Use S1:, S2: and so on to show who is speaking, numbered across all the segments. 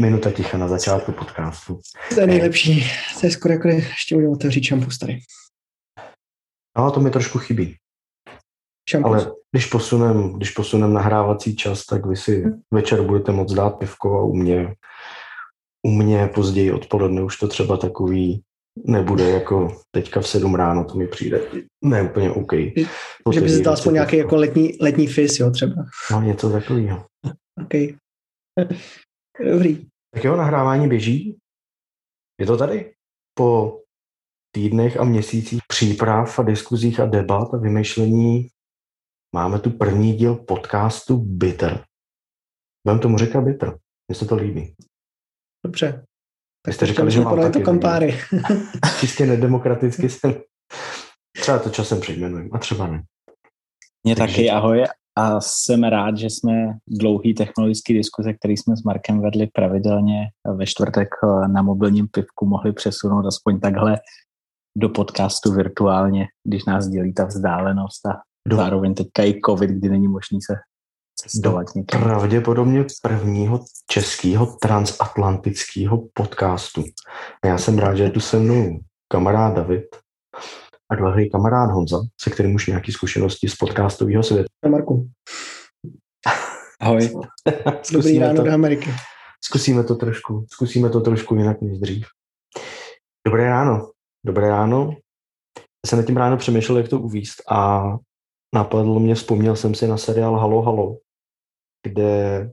S1: Minuta ticha na začátku podcastu.
S2: To je nejlepší. To je skoro jako ještě budeme otevřít šampus tady.
S1: No, to mi trošku chybí. Šampus. Ale když posunem, když posunem nahrávací čas, tak vy si hmm. večer budete moc dát pivko a u mě, u mě později odpoledne už to třeba takový nebude jako teďka v sedm ráno, to mi přijde ne úplně OK.
S2: To že by se dal aspoň nějaký jako letní, letní fis, jo, třeba.
S1: No, něco takového.
S2: OK. Dobrý.
S1: Tak jo, nahrávání běží. Je to tady. Po týdnech a měsících příprav a diskuzích a debat a vymýšlení máme tu první díl podcastu Bitter. Budeme tomu říkat Bitter. Mně se to líbí.
S2: Dobře.
S1: Tak jste říkali, že mám taky
S2: to kampáry.
S1: Čistě nedemokraticky jsem. Třeba to časem přejmenujem, a třeba ne.
S3: Mně taky, ahoj. A jsem rád, že jsme dlouhý technologický diskuze, který jsme s Markem vedli pravidelně ve čtvrtek na mobilním pivku, mohli přesunout aspoň takhle do podcastu virtuálně, když nás dělí ta vzdálenost a zároveň teďka i covid, kdy není možný se cestovat
S1: někam. Pravděpodobně prvního českého transatlantického podcastu. A já jsem rád, že je tu se mnou kamarád David a druhý kamarád Honza, se kterým už nějaké zkušenosti z podcastového světa.
S2: Marku.
S3: Ahoj.
S2: Dobrý ráno to, do Ameriky.
S1: Zkusíme to trošku, zkusíme to trošku jinak než dřív. Dobré ráno. Dobré ráno. Já jsem na tím ráno přemýšlel, jak to uvíst a napadlo mě, vzpomněl jsem si na seriál Halo Halo, kde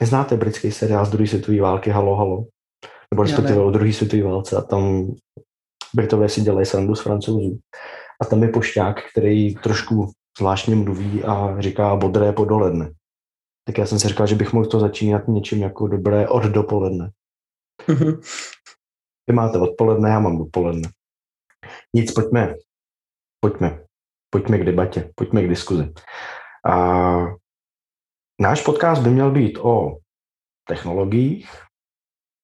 S1: neznáte britský seriál z druhé světové války Halo Halo, nebo respektive o druhé světové válce a tam Britové si dělají srandu z francouzů. A tam je pošťák, který trošku zvláštně mluví a říká bodré podoledne. Tak já jsem si říkal, že bych mohl to začínat něčím jako dobré od dopoledne. Mm-hmm. Vy máte odpoledne, já mám dopoledne. Nic, pojďme, pojďme, pojďme k debatě, pojďme k diskuzi. A náš podcast by měl být o technologiích,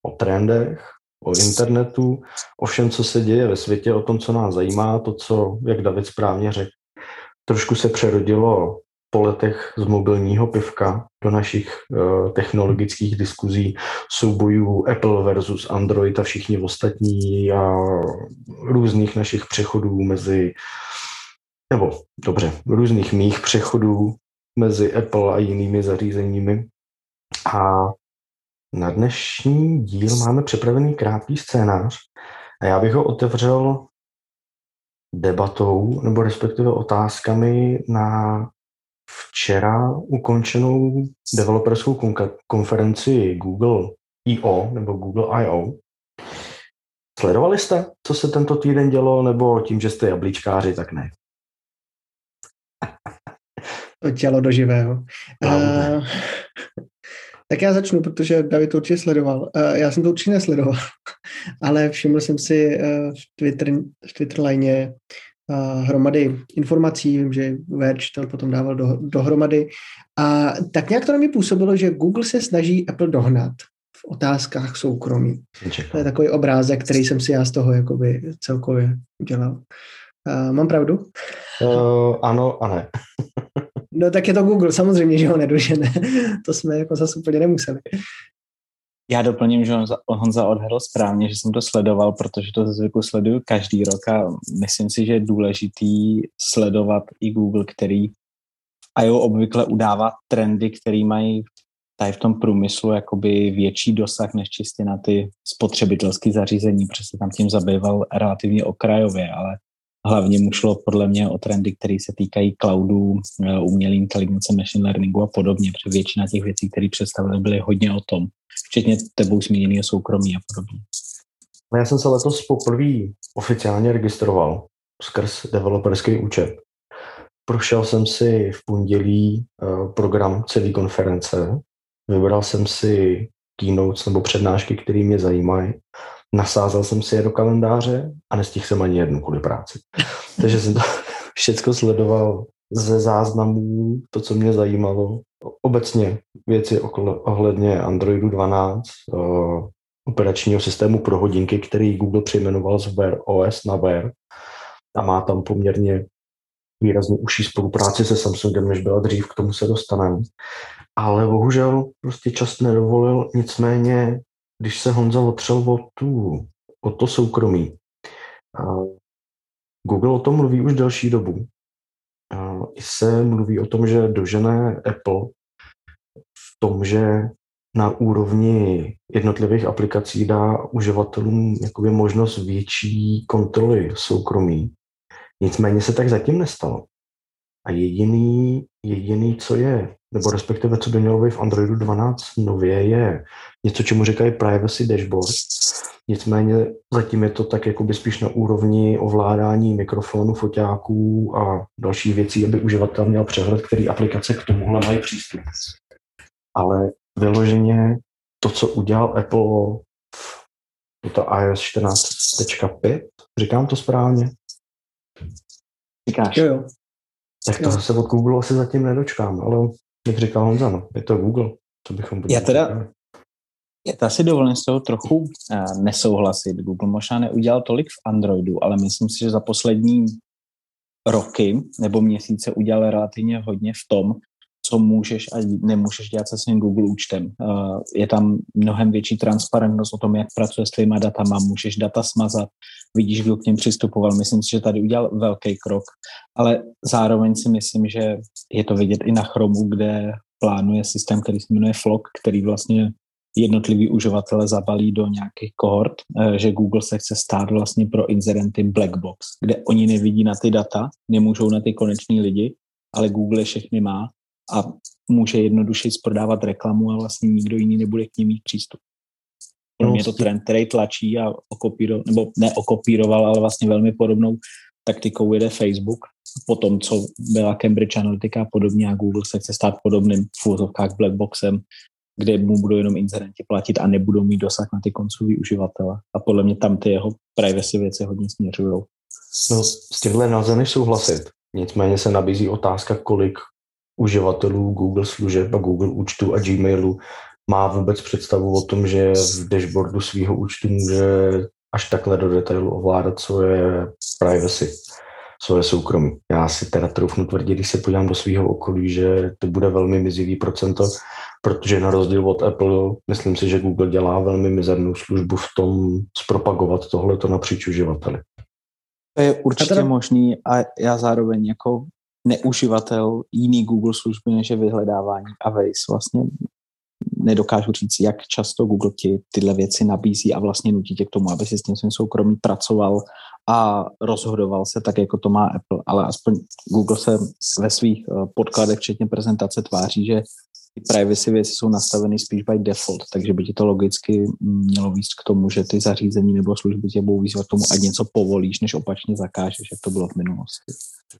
S1: o trendech, o internetu, o všem, co se děje ve světě, o tom, co nás zajímá, to, co, jak David správně řekl, trošku se přerodilo po letech z mobilního pivka do našich uh, technologických diskuzí, soubojů Apple versus Android a všichni ostatní a různých našich přechodů mezi, nebo dobře, různých mých přechodů mezi Apple a jinými zařízeními. A na dnešní díl máme připravený krátký scénář a já bych ho otevřel debatou nebo respektive otázkami na včera ukončenou developerskou konferenci Google I.O. nebo Google I.O. Sledovali jste, co se tento týden dělo, nebo tím, že jste jablíčkáři, tak ne?
S2: To tělo do živého. Uh, tak já začnu, protože David to určitě sledoval. Uh, já jsem to určitě nesledoval, ale všiml jsem si uh, v Twitter, v Twitter line uh, hromady informací, vím, že Verge to potom dával do, dohromady. A tak nějak to na mě působilo, že Google se snaží Apple dohnat v otázkách soukromí. To je takový obrázek, který jsem si já z toho jakoby celkově udělal. Uh, mám pravdu?
S1: Uh, ano a ne.
S2: no tak je to Google, samozřejmě, že ho nedožene. to jsme jako zase úplně nemuseli.
S3: Já doplním, že Honza odhadl správně, že jsem to sledoval, protože to ze zvyku sleduju každý rok a myslím si, že je důležitý sledovat i Google, který a jo, obvykle udává trendy, které mají tady v tom průmyslu jakoby větší dosah než čistě na ty spotřebitelské zařízení, protože se tam tím zabýval relativně okrajově, ale hlavně mu šlo podle mě o trendy, které se týkají cloudu, eh, umělé inteligence, machine learningu a podobně, protože většina těch věcí, které představili, byly hodně o tom, včetně tebou zmíněného soukromí a podobně.
S1: Já jsem se letos poprvé oficiálně registroval skrz developerský účet. Prošel jsem si v pondělí uh, program celé konference, vybral jsem si keynotes nebo přednášky, které mě zajímají nasázel jsem si je do kalendáře a nestihl jsem ani jednu kvůli práci. Takže jsem to všechno sledoval ze záznamů, to, co mě zajímalo. Obecně věci ohledně Androidu 12, uh, operačního systému pro hodinky, který Google přejmenoval z Wear OS na Wear a má tam poměrně výrazně užší spolupráci se Samsungem, než byla dřív, k tomu se dostaneme. Ale bohužel prostě čas nedovolil, nicméně, když se Honza otřel o, tu, o to soukromí, Google o tom mluví už delší dobu. I se mluví o tom, že dožené Apple v tom, že na úrovni jednotlivých aplikací dá uživatelům jakoby možnost větší kontroly soukromí. Nicméně se tak zatím nestalo. A jediný, jediný, co je, nebo respektive co by mělo být v Androidu 12 nově, je něco, čemu říkají privacy dashboard. Nicméně zatím je to tak jakoby spíš na úrovni ovládání mikrofonu, foťáků a dalších věcí, aby uživatel měl přehled, který aplikace k tomuhle mají přístup. Ale vyloženě to, co udělal Apple v to iOS 14.5, říkám to správně?
S3: Říkáš.
S2: Jo, jo.
S1: Tak to se od Google asi zatím nedočkám, ale jak říkal Honza, no, je to Google, co bychom
S3: Já teda, já si dovolím z toho trochu uh, nesouhlasit. Google možná neudělal tolik v Androidu, ale myslím si, že za poslední roky nebo měsíce udělal relativně hodně v tom, co můžeš a nemůžeš dělat se svým Google účtem. Uh, je tam mnohem větší transparentnost o tom, jak pracuje s tvýma datama, můžeš data smazat, vidíš, kdo k něm přistupoval. Myslím si, že tady udělal velký krok, ale zároveň si myslím, že je to vidět i na Chromu, kde plánuje systém, který se jmenuje Flock, který vlastně jednotlivý uživatele zabalí do nějakých kohort, eh, že Google se chce stát vlastně pro incidenty black box, kde oni nevidí na ty data, nemůžou na ty koneční lidi, ale Google je všechny má a může jednoduše prodávat reklamu a vlastně nikdo jiný nebude k ním mít přístup. Pro mě je to trend, který tlačí a okopíro, nebo neokopíroval, ale vlastně velmi podobnou taktikou jede Facebook. Po tom, co byla Cambridge Analytica a podobně a Google se chce stát podobným v úzovkách blackboxem, kde mu budou jenom inzerenti platit a nebudou mít dosah na ty koncový uživatele. A podle mě tam ty jeho privacy věci hodně směřují.
S1: No, s tímhle nelze než souhlasit. Nicméně se nabízí otázka, kolik uživatelů Google služeb a Google účtu a Gmailu má vůbec představu o tom, že v dashboardu svého účtu může až takhle do detailu ovládat, co je privacy, co je soukromí. Já si teda troufnu tvrdit, když se podívám do svého okolí, že to bude velmi mizivý procento, protože na rozdíl od Apple, myslím si, že Google dělá velmi mizernou službu v tom zpropagovat tohleto napříč uživateli.
S3: To je určitě teda... možný a já zároveň jako neuživatel jiný Google služby než je vyhledávání a Waze vlastně nedokážu říct, jak často Google ti tyhle věci nabízí a vlastně nutí tě k tomu, aby si s tím svým soukromí pracoval a rozhodoval se tak, jako to má Apple. Ale aspoň Google se ve svých eh, podkladech, včetně prezentace, tváří, že privacy věci jsou nastaveny spíš by default, takže by ti to logicky mělo víc k tomu, že ty zařízení nebo služby tě budou výzvat k tomu, ať něco povolíš, než opačně zakážeš, jak to bylo v minulosti.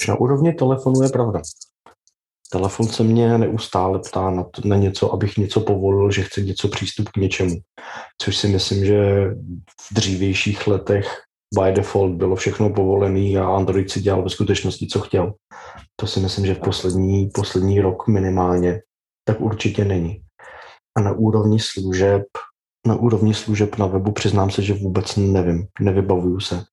S1: Na úrovni telefonu je pravda. Telefon se mě neustále ptá na, to, na něco, abych něco povolil, že chce něco přístup k něčemu. Což si myslím, že v dřívějších letech by default bylo všechno povolené a Android si dělal ve skutečnosti, co chtěl. To si myslím, že v poslední, poslední rok minimálně tak určitě není. A na úrovni služeb, na úrovni služeb na webu přiznám se, že vůbec nevím, nevybavuju se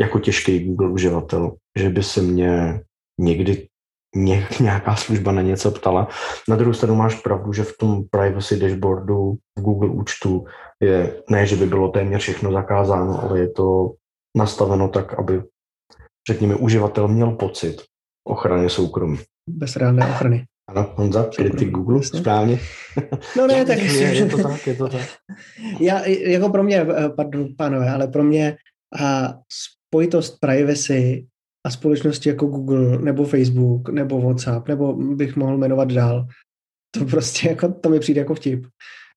S1: jako těžký Google uživatel, že by se mě někdy nějaká služba na něco ptala. Na druhou stranu máš pravdu, že v tom privacy dashboardu v Google účtu je, ne, že by bylo téměř všechno zakázáno, ale je to nastaveno tak, aby, řekněme, uživatel měl pocit ochrany soukromí.
S2: Bez reálné ochrany.
S1: Ano, Honza, kritik Google, správně.
S2: No ne, tak...
S1: Je, je to tak, je to tak.
S2: Já, jako pro mě, pardon, pánové, ale pro mě a spojitost privacy a společnosti jako Google nebo Facebook nebo WhatsApp, nebo bych mohl jmenovat dál, to prostě jako, to mi přijde jako vtip.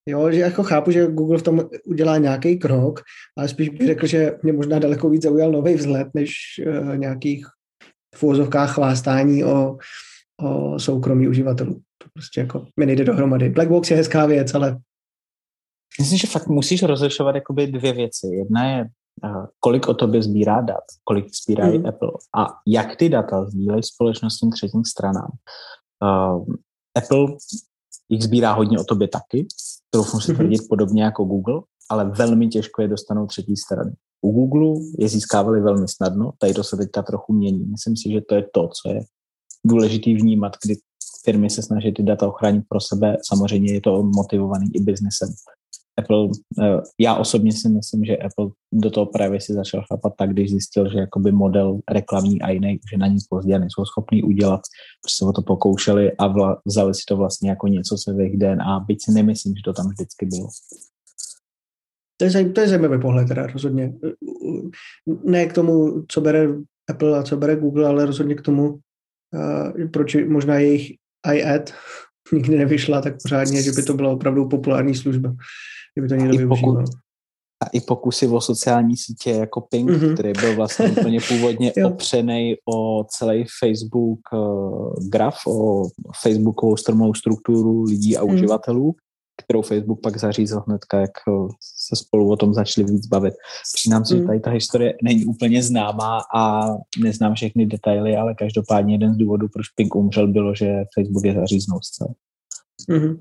S2: Jo, že jako chápu, že Google v tom udělá nějaký krok, ale spíš bych řekl, že mě možná daleko víc zaujal nový vzhled, než uh, nějakých v úvozovkách chvástání o, o soukromí uživatelů. To prostě jako mi nejde dohromady. Blackbox je hezká věc, ale
S3: Myslím, že fakt musíš rozlišovat jakoby dvě věci. Jedna je kolik o tobě sbírá dat, kolik sbírá mm. Apple a jak ty data sdílejí společnostním třetím stranám. Uh, Apple jich sbírá hodně o tobě taky, troufnu si mhm. tvrdit podobně jako Google, ale velmi těžko je dostanou třetí strany. u Google je získávali velmi snadno, tady to se teďka trochu mění. Myslím si, že to je to, co je důležitý vnímat, kdy firmy se snaží ty data ochránit pro sebe. Samozřejmě je to motivovaný i biznesem. Apple, eh, já osobně si myslím, že Apple do toho právě si začal chápat tak, když zjistil, že jakoby model reklamní a jiný, že na ní později nejsou schopný udělat, prostě o to pokoušeli a vla, vzali si to vlastně jako něco se v jejich DNA, byť si nemyslím, že to tam vždycky bylo.
S2: To je, to je zajímavý pohled teda rozhodně. Ne k tomu, co bere Apple a co bere Google, ale rozhodně k tomu, proč možná jejich iAd nikdy nevyšla tak pořádně, že by to byla opravdu populární služba, kdyby to někdo využíval.
S3: A i pokusy o sociální sítě jako Ping, mm-hmm. který byl vlastně úplně původně opřený o celý Facebook uh, graf, o Facebookovou strmou strukturu lidí a mm. uživatelů kterou Facebook pak zařízl hnedka, jak eh, se spolu o tom začali víc bavit. Přiznám si, mm. že tady ta historie není úplně známá a neznám všechny detaily, ale každopádně jeden z důvodů, proč Pink umřel, bylo, že Facebook je zaříznul zcela.
S2: Mm-hmm.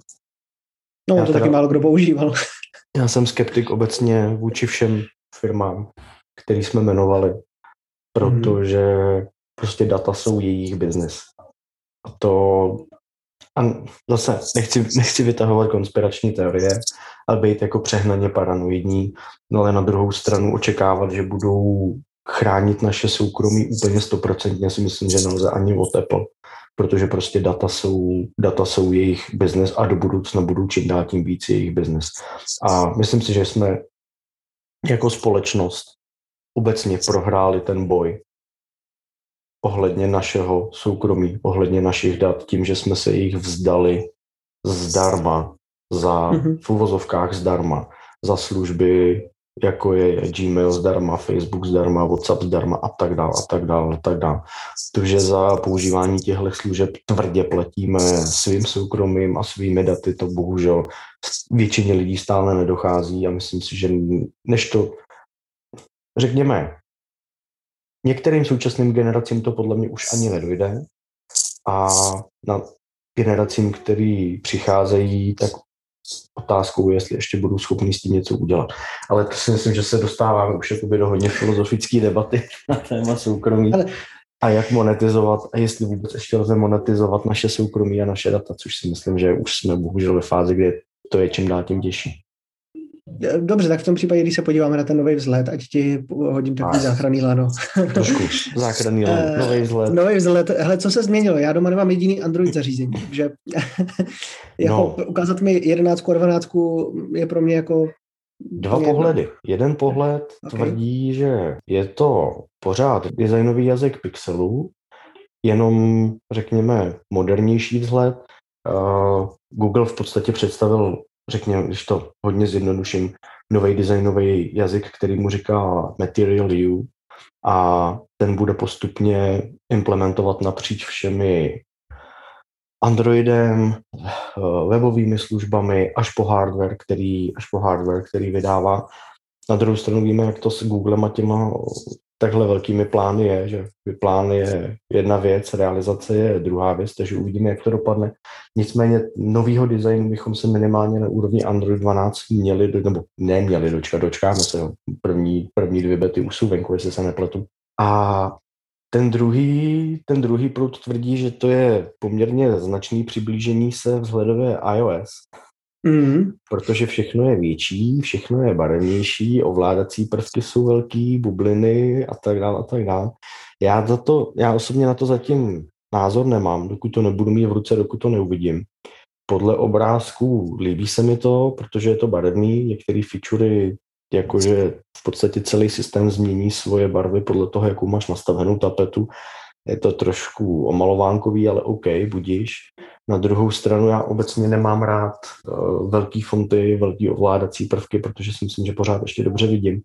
S2: No, já to teda, taky málo kdo používal.
S1: Já jsem skeptik obecně vůči všem firmám, který jsme jmenovali, protože mm. prostě data jsou jejich biznis. A to a zase nechci, nechci vytahovat konspirační teorie, ale být jako přehnaně paranoidní, no ale na druhou stranu očekávat, že budou chránit naše soukromí úplně stoprocentně si myslím, že nelze ani o Apple, protože prostě data jsou, data jsou jejich biznes a do budoucna budou čím dál tím víc jejich biznes. A myslím si, že jsme jako společnost obecně prohráli ten boj ohledně našeho soukromí, ohledně našich dat, tím, že jsme se jich vzdali zdarma, za, mm-hmm. v uvozovkách zdarma, za služby, jako je Gmail zdarma, Facebook zdarma, WhatsApp zdarma a tak dále, a tak dále, a tak dále. Takže za používání těchto služeb tvrdě platíme svým soukromím a svými daty, to bohužel většině lidí stále nedochází a myslím si, že než to, řekněme, Některým současným generacím to podle mě už ani nedojde a na generacím, který přicházejí, tak otázkou je, jestli ještě budou schopni s tím něco udělat. Ale to si myslím, že se dostáváme už jakoby do hodně filozofické debaty na téma soukromí. Ale... A jak monetizovat a jestli vůbec ještě lze monetizovat naše soukromí a naše data, což si myslím, že už jsme bohužel ve fázi, kdy to je čím dál tím těžší.
S2: Dobře, tak v tom případě, když se podíváme na ten nový vzhled, ať ti hodím takový záchranný lano.
S1: Trošku záchranný lano, eh, nový vzhled.
S2: Nový vzhled. Hele, co se změnilo? Já doma nemám jediný Android zařízení, že jako no. ukázat mi 11 a 12 je pro mě jako
S1: Dva pohledy. Jeden pohled okay. tvrdí, že je to pořád designový jazyk pixelů, jenom řekněme modernější vzhled. Uh, Google v podstatě představil řekněme, když to hodně zjednoduším, nový designový jazyk, který mu říká Material U a ten bude postupně implementovat napříč všemi Androidem, webovými službami, až po hardware, který, až po hardware, který vydává. Na druhou stranu víme, jak to s Googlem a těma takhle velkými plány je, že plán je jedna věc, realizace je druhá věc, takže uvidíme, jak to dopadne. Nicméně novýho designu bychom se minimálně na úrovni Android 12 měli, nebo neměli dočkat, dočkáme se, jo. První, první dvě bety už jsou venku, jestli se nepletu. A ten druhý, ten druhý proud tvrdí, že to je poměrně značný přiblížení se vzhledově iOS, Mm. Protože všechno je větší, všechno je barevnější, ovládací prvky jsou velký, bubliny a tak dále a tak dále. Já, za to, já osobně na to zatím názor nemám, dokud to nebudu mít v ruce, dokud to neuvidím. Podle obrázků líbí se mi to, protože je to barevný, některé featurey, jakože v podstatě celý systém změní svoje barvy podle toho, jakou máš nastavenou tapetu. Je to trošku omalovánkový, ale OK, budíš. Na druhou stranu já obecně nemám rád uh, velký fonty, velký ovládací prvky, protože si myslím, že pořád ještě dobře vidím.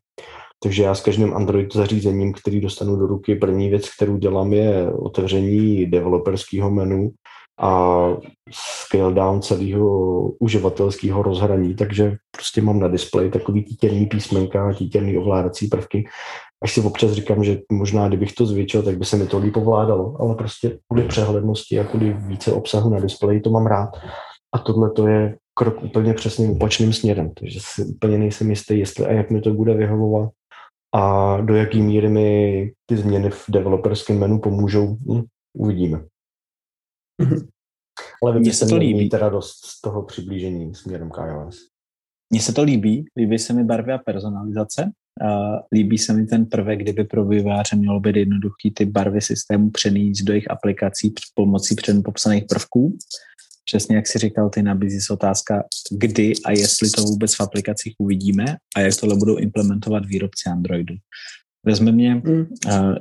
S1: Takže já s každým Android zařízením, který dostanu do ruky, první věc, kterou dělám, je otevření developerského menu a scale down celého uživatelského rozhraní, takže prostě mám na displeji takový títěrný písmenka, títěrný ovládací prvky až si občas říkám, že možná kdybych to zvětšil, tak by se mi to líp ovládalo, ale prostě kvůli přehlednosti a kvůli více obsahu na displeji to mám rád. A tohle to je krok úplně přesným opačným směrem, takže si úplně nejsem jistý, jestli a jak mi to bude vyhovovat. a do jaký míry mi ty změny v developerském menu pomůžou, hm, uvidíme. Mm-hmm. Ale mně se to líbí. teda dost z toho přiblížení směrem k iOS.
S3: Mně se to líbí, líbí se mi barvy a personalizace. Uh, líbí se mi ten prvek, kdyby pro vývojáře mělo být jednoduchý ty barvy systému přenést do jejich aplikací pomocí předem popsaných prvků. Přesně jak si říkal, ty nabízí se otázka, kdy a jestli to vůbec v aplikacích uvidíme a jak tohle budou implementovat výrobci Androidu. Vezme mě, mm.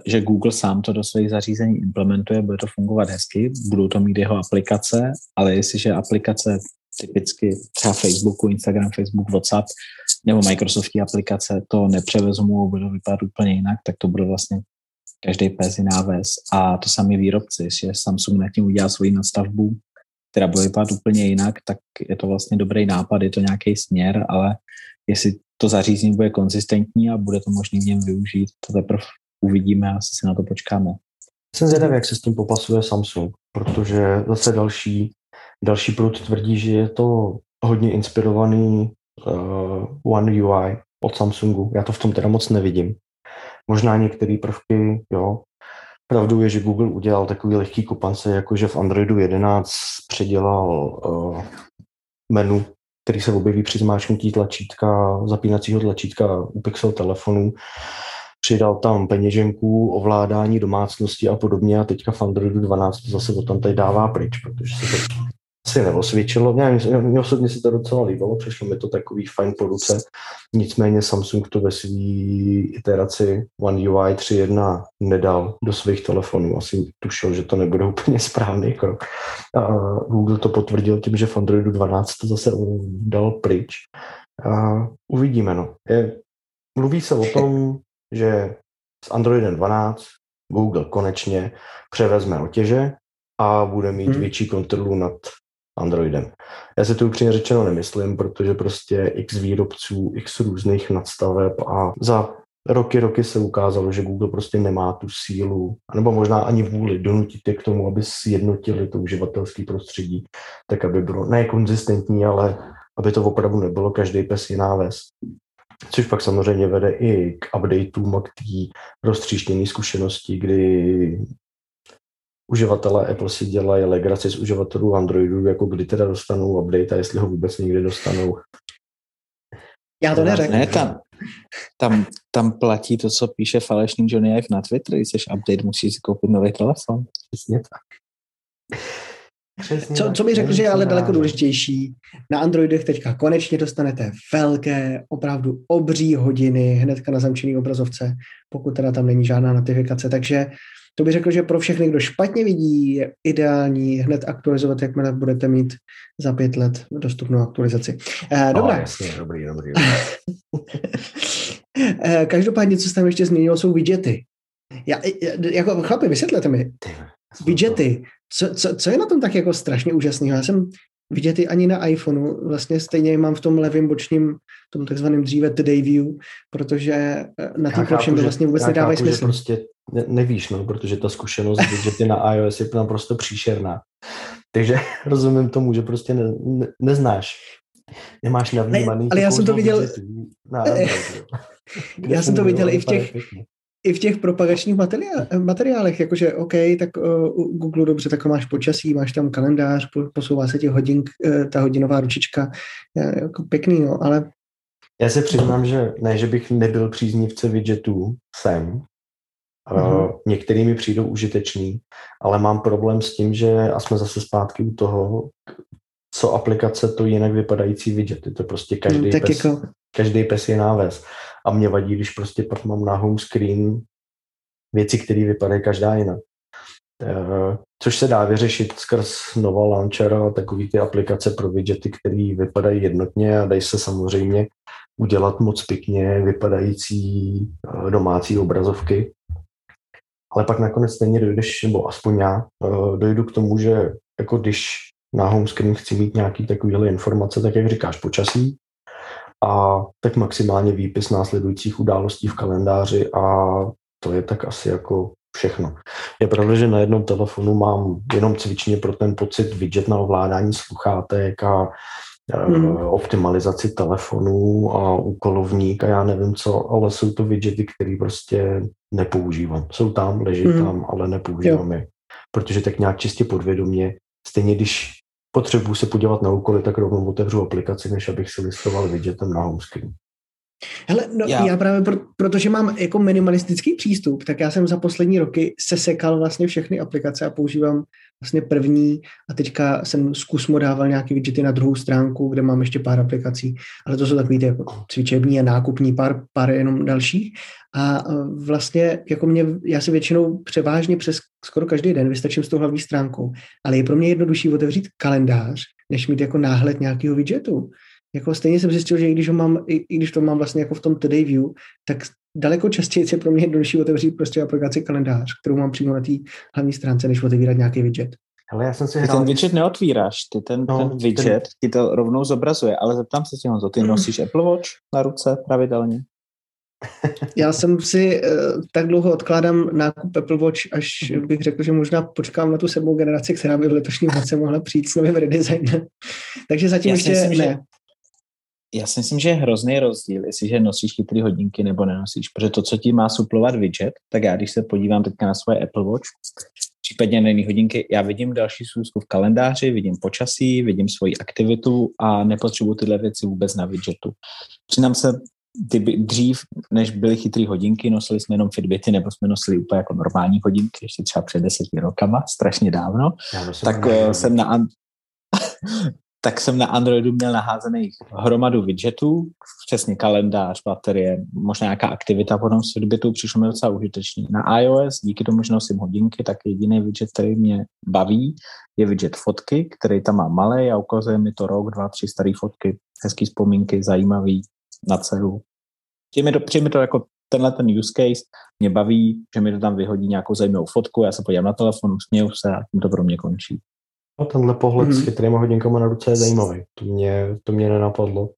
S3: že Google sám to do svých zařízení implementuje, bude to fungovat hezky, budou to mít jeho aplikace, ale jestliže aplikace typicky třeba Facebooku, Instagram, Facebook, WhatsApp nebo Microsoftí aplikace to nepřevezmu, bude vypadat úplně jinak, tak to bude vlastně každý pes jiná ves. A to sami výrobci, že Samsung na tím udělá svoji nastavbu, která bude vypadat úplně jinak, tak je to vlastně dobrý nápad, je to nějaký směr, ale jestli to zařízení bude konzistentní a bude to možné v něm využít, to teprve uvidíme a asi si na to počkáme.
S1: Jsem zvědavý, jak se s tím popasuje Samsung, protože zase další, další průd tvrdí, že je to hodně inspirovaný uh, One UI od Samsungu. Já to v tom teda moc nevidím. Možná některé prvky, jo. Pravdou je, že Google udělal takový lehký kupance, jakože v Androidu 11 předělal uh, menu který se objeví při zmáčknutí tlačítka, zapínacího tlačítka u Pixel telefonu. Přidal tam peněženku, ovládání domácnosti a podobně a teďka v Androidu 12 to zase o tam tady dává pryč, protože se to asi neosvědčilo. Mě, mě osobně se to docela líbilo, přišlo mi to takový fajn po ruce. Nicméně Samsung to ve své iteraci One UI 3.1 nedal do svých telefonů. Asi tušil, že to nebude úplně správný krok. A Google to potvrdil tím, že v Androidu 12 to zase dal pryč. A uvidíme. No. Je, mluví se o tom, že s Androidem 12 Google konečně převezme otěže a bude mít hmm. větší kontrolu nad Androidem. Já si to upřímně řečeno nemyslím, protože prostě x výrobců, x různých nadstaveb a za roky, roky se ukázalo, že Google prostě nemá tu sílu, nebo možná ani vůli donutit je k tomu, aby sjednotili to uživatelské prostředí, tak aby bylo ne konzistentní, ale aby to opravdu nebylo každý pes jiná ves. Což pak samozřejmě vede i k updateům a k té roztříštěné zkušenosti, kdy uživatelé Apple si dělají legraci z uživatelů Androidu, jako kdy teda dostanou update a jestli ho vůbec někdy dostanou.
S2: Já to neřeknu.
S3: Ne, tam, tam, tam platí to, co píše falešný Johnny Ive na Twitter, když jsi update, musíš si koupit nový telefon.
S1: Přesně tak.
S2: Přesně co, co mi řekl, že je ale daleko důležitější, na Androidech teďka konečně dostanete velké, opravdu obří hodiny hnedka na zamčený obrazovce, pokud teda tam není žádná notifikace, takže to bych řekl, že pro všechny, kdo špatně vidí, je ideální hned aktualizovat, jakmile budete mít za pět let dostupnou aktualizaci. Eh, dobrá. Oh,
S1: jasně, dobrý, dobrý.
S2: eh, každopádně, co se tam ještě změnilo, jsou widgety. Já, jako chlapi, vysvětlete mi. Widgety. Co, co, co je na tom tak jako strašně úžasného? Já jsem vidět i ani na iPhoneu. Vlastně stejně mám v tom levém bočním, tom takzvaném dříve Today View, protože eh, na tím plošem to vlastně vůbec nedávají smysl.
S1: prostě ne, nevíš, no, protože ta zkušenost že ty na iOS je naprosto příšerná. Takže rozumím tomu, že prostě ne, ne, neznáš. Nemáš navnímaný.
S2: Ne, ale já jsem to viděl... Na já jsem to viděl i v těch, i v těch propagačních materiálech, jakože OK, tak uh, u Google dobře, tak máš počasí, máš tam kalendář, posouvá se ti hodin, uh, ta hodinová ručička, je, jako pěkný, no, ale...
S1: Já se přiznám, že ne, že bych nebyl příznivce widgetů, jsem, Uh, některý mi přijdou užiteční, ale mám problém s tím, že, a jsme zase zpátky u toho, co aplikace, to jinak vypadající widgety. To prostě každý, hmm, pes, jako... každý pes je náves. A mě vadí, když prostě pak mám na home screen věci, které vypadají každá jinak. Uh, což se dá vyřešit skrz Nova Launcher a takový ty aplikace pro widgety, které vypadají jednotně a dají se samozřejmě udělat moc pěkně vypadající uh, domácí obrazovky ale pak nakonec stejně dojdeš, nebo aspoň já, uh, dojdu k tomu, že jako když na home screen chci mít nějaký takovýhle informace, tak jak říkáš, počasí, a tak maximálně výpis následujících událostí v kalendáři a to je tak asi jako všechno. Je pravda, že na jednom telefonu mám jenom cvičně pro ten pocit widget na ovládání sluchátek a hmm. optimalizaci telefonů a úkolovník a já nevím co, ale jsou to widgety, které prostě nepoužívám. Jsou tam, leží hmm. tam, ale nepoužívám jo. je. Protože tak nějak čistě podvědomě, stejně když potřebuji se podívat na úkoly, tak rovnou otevřu aplikaci, než abych si listoval widgetem na homescreen.
S2: Hele, no, já. já právě pro, protože mám jako minimalistický přístup, tak já jsem za poslední roky sesekal vlastně všechny aplikace a používám vlastně první a teďka jsem zkus dával nějaké widgety na druhou stránku, kde mám ještě pár aplikací, ale to jsou takový ty jako cvičební a nákupní, pár, pár jenom dalších. A e, vlastně jako mě, já si většinou převážně přes skoro každý den vystačím s tou hlavní stránkou, ale je pro mě jednodušší otevřít kalendář, než mít jako náhled nějakého widgetu jako stejně jsem zjistil, že i když, ho mám, i, i když to mám vlastně jako v tom Today View, tak daleko častěji je pro mě jednodušší otevřít prostě aplikaci kalendář, kterou mám přímo na té hlavní stránce, než otevírat nějaký widget.
S3: Ale já jsem si ty hrál... ten widget neotvíráš, ty ten, no, ten widget ten... ti to rovnou zobrazuje, ale zeptám se tě, Honzo, ty nosíš Apple Watch na ruce pravidelně?
S2: Já jsem si uh, tak dlouho odkládám nákup Apple Watch, až bych řekl, že možná počkám na tu sedmou generaci, která by v letošním roce mohla přijít s novým redesignem. Takže zatím já ještě myslím, ne. Že
S3: já si myslím, že je hrozný rozdíl, jestliže nosíš chytrý hodinky nebo nenosíš, protože to, co ti má suplovat widget, tak já když se podívám teďka na svoje Apple Watch, případně na jiné hodinky, já vidím další schůzku v kalendáři, vidím počasí, vidím svoji aktivitu a nepotřebuji tyhle věci vůbec na widgetu. Přinám se, ty dřív, než byly chytré hodinky, nosili jsme jenom Fitbity, nebo jsme nosili úplně jako normální hodinky, ještě třeba před deseti rokama, strašně dávno, tak eh, jsem na, tak jsem na Androidu měl naházených hromadu widgetů, přesně kalendář, baterie, možná nějaká aktivita potom s Fitbitu, přišlo mi docela užitečný. Na iOS, díky tomu, že nosím hodinky, tak jediný widget, který mě baví, je widget fotky, který tam má malé a ukazuje mi to rok, dva, tři staré fotky, hezký vzpomínky, zajímavý na dceru. Přijde to, přijde to jako tenhle ten use case mě baví, že mi to tam vyhodí nějakou zajímavou fotku, já se podívám na telefon, směju se a tím to pro mě končí.
S1: No, tenhle pohled mm-hmm. s chytrýma hodinkama na ruce je zajímavý. To mě, to mě nenapadlo.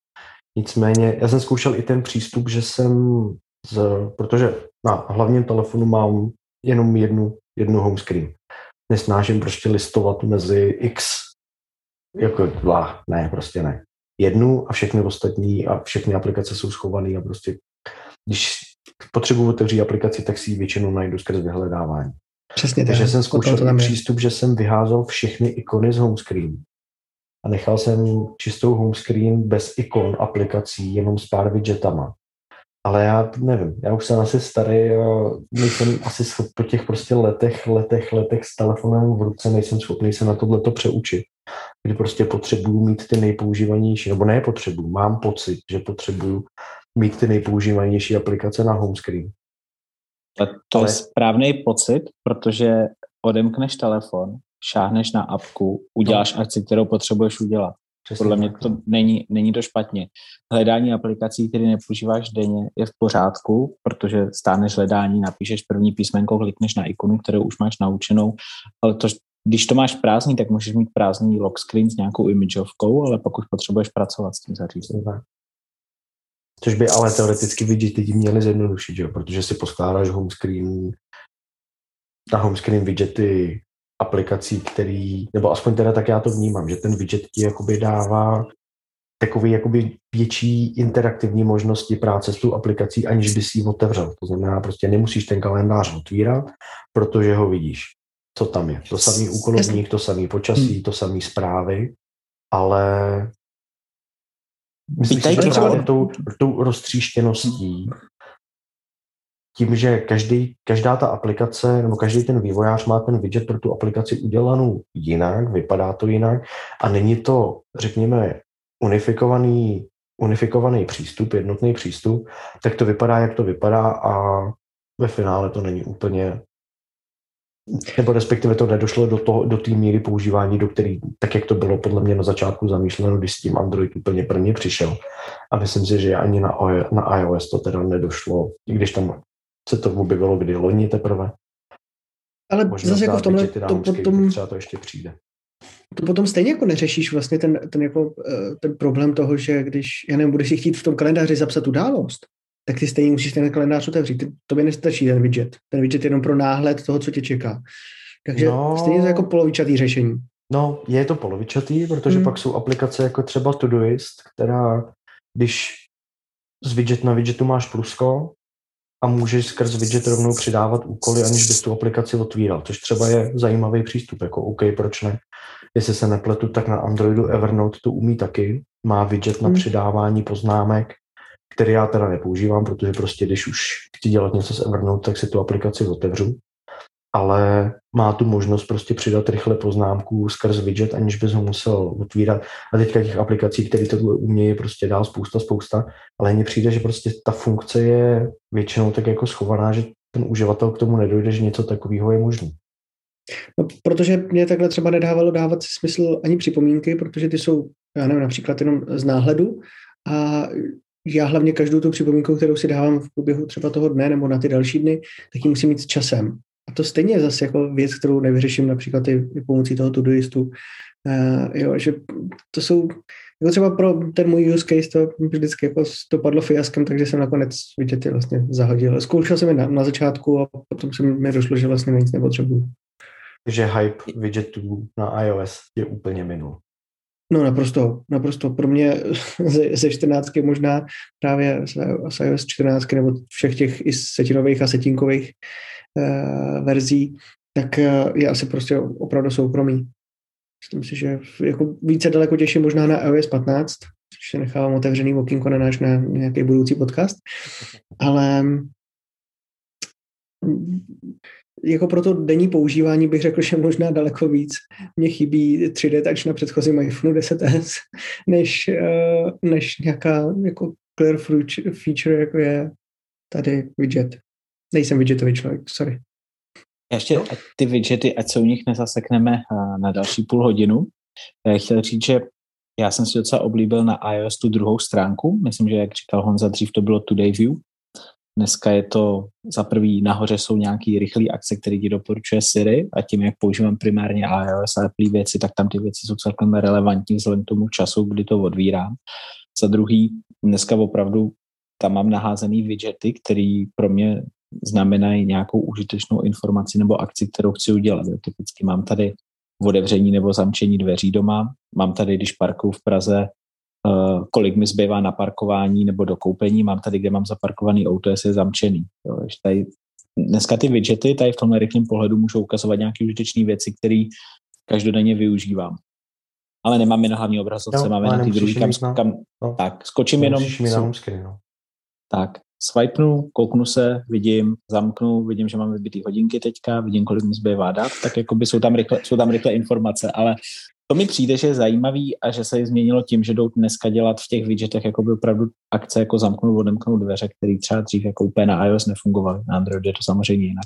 S1: Nicméně, já jsem zkoušel i ten přístup, že jsem, z, protože na hlavním telefonu mám jenom jednu, jednu home screen. Nesnážím prostě listovat mezi x, jako dva, ne, prostě ne. Jednu a všechny ostatní a všechny aplikace jsou schované a prostě, když potřebuji otevřít aplikaci, tak si ji většinou najdu skrz vyhledávání.
S2: Přesně
S1: Takže tak. jsem zkoušel to přístup, že jsem vyházel všechny ikony z home screen a nechal jsem čistou home screen bez ikon aplikací, jenom s pár widgetama. Ale já nevím, já už jsem asi starý, nejsem asi po těch prostě letech, letech, letech s telefonem v ruce, nejsem schopný se na tohle to přeučit. Kdy prostě potřebuju mít ty nejpoužívanější, nebo ne potřebuju, mám pocit, že potřebuju mít ty nejpoužívanější aplikace na home screen.
S3: To Ale... je správný pocit, protože odemkneš telefon, šáhneš na apku, uděláš no. akci, kterou potřebuješ udělat. Přesně Podle mě to no. není, není to špatně. Hledání aplikací, které nepoužíváš denně, je v pořádku, protože stáneš hledání, napíšeš první písmenko, klikneš na ikonu, kterou už máš naučenou, ale to, když to máš prázdný, tak můžeš mít prázdný lock screen s nějakou imageovkou, ale pak už potřebuješ pracovat s tím zařízením.
S1: Což by ale teoreticky widgety měli zjednodušit, jo? protože si poskládáš home screen, na home screen widgety aplikací, který, nebo aspoň teda tak já to vnímám, že ten widget ti jakoby dává takový jakoby větší interaktivní možnosti práce s tou aplikací, aniž by si ji otevřel. To znamená, prostě nemusíš ten kalendář otvírat, protože ho vidíš, co tam je. To samý úkolovník, to samý počasí, to samý zprávy, ale Myslím si, že třeba tou, tou roztříštěností, tím, že každý, každá ta aplikace nebo každý ten vývojář má ten widget pro tu aplikaci udělanou jinak, vypadá to jinak a není to, řekněme, unifikovaný, unifikovaný přístup, jednotný přístup, tak to vypadá, jak to vypadá a ve finále to není úplně nebo respektive to nedošlo do, toho, do té míry používání, do který, tak jak to bylo podle mě na začátku zamýšleno, když s tím Android úplně prvně přišel. A myslím si, že ani na, na iOS to teda nedošlo, i když tam se to objevilo kdy loni teprve.
S2: Ale Možná zase jako v tomhle,
S1: to potom, třeba to ještě přijde.
S2: To potom stejně jako neřešíš vlastně ten, ten, jako, eh, ten problém toho, že když, já nevím, budeš si chtít v tom kalendáři zapsat událost, tak ty stejně musíš ten kalendář otevřít. To by nestačí ten widget. Ten widget je jenom pro náhled toho, co tě čeká. Takže no, stejně to jako polovičatý řešení.
S1: No, je to polovičatý, protože hmm. pak jsou aplikace jako třeba Todoist, která, když z widget na widgetu máš plusko a můžeš skrz widget rovnou přidávat úkoly, aniž bys tu aplikaci otvíral, což třeba je zajímavý přístup, jako OK, proč ne? Jestli se nepletu, tak na Androidu Evernote to umí taky. Má widget na hmm. přidávání poznámek, který já teda nepoužívám, protože prostě když už chci dělat něco s Evernote, tak si tu aplikaci otevřu ale má tu možnost prostě přidat rychle poznámku skrz widget, aniž bys ho musel otvírat. A teďka těch aplikací, které to umějí, je prostě dál spousta, spousta, ale mně přijde, že prostě ta funkce je většinou tak jako schovaná, že ten uživatel k tomu nedojde, že něco takového je možné.
S2: No, protože mě takhle třeba nedávalo dávat smysl ani připomínky, protože ty jsou, já nevím, například jenom z náhledu a já hlavně každou tu připomínku, kterou si dávám v průběhu třeba toho dne nebo na ty další dny, tak ji musím mít s časem. A to stejně je zase jako věc, kterou nevyřeším například i pomocí toho Todoistu. Uh, jo, že to jsou, jako třeba pro ten můj use case to vždycky jako to padlo fiaskem, takže jsem nakonec widgety vlastně zahodil. Zkoušel jsem je na, na začátku a potom jsem mi došlo, že vlastně nic nepotřebuju.
S1: Takže hype widgetů na iOS je úplně minul.
S2: No naprosto, naprosto. Pro mě ze, ze 14 možná právě z iOS 14 nebo všech těch i setinových a setinkových Eh, verzí, tak eh, je asi prostě opravdu soukromý. Myslím si, že jako více daleko těším možná na iOS 15, což se nechávám otevřený okýnko na náš na nějaký budoucí podcast, ale jako pro to denní používání bych řekl, že možná daleko víc mě chybí 3D touch na předchozím iPhone 10s, než, eh, než nějaká jako clear feature, jako je tady widget. Nejsem widgetový člověk, sorry.
S3: Ještě no. ty widgety, ať se u nich nezasekneme eh, na další půl hodinu. Já chtěl říct, že já jsem si docela oblíbil na iOS tu druhou stránku. Myslím, že jak říkal Honza, dřív to bylo Today View. Dneska je to za prvý nahoře jsou nějaký rychlé akce, které ti doporučuje Siri a tím, jak používám primárně iOS a Apple věci, tak tam ty věci jsou celkem relevantní vzhledem k tomu času, kdy to odvírám. Za druhý, dneska opravdu tam mám naházený widgety, který pro mě znamenají nějakou užitečnou informaci nebo akci, kterou chci udělat. Typicky mám tady otevření nebo zamčení dveří doma, mám tady, když parkuju v Praze, kolik mi zbývá na parkování nebo do koupení, mám tady, kde mám zaparkovaný auto, jestli je zamčený. Jo, tady, dneska ty widgety tady v tomhle rychlém pohledu můžou ukazovat nějaké užitečné věci, které každodenně využívám. Ale nemáme na hlavní obrazovce, no, máme na ty druhý, kam, kam no. tak, skočím jenom.
S1: no.
S3: Tak, swipenu, kouknu se, vidím, zamknu, vidím, že mám vybitý hodinky teďka, vidím, kolik mi zbývá dát, tak jakoby jsou tam, rychle, jsou tam rychle informace, ale to mi přijde, že je zajímavý a že se změnilo tím, že jdou dneska dělat v těch widgetech jako by opravdu akce jako zamknout, odemknout dveře, které třeba dřív jako úplně na iOS nefungovaly. Na Androidu je to samozřejmě jinak.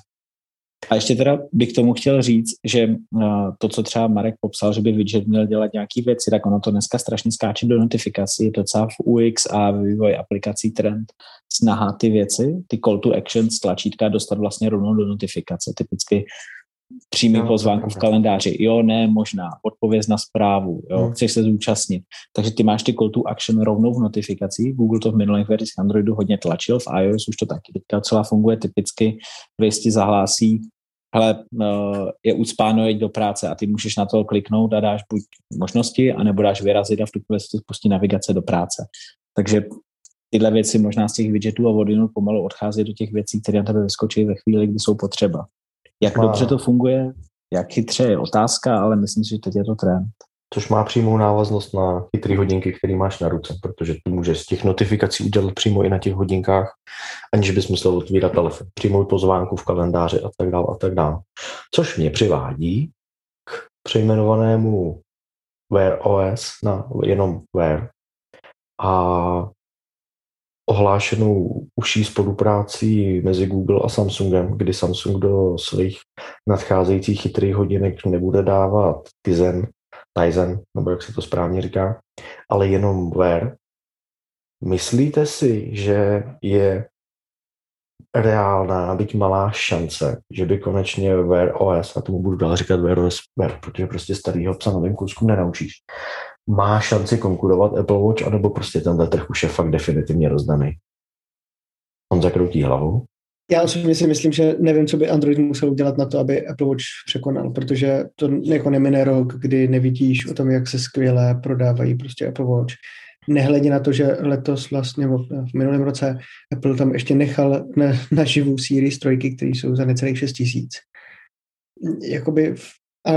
S3: A ještě teda bych tomu chtěl říct, že uh, to, co třeba Marek popsal, že by widget měl dělat nějaké věci, tak ono to dneska strašně skáče do notifikací. Je docela v UX a vývoj aplikací trend snaha ty věci, ty call to action z tlačítka dostat vlastně rovnou do notifikace. Typicky přímý no, pozvánku v kalendáři. Jo, ne, možná. Odpověz na zprávu. Jo, hmm. chceš se zúčastnit. Takže ty máš ty call to action rovnou v notifikaci. Google to v minulých verzích Androidu hodně tlačil, v iOS už to taky teďka celá funguje typicky. Věsti zahlásí, ale uh, je ucpáno, jeď do práce a ty můžeš na to kliknout a dáš buď možnosti, anebo dáš vyrazit a v tu chvíli se spustí navigace do práce. Takže tyhle věci možná z těch widgetů a vodinu pomalu odchází do těch věcí, které na tebe vyskočí ve chvíli, kdy jsou potřeba. Jak má... dobře to funguje, jak chytře je otázka, ale myslím si, že teď je to trend.
S1: Což má přímou návaznost na chytré hodinky, které máš na ruce, protože ty můžeš z těch notifikací udělat přímo i na těch hodinkách, aniž bys musel otvírat telefon, přímou pozvánku v kalendáři a tak dále a tak dále. Což mě přivádí k přejmenovanému Wear OS na jenom Wear. A ohlášenou užší spolupráci mezi Google a Samsungem, kdy Samsung do svých nadcházejících chytrých hodinek nebude dávat Tizen, Tizen, nebo jak se to správně říká, ale jenom Wear. Myslíte si, že je reálná, byť malá šance, že by konečně Wear OS, a tomu budu dál říkat Wear OS protože prostě starýho psa novým kuskům nenaučíš, má šanci konkurovat Apple Watch, anebo prostě tenhle trh už je fakt definitivně rozdaný. On zakroutí hlavu.
S2: Já osobně si myslím, že nevím, co by Android musel udělat na to, aby Apple Watch překonal, protože to jako nemine rok, kdy nevidíš o tom, jak se skvěle prodávají prostě Apple Watch. Nehledě na to, že letos vlastně, nebo v minulém roce Apple tam ještě nechal na, na živou Series trojky, které jsou za necelých 6 tisíc. Jakoby a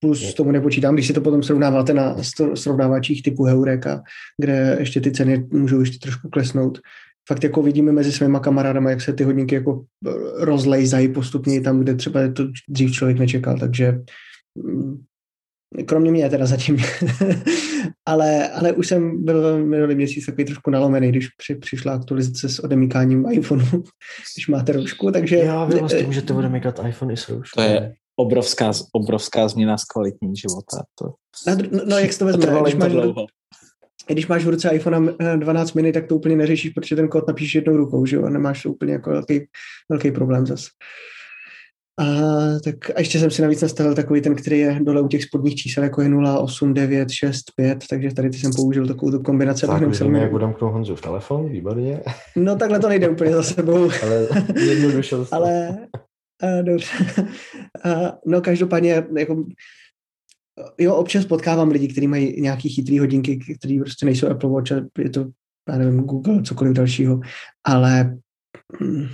S2: plus tomu nepočítám, když si to potom srovnáváte na srovnávačích typu Heureka, kde ještě ty ceny můžou ještě trošku klesnout, fakt jako vidíme mezi svýma kamarádama, jak se ty hodinky jako rozlejzají postupně tam, kde třeba to dřív člověk nečekal, takže mm, kromě mě teda zatím. ale, ale už jsem byl minulý měsíc takový trošku nalomený, když při, přišla aktualizace s odemykáním iPhoneu, když máte roušku, takže...
S1: Já vy vlastně můžete odemykat iPhone i s rouškou.
S3: To je obrovská, obrovská změna z kvalitní života. To...
S2: No, no, jak to vezme, když máš, dlouho když máš v ruce iPhone 12 mini, tak to úplně neřešíš, protože ten kód napíšeš jednou rukou, že jo, a nemáš to úplně jako velký, velký problém zas. A, tak a ještě jsem si navíc nastavil takový ten, který je dole u těch spodních čísel, jako je 0, 8, 9, 6, 5, takže tady ty jsem použil takovou tu kombinaci.
S1: Tak už víme, jak budem k tomu Honzu v telefon, výborně.
S2: No takhle to nejde úplně za sebou.
S1: Ale jednoduše
S2: Ale, dobře. No každopádně, jako, jo, občas potkávám lidi, kteří mají nějaký chytrý hodinky, které prostě nejsou Apple Watch, je to, já nevím, Google, cokoliv dalšího, ale...
S3: Mm,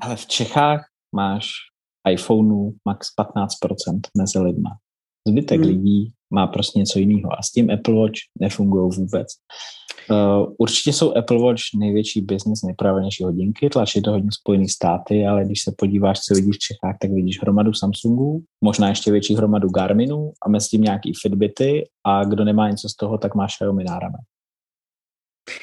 S3: ale v Čechách máš iPhoneu max 15% mezi lidma. Zbytek hmm. lidí má prostě něco jiného a s tím Apple Watch nefungují vůbec. Uh, určitě jsou Apple Watch největší biznis, nejpravenější hodinky, tlačí to hodně Spojený státy, ale když se podíváš, co vidíš v Čechách, tak vidíš hromadu Samsungů, možná ještě větší hromadu Garminů a mezi tím nějaký Fitbity a kdo nemá něco z toho, tak má Xiaomi náramek.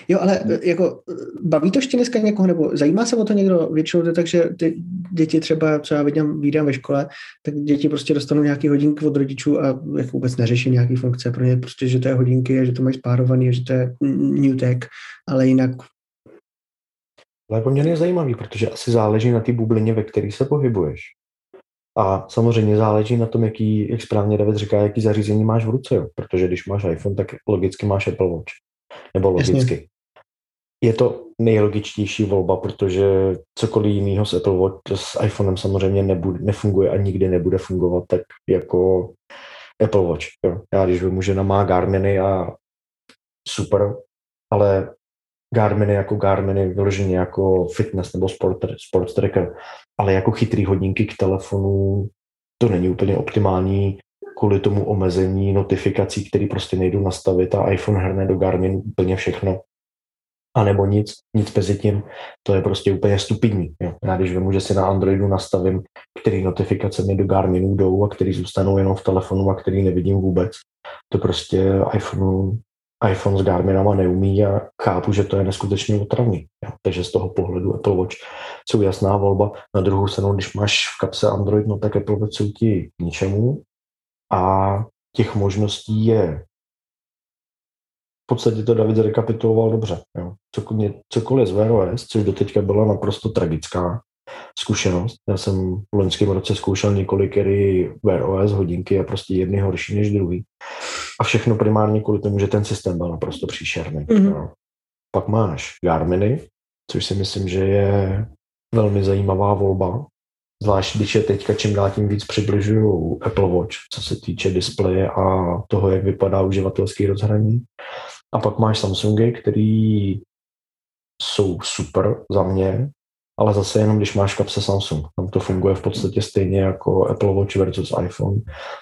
S2: Jo, ale e, jako e, baví to ještě dneska někoho, nebo zajímá se o to někdo? Většinou to tak, že ty děti třeba, co já vidím, vídám ve škole, tak děti prostě dostanou nějaký hodinky od rodičů a jako vůbec neřeší nějaký funkce pro ně, prostě, že to je hodinky, že to mají spárovaný, že to je new tech, ale jinak
S1: ale je poměrně zajímavý, protože asi záleží na té bublině, ve které se pohybuješ. A samozřejmě záleží na tom, jaký, jak správně David říká, jaký zařízení máš v ruce. Jo. Protože když máš iPhone, tak logicky máš Apple Watch nebo logicky. Jasně. Je to nejlogičtější volba, protože cokoliv jiného s Apple Watch, s iPhonem samozřejmě nebude, nefunguje a nikdy nebude fungovat tak jako Apple Watch. Jo. Já když vím, že má Garminy a super, ale Garminy jako Garminy vyloženě jako fitness nebo sport, sport tracker, ale jako chytrý hodinky k telefonu to není úplně optimální kvůli tomu omezení notifikací, které prostě nejdu nastavit a iPhone hrne do Garmin úplně všechno. A nebo nic, nic mezi tím, to je prostě úplně stupidní. Jo. Já když vím, že si na Androidu nastavím, který notifikace mi do Garminu jdou a který zůstanou jenom v telefonu a který nevidím vůbec, to prostě iPhone, iPhone s Garminama neumí a chápu, že to je neskutečně otravný. Jo. Takže z toho pohledu Apple Watch jsou jasná volba. Na druhou stranu, když máš v kapse Android, no tak Apple Watch jsou ti ničemu, a těch možností je v podstatě to David zrekapituloval dobře. Jo. Cokoliv, cokoliv z Wear OS, což doteďka byla naprosto tragická zkušenost. Já jsem v loňském roce zkoušel několik Wear OS hodinky a prostě jedny horší než druhý. A všechno primárně kvůli tomu, že ten systém byl naprosto příšerný. Mm-hmm. Jo. Pak máš Garminy, což si myslím, že je velmi zajímavá volba, Zvlášť když je teďka čím dál tím víc přibližuju Apple Watch, co se týče displeje a toho, jak vypadá uživatelský rozhraní. A pak máš Samsungy, který jsou super za mě, ale zase jenom když máš kapse Samsung. Tam to funguje v podstatě stejně jako Apple Watch versus iPhone,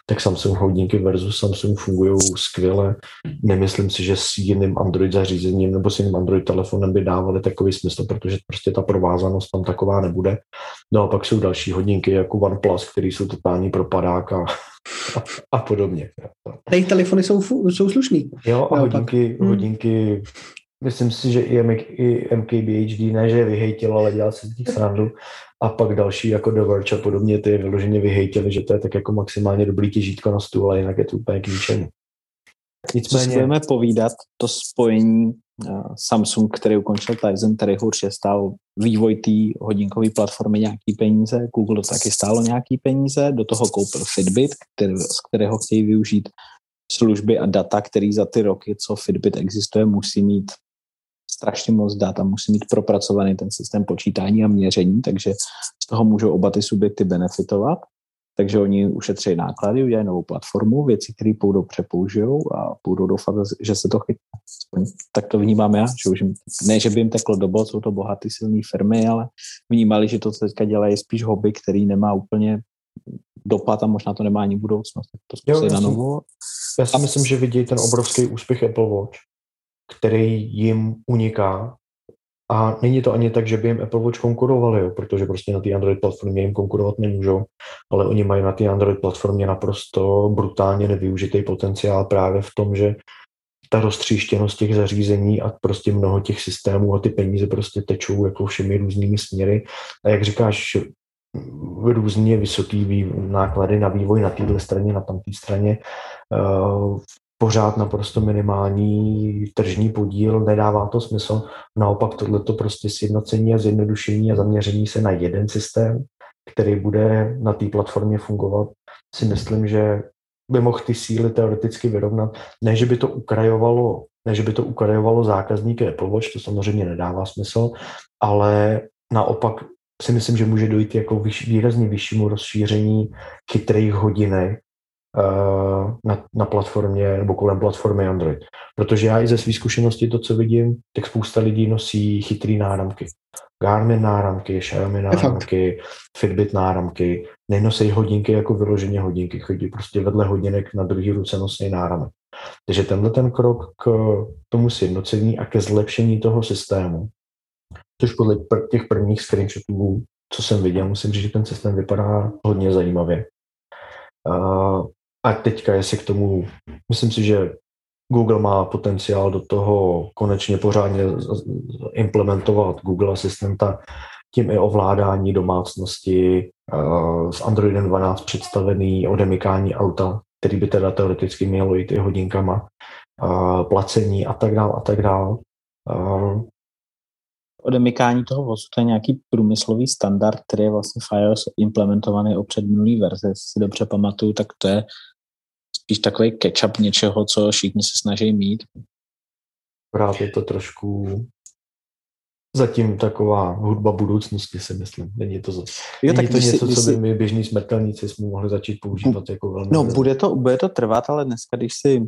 S1: tak Samsung hodinky versus Samsung fungují skvěle. Nemyslím si, že s jiným Android zařízením nebo s jiným Android telefonem by dávali takový smysl, protože prostě ta provázanost tam taková nebude. No a pak jsou další hodinky jako OnePlus, který jsou totální propadák a, a, a podobně.
S2: Ty telefony jsou, jsou slušný.
S1: Jo, a hodinky, hmm. hodinky Myslím si, že i, MK, i MKBHD, ne, že je vyhejtil, ale dělal si z nich srandu. A pak další, jako The Verge a podobně, ty vyloženě vyhejtili, že to je tak jako maximálně dobrý těžítko na stůl, ale jinak je to úplně k ničemu.
S3: Nicméně... Co budeme povídat, to spojení uh, Samsung, který ukončil Tizen, který určitě stál vývoj té hodinkové platformy nějaký peníze, Google to taky stálo nějaký peníze, do toho koupil Fitbit, který, z kterého chtějí využít služby a data, který za ty roky, co Fitbit existuje, musí mít strašně moc dat a musí mít propracovaný ten systém počítání a měření, takže z toho můžou oba ty subjekty benefitovat. Takže oni ušetří náklady, udělají novou platformu, věci, které půjdou přepoužijou a půjdou doufat, že se to chytne. Tak to vnímám já, že už jim, ne, že by jim teklo do bod, jsou to bohaté silné firmy, ale vnímali, že to, co teďka dělají, je spíš hobby, který nemá úplně dopad a možná to nemá ani budoucnost. Tak to zkusí na novo.
S1: Já si myslím, že vidí ten obrovský úspěch Apple Watch, který jim uniká a není to ani tak, že by jim Apple Watch konkurovali, jo, protože prostě na té Android platformě jim konkurovat nemůžou, ale oni mají na té Android platformě naprosto brutálně nevyužitý potenciál právě v tom, že ta roztříštěnost těch zařízení a prostě mnoho těch systémů a ty peníze prostě tečou jako všemi různými směry. A jak říkáš, různě vysoký náklady na vývoj na této straně, na tamté straně. Pořád naprosto minimální tržní podíl, nedává to smysl. Naopak tohleto prostě sjednocení a zjednodušení a zaměření se na jeden systém, který bude na té platformě fungovat, si myslím, že by mohl ty síly teoreticky vyrovnat. Ne, že by to ukrajovalo, ne, že by to ukrajovalo zákazníky Apple Watch, to samozřejmě nedává smysl, ale naopak si myslím, že může dojít jako výrazně vyššímu rozšíření chytrých hodinek na, na platformě nebo kolem platformy Android. Protože já i ze své zkušenosti to, co vidím, tak spousta lidí nosí chytrý náramky. Garmin náramky, Xiaomi náramky, Fitbit náramky, nenosí hodinky jako vyloženě hodinky, chodí prostě vedle hodinek na druhý ruce nosí náramek. Takže tenhle ten krok k tomu sjednocení a ke zlepšení toho systému což podle těch prvních screenshotů, co jsem viděl, musím říct, že ten systém vypadá hodně zajímavě. A teďka, jestli k tomu, myslím si, že Google má potenciál do toho konečně pořádně implementovat Google Asistenta, tím i ovládání domácnosti, s Androidem 12 představený odemykání auta, který by teda teoreticky mělo jít i hodinkama, placení a tak dále a tak dále
S3: odemykání toho vozu, to je nějaký průmyslový standard, který je vlastně v iOS implementovaný o předminulý verzi, jestli si dobře pamatuju, tak to je spíš takový catch-up něčeho, co všichni se snaží mít.
S1: Právě je to trošku zatím taková hudba budoucnosti, si myslím. Není to, jo, tak to něco, si, co by my běžní smrtelníci jsme mohli začít používat jako velmi...
S3: No, bude to, bude to trvat, ale dneska, když si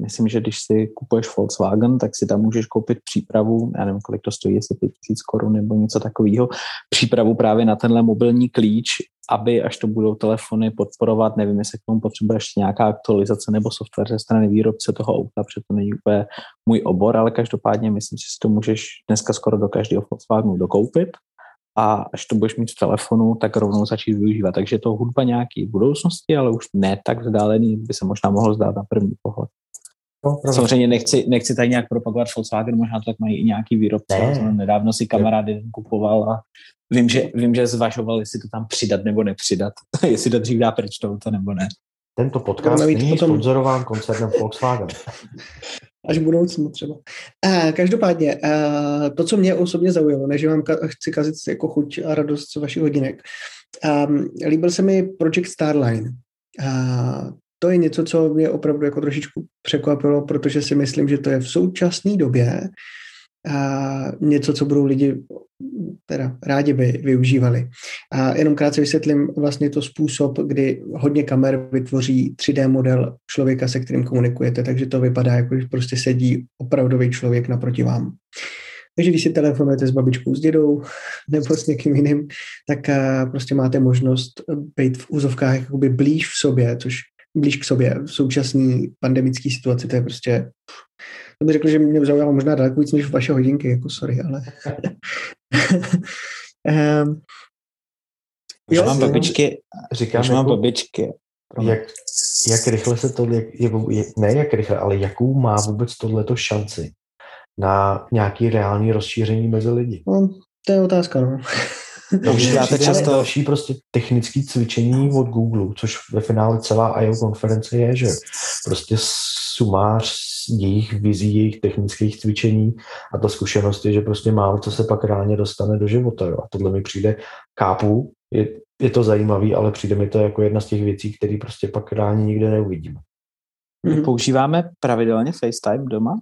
S3: myslím, že když si kupuješ Volkswagen, tak si tam můžeš koupit přípravu, já nevím, kolik to stojí, jestli 5000 korun nebo něco takového, přípravu právě na tenhle mobilní klíč, aby až to budou telefony podporovat, nevím, jestli k tomu potřebuješ nějaká aktualizace nebo software ze strany výrobce toho auta, protože to není úplně můj obor, ale každopádně myslím že si to můžeš dneska skoro do každého Volkswagenu dokoupit a až to budeš mít v telefonu, tak rovnou začít využívat. Takže to hudba nějaký budoucnosti, ale už ne tak vzdálený, by se možná mohlo zdát na první pohled. No, Samozřejmě nechci, nechci tady nějak propagovat Volkswagen, možná to tak mají i nějaký výrobce. Ne. Nedávno si kamarád jeden kupoval a vím že, vím, že zvažoval, jestli to tam přidat nebo nepřidat. jestli to dřív dá pryč to nebo ne.
S1: Tento podcast není potom... sponzorován koncernem Volkswagen.
S2: Až v budoucnu třeba. Uh, každopádně, uh, to, co mě osobně zaujalo, než vám ka- chci kazit jako chuť a radost z vašich hodinek, um, líbil se mi Project Starline. Uh, to je něco, co mě opravdu jako trošičku překvapilo, protože si myslím, že to je v současné době a něco, co budou lidi teda rádi by využívali. A jenom krátce vysvětlím vlastně to způsob, kdy hodně kamer vytvoří 3D model člověka, se kterým komunikujete, takže to vypadá, jako když prostě sedí opravdový člověk naproti vám. Takže když si telefonujete s babičkou, s dědou nebo s někým jiným, tak prostě máte možnost být v úzovkách jakoby blíž v sobě, což blíž k sobě v současné pandemické situaci, to je prostě to bych řekl, že mě zaujalo možná daleko víc než vaše hodinky, jako sorry, ale...
S3: um, jo, mám babičky, říkám, že mám jako, babičky.
S1: Jak, jak rychle se to, jak, jak, ne jak rychle, ale jakou má vůbec tohleto šanci na nějaký reálný rozšíření mezi lidi?
S2: No, to je otázka, no.
S1: Používáte často další prostě technické cvičení od Google, což ve finále celá I.O. konference je, že prostě sumář jejich vizí, jejich technických cvičení a ta zkušenost je, že prostě málo co se pak reálně dostane do života. Jo. A tohle mi přijde, kápu, je, je to zajímavý, ale přijde mi to jako jedna z těch věcí, které prostě pak reálně nikde neuvidíme.
S3: Mm-hmm. Používáme pravidelně FaceTime doma?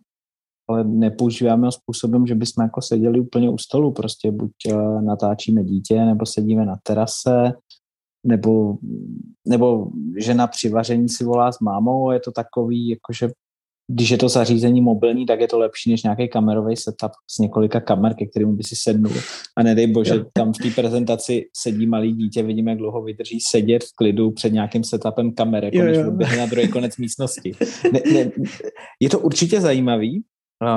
S3: ale nepoužíváme ho způsobem, že bychom jako seděli úplně u stolu, prostě buď uh, natáčíme dítě, nebo sedíme na terase, nebo, nebo žena při vaření si volá s mámou, je to takový, jakože když je to zařízení mobilní, tak je to lepší než nějaký kamerový setup s několika kamer, ke kterým by si sednul. A nedej bože, tam v té prezentaci sedí malý dítě, vidíme, jak dlouho vydrží sedět v klidu před nějakým setupem kamer, jako než na druhý konec místnosti. Ne, ne, je to určitě zajímavý,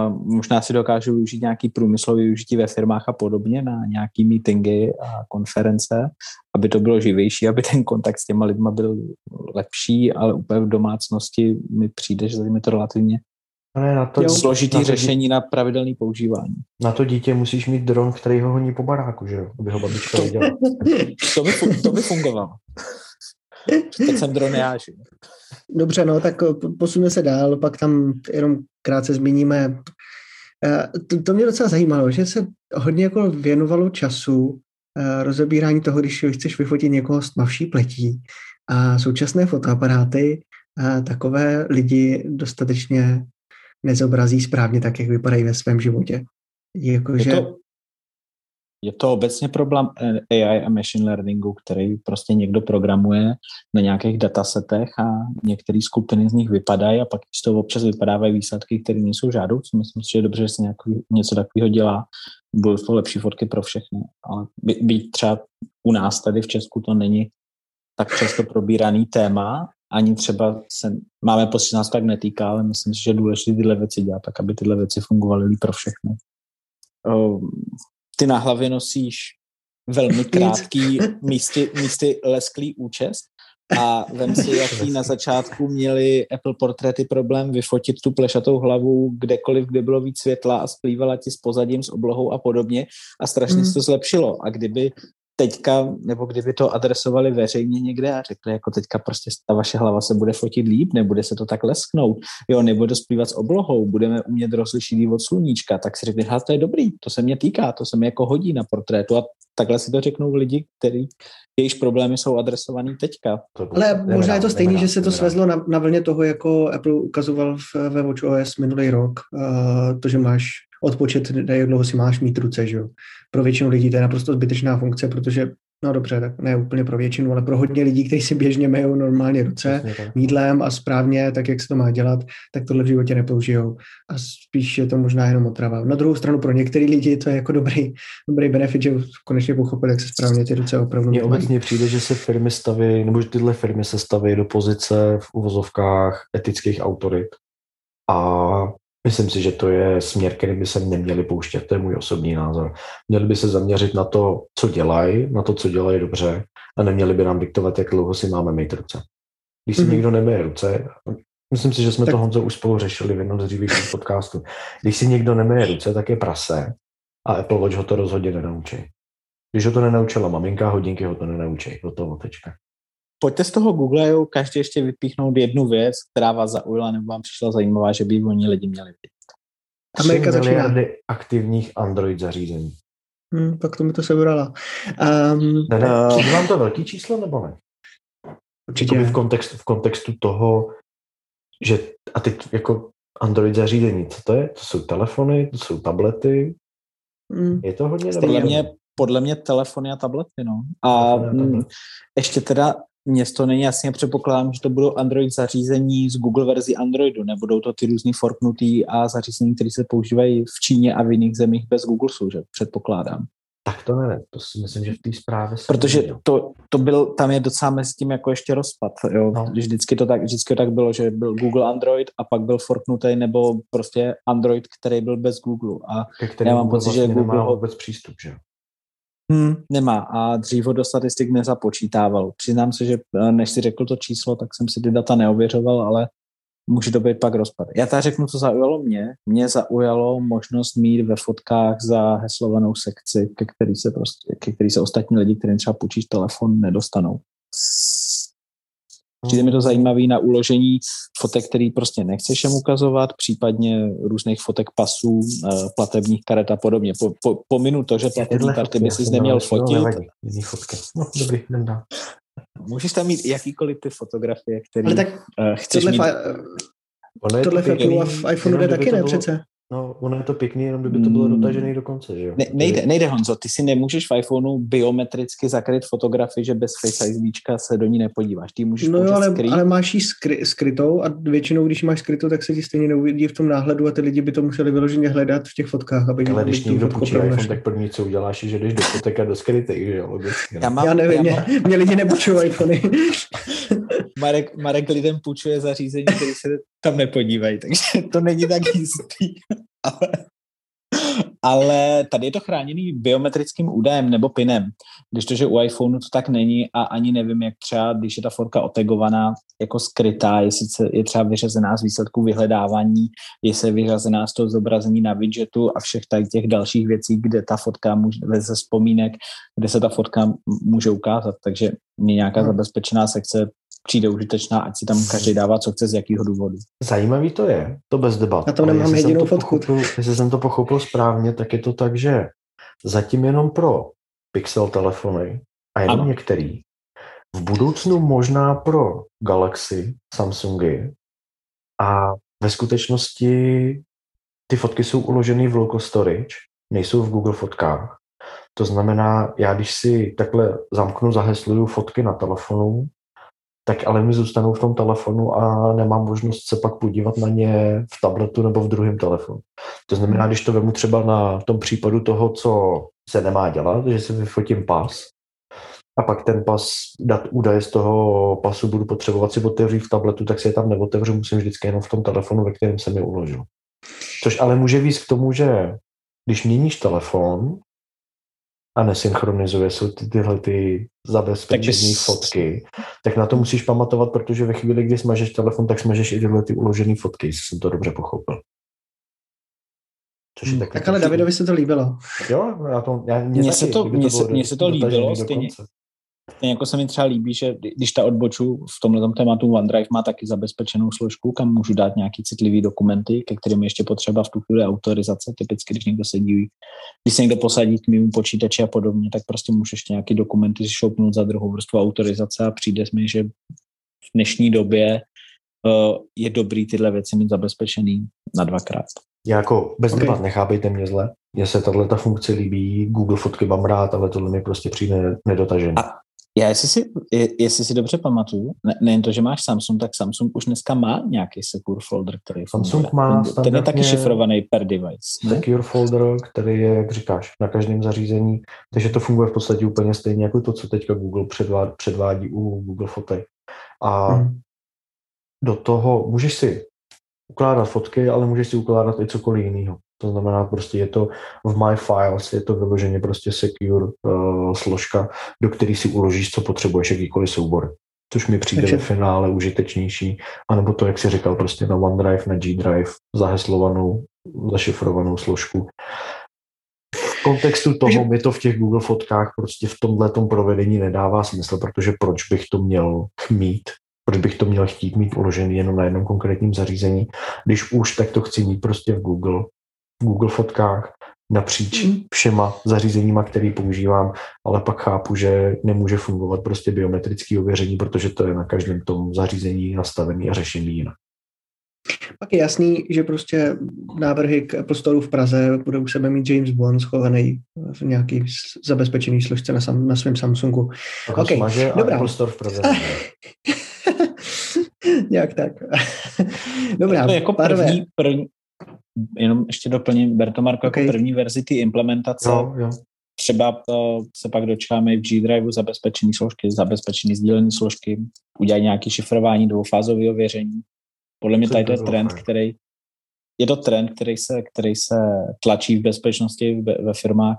S3: možná si dokážu využít nějaký průmyslový využití ve firmách a podobně na nějaký meetingy a konference, aby to bylo živější, aby ten kontakt s těma lidma byl lepší, ale úplně v domácnosti mi přijde, že je to relativně ne, na to, složitý na to řešení dítě, na pravidelný používání.
S1: Na to dítě musíš mít dron, který ho honí po baráku, že jo? Aby ho babička viděla.
S3: to, by, to by fungovalo. Teď jsem droneáž.
S2: Dobře, no, tak posuneme se dál, pak tam jenom krátce zmíníme. Eh, to, to mě docela zajímalo, že se hodně jako věnovalo času eh, rozebírání toho, když chceš vyfotit někoho s tmavší pletí a současné fotoaparáty a takové lidi dostatečně nezobrazí správně tak, jak vypadají ve svém životě.
S3: Jakože... Je to, je to obecně problém AI a machine learningu, který prostě někdo programuje na nějakých datasetech a některé skupiny z nich vypadají a pak z toho občas vypadávají výsledky, které nejsou žádoucí. Myslím si, že je dobře, že se nějaký, něco takového dělá. Budou to lepší fotky pro všechny. Ale by, být třeba u nás tady v Česku to není tak často probíraný téma, ani třeba se, máme pocit, nás tak netýká, ale myslím si, že je důležité tyhle věci dělat, tak aby tyhle věci fungovaly pro všechny ty na hlavě nosíš velmi krátký místy, místy lesklý účes a vem si, jaký na začátku měli Apple portréty problém vyfotit tu plešatou hlavu kdekoliv, kde bylo víc světla a splývala ti s pozadím, s oblohou a podobně a strašně mm. se to zlepšilo. A kdyby teďka, nebo kdyby to adresovali veřejně někde a řekli, jako teďka prostě ta vaše hlava se bude fotit líp, nebude se to tak lesknout, jo, nebude splývat s oblohou, budeme umět rozlišit od sluníčka, tak si řekli, to je dobrý, to se mě týká, to se mi jako hodí na portrétu a takhle si to řeknou lidi, který jejichž problémy jsou adresovaný teďka.
S2: Ale možná je to stejný, že se to svezlo na, na vlně toho, jako Apple ukazoval v, ve WatchOS minulý rok, uh, to, že máš odpočet, jak dlouho si máš mít ruce, že jo. Pro většinu lidí to je naprosto zbytečná funkce, protože No dobře, tak ne úplně pro většinu, ale pro hodně lidí, kteří si běžně myjou normálně ruce mídlem a správně, tak jak se to má dělat, tak tohle v životě nepoužijou. A spíš je to možná jenom otrava. Na druhou stranu pro některé lidi to je jako dobrý, dobrý benefit, že konečně pochopili, jak se správně ty ruce opravdu
S1: Mně obecně přijde, že se firmy staví, nebo že tyhle firmy se staví do pozice v uvozovkách etických autorit. A Myslím si, že to je směr, který by se neměli pouštět, to je můj osobní názor. Měli by se zaměřit na to, co dělají, na to, co dělají dobře a neměli by nám diktovat, jak dlouho si máme mít ruce. Když si mm-hmm. někdo nemije ruce, myslím si, že jsme tak. to Honzo už spolu řešili v jednom z dřívějších podcastů. Když si někdo nemije ruce, tak je prase a Apple Watch ho to rozhodně nenaučí. Když ho to nenaučila maminka, hodinky ho to nenaučí. Do toho tečka
S3: pojďte z toho Google každý ještě vypíchnout jednu věc, která vás zaujala nebo vám přišla zajímavá, že by o ní lidi měli vědět.
S1: Amerika začíná. aktivních Android zařízení.
S2: Hmm, pak tomu to sebrala.
S1: Um, ne, ne, uh, vám to velký číslo nebo ne? Určitě. v kontextu, v kontextu toho, že a teď jako Android zařízení, co to je? To jsou telefony, to jsou tablety. Hmm. Je to hodně
S3: Podle mě, podle mě telefony a tablety, no. A, a mm, ještě teda město není jasně, předpokládám, že to budou Android zařízení z Google verzí Androidu, nebudou to ty různý forknutý a zařízení, které se používají v Číně a v jiných zemích bez Google služeb, předpokládám.
S1: Tak to ne, to si myslím, že v té zprávě
S3: Protože to, to byl, tam je docela mezi tím jako ještě rozpad, jo. No. Vždycky, to tak, vždycky to tak bylo, že byl Google Android a pak byl forknutý nebo prostě Android, který byl bez Google. A já mám pocit, vlastně že Google
S1: nemá vůbec přístup, že
S3: Hmm, nemá a dřív ho do statistik nezapočítával. Přiznám se, že eh, než si řekl to číslo, tak jsem si ty data neověřoval, ale může to být pak rozpad. Já tady řeknu, co zaujalo mě. Mě zaujalo možnost mít ve fotkách za heslovanou sekci, ke který se, prostě, ke který se ostatní lidi, kterým třeba půjčíš telefon, nedostanou. Přijde mi to zajímavé na uložení fotek, který prostě nechceš jim ukazovat, případně různých fotek pasů, eh, platebních karet a podobně. Po, po, pominu to, že platební karty by si neměl fotit.
S1: Nevadí, fotky. No, dobrý, nemá.
S3: Můžeš tam mít jakýkoliv ty fotografie, které uh, chceš
S2: tohle
S3: mít.
S2: Fa- tohle v Apple a v iPhoneu jde taky, ne přece?
S1: No, ono je to pěkný, jenom kdyby to bylo
S3: Mm.
S1: dotažený do konce, že jo?
S3: Ne, nejde, nejde Honzo, ty si nemůžeš v iPhoneu biometricky zakryt fotografii, že bez Face IDčka se do ní nepodíváš. Ty můžeš
S2: No jo,
S3: pouze
S2: ale,
S3: skrýt.
S2: ale máš ji skry, skrytou a většinou, když máš skrytou, tak se ti stejně neuvidí v tom náhledu a ty lidi by to museli vyloženě hledat v těch fotkách, aby,
S1: Ale když někdo půjčí iPhone, tak první, co uděláš, je, že jdeš do fotek a do skrytých, že jo, logicky.
S3: Já
S1: No.
S3: mám,
S2: Já nevím,
S3: já
S2: mě,
S3: mám,
S2: mě lidi nepůjčují iPhony.
S3: Marek, Marek lidem půjčuje zařízení, které se tam nepodívají, takže to není tak jistý. Ale, ale tady je to chráněný biometrickým údajem nebo pinem, když to, že u iPhoneu to tak není a ani nevím, jak třeba, když je ta fotka otegovaná jako skrytá, jestli je třeba vyřazená z výsledku vyhledávání, jestli je vyřazená z toho zobrazení na widgetu a všech tady těch dalších věcí, kde ta fotka může, ze vzpomínek, kde se ta fotka může ukázat. Takže mě nějaká
S2: Hmm.
S3: zabezpečená sekce přijde užitečná, ať si tam každý dává, co chce, z jakého důvodu.
S1: Zajímavý to je, to bez debat.
S2: Na tom nemám
S1: jestli jsem
S2: jedinou
S1: to
S2: fotku.
S1: Pochopil, jestli jsem to pochopil správně, tak je to tak, že zatím jenom pro Pixel telefony a jenom
S3: Ano.
S1: některý. V budoucnu možná pro Galaxy, Samsungy a ve skutečnosti ty fotky jsou uloženy v local storage, nejsou v Google fotkách. To znamená, já když si takhle zamknu, zahesluju fotky na telefonu, tak ale mi zůstanou v tom telefonu a nemám možnost se pak podívat na ně v tabletu nebo v druhém telefonu. To znamená, když to vemu třeba na tom případu toho, co se nemá dělat, že si vyfotím pas a pak ten pas, dat údaje z toho pasu budu potřebovat si otevřít v tabletu, tak si je tam neotevřu, musím vždycky jenom v tom telefonu, ve kterém jsem je uložil. Což ale může víc k tomu, že když měníš telefon a nesynchronizuje se ty, tyhle ty zabezpečené
S3: Tak bys-
S1: fotky, tak na to musíš pamatovat, protože ve chvíli, kdy smažeš telefon, tak smažeš i tyhle ty uložené fotky, jestli jsem to dobře pochopil. Což je
S3: Hmm,
S2: Tak ale Davidovi se to líbilo.
S1: Jo, já to, já, mě,
S3: Mně
S1: taky,
S3: se to- mně se- mně se to líbilo, stejně-. Stejně jako se mi třeba líbí, že když ta odboču v tomhle tématu OneDrive má taky zabezpečenou složku, kam můžu dát nějaký citlivý dokumenty, ke kterým je ještě potřeba v tu chvíli autorizace. Typicky, když někdo sedí, když se někdo posadí k mému počítači a podobně, tak prostě můžu ještě nějaký dokumenty šoupnout za druhou vrstvu autorizace a přijde mi, že v dnešní době uh, je dobrý tyhle věci mít zabezpečený na dvakrát.
S1: Já jako bez
S2: Ok.
S1: okay. debat, nechápejte mě zle. Mně se tahle ta funkce líbí, Google fotky mám rád, ale tohle mi prostě přijde nedotažený.
S3: A- Já jestli si, je- jestli si dobře pamatuju, ne, nejen to, že máš Samsung, tak Samsung už dneska má nějaký secure folder, který
S1: Samsung
S3: funguje.
S1: má
S3: ten, ten je taky šifrovaný per device. Ne?
S1: Secure folder, který je, jak říkáš, na každém zařízení, takže to funguje v podstatě úplně stejně jako to, co teďka Google předvádí, předvádí u Google fotek. A
S2: Hmm.
S1: do toho můžeš si ukládat fotky, ale můžeš si ukládat i cokoliv jiného. To znamená, prostě je to v My Files, je to vyloženě prostě secure uh, složka, do které si uložíš, co potřebuješ, jakýkoliv soubor. Což mi přijde
S2: Takže-
S1: ve finále užitečnější. A nebo to, jak jsi říkal, prostě na OneDrive, na G-Drive, zaheslovanou, zašifrovanou složku. V kontextu toho
S2: Takže-
S1: mi to v těch Google fotkách prostě v tomhle provedení nedává smysl, protože proč bych to měl mít proč bych to měl chtít mít uložený jenom na jednom konkrétním zařízení, když už, tak to chci mít prostě v Google, Google fotkách napříč
S2: Mhm.
S1: všema zařízeníma, který používám, ale pak chápu, že nemůže fungovat prostě biometrické ověření, protože to je na každém tom zařízení nastavený a řešený jinak.
S2: Pak je jasný, že prostě návrhy k Apple Store v Praze bude u sebe mít James Bond schovaný v nějaký zabezpečený složce na, sam, na svém Samsungu.
S1: Tak ho
S2: Ok,
S1: smaže a
S2: dobrá.
S1: Apple Store v Praze.
S2: Nějak tak. Dobrá,
S3: to je jako první, první, jenom ještě doplním, Berto Marko,
S2: Okay.
S3: jako první verzi ty implementace,
S1: Jo, jo.
S3: třeba uh, se pak dočkáme i v G-Drive zabezpečený složky, zabezpečený sdílené složky, udělají nějaké šifrování dvoufázového věření. Podle mě tady to je trend, který je to trend, který se, který se tlačí v bezpečnosti ve, ve firmách.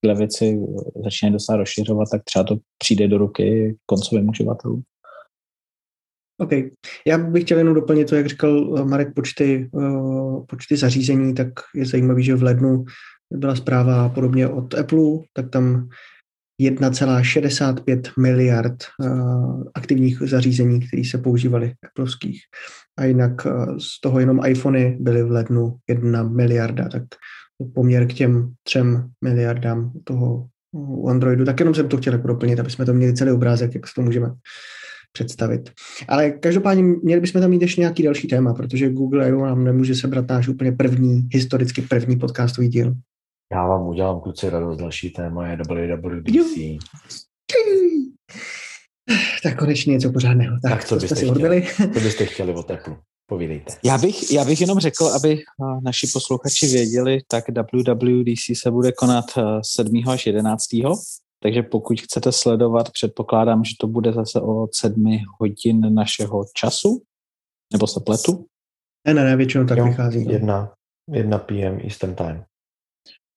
S3: Tyhle věci začínají dostat rozšiřovat, tak třeba to přijde do ruky koncovým uživatelům.
S2: OK. Já bych chtěl jenom doplnit to, jak říkal eh, Marek, počty, eh, počty zařízení, tak je zajímavý, že v lednu byla zpráva podobně od Apple, tak tam 1,65 miliard uh, aktivních zařízení, které se používaly applovských. A jinak z toho jenom iPhony byly v lednu 1 miliarda, tak poměr k těm třem miliardám toho u Androidu. Tak jenom jsem to chtěl jako doplnit, aby jsme to měli celý obrázek, jak si to můžeme představit. Ale každopádně měli bychom tam mít ještě nějaký další téma, protože Google I.O. nám nemůže sebrat náš úplně první, historicky první podcastový díl.
S1: Já vám udělám kluci radost, další téma je WWDC.
S2: Tak konečně něco pořádného. Tak,
S1: tak co, byste si chtěli, co byste chtěli o teplu? Povídejte.
S3: Já bych, já bych jenom řekl, aby naši posluchači věděli, tak WWDC se bude konat 7. až 11. Takže pokud chcete sledovat, předpokládám, že to bude zase o sedmi hodin našeho času, nebo se pletu?
S2: Ne, ne, ne, většinou tak jo, vychází.
S1: Jedna, jedna PM Eastern Time.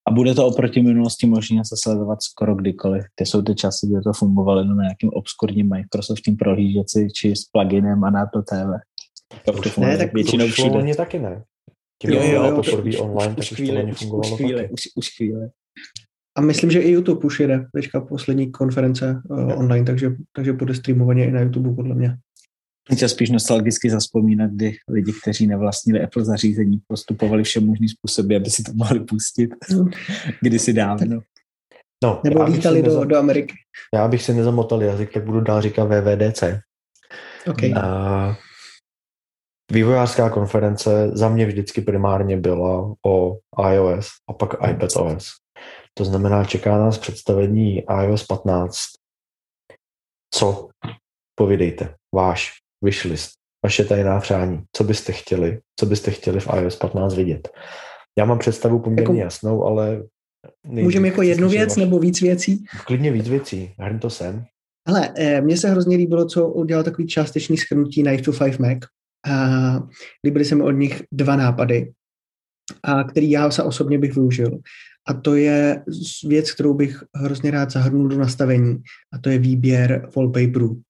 S3: A bude to oproti minulosti možné se sledovat skoro kdykoliv. Ty jsou ty časy, kdy to fungovalo jenom na nějakým obskurním Microsoftním prohlížeci či s pluginem a na to TV.
S1: To už ne, tak většinou už všude. taky ne. Tím jo, jo, jo, poprvé online, tak už, chvíli, to není fungovalo
S3: už, chvíli, už, už chvíli.
S2: A myslím, že i YouTube už jede teďka poslední konference uh, online, takže, takže bude streamovaně i na YouTube podle mě.
S3: Chtěl spíš nostalgicky zaspomínat, kdy lidi, kteří nevlastnili Apple zařízení, postupovali vše možný způsoby, aby si to mohli pustit kdysi dávno.
S2: No, Nebo lítali do, do Ameriky.
S1: Já bych si nezamotal jazyk, tak budu dál říkat VVDC.
S2: Okay.
S1: Uh, vývojářská konference za mě vždycky primárně byla o iOS a pak iPadOS. To znamená, čeká nás představení iOS 15. Co? Povídejte. Váš wishlist, vaše tajná přání. Co byste chtěli? Co byste chtěli v iOS 15 vidět? Já mám představu poměrně jako, jasnou, ale...
S2: Můžeme jako jednu věc vaši. nebo víc věcí?
S1: Klidně víc věcí. Hrň to sem.
S2: Ale eh, mně se hrozně líbilo, co udělal takový částečný schrnutí Knife to 5 Mac. A líbily se mi od nich dva nápady, a který já se osobně bych využil. A to je věc, kterou bych hrozně rád zahrnul do nastavení, a to je výběr wallpaperů.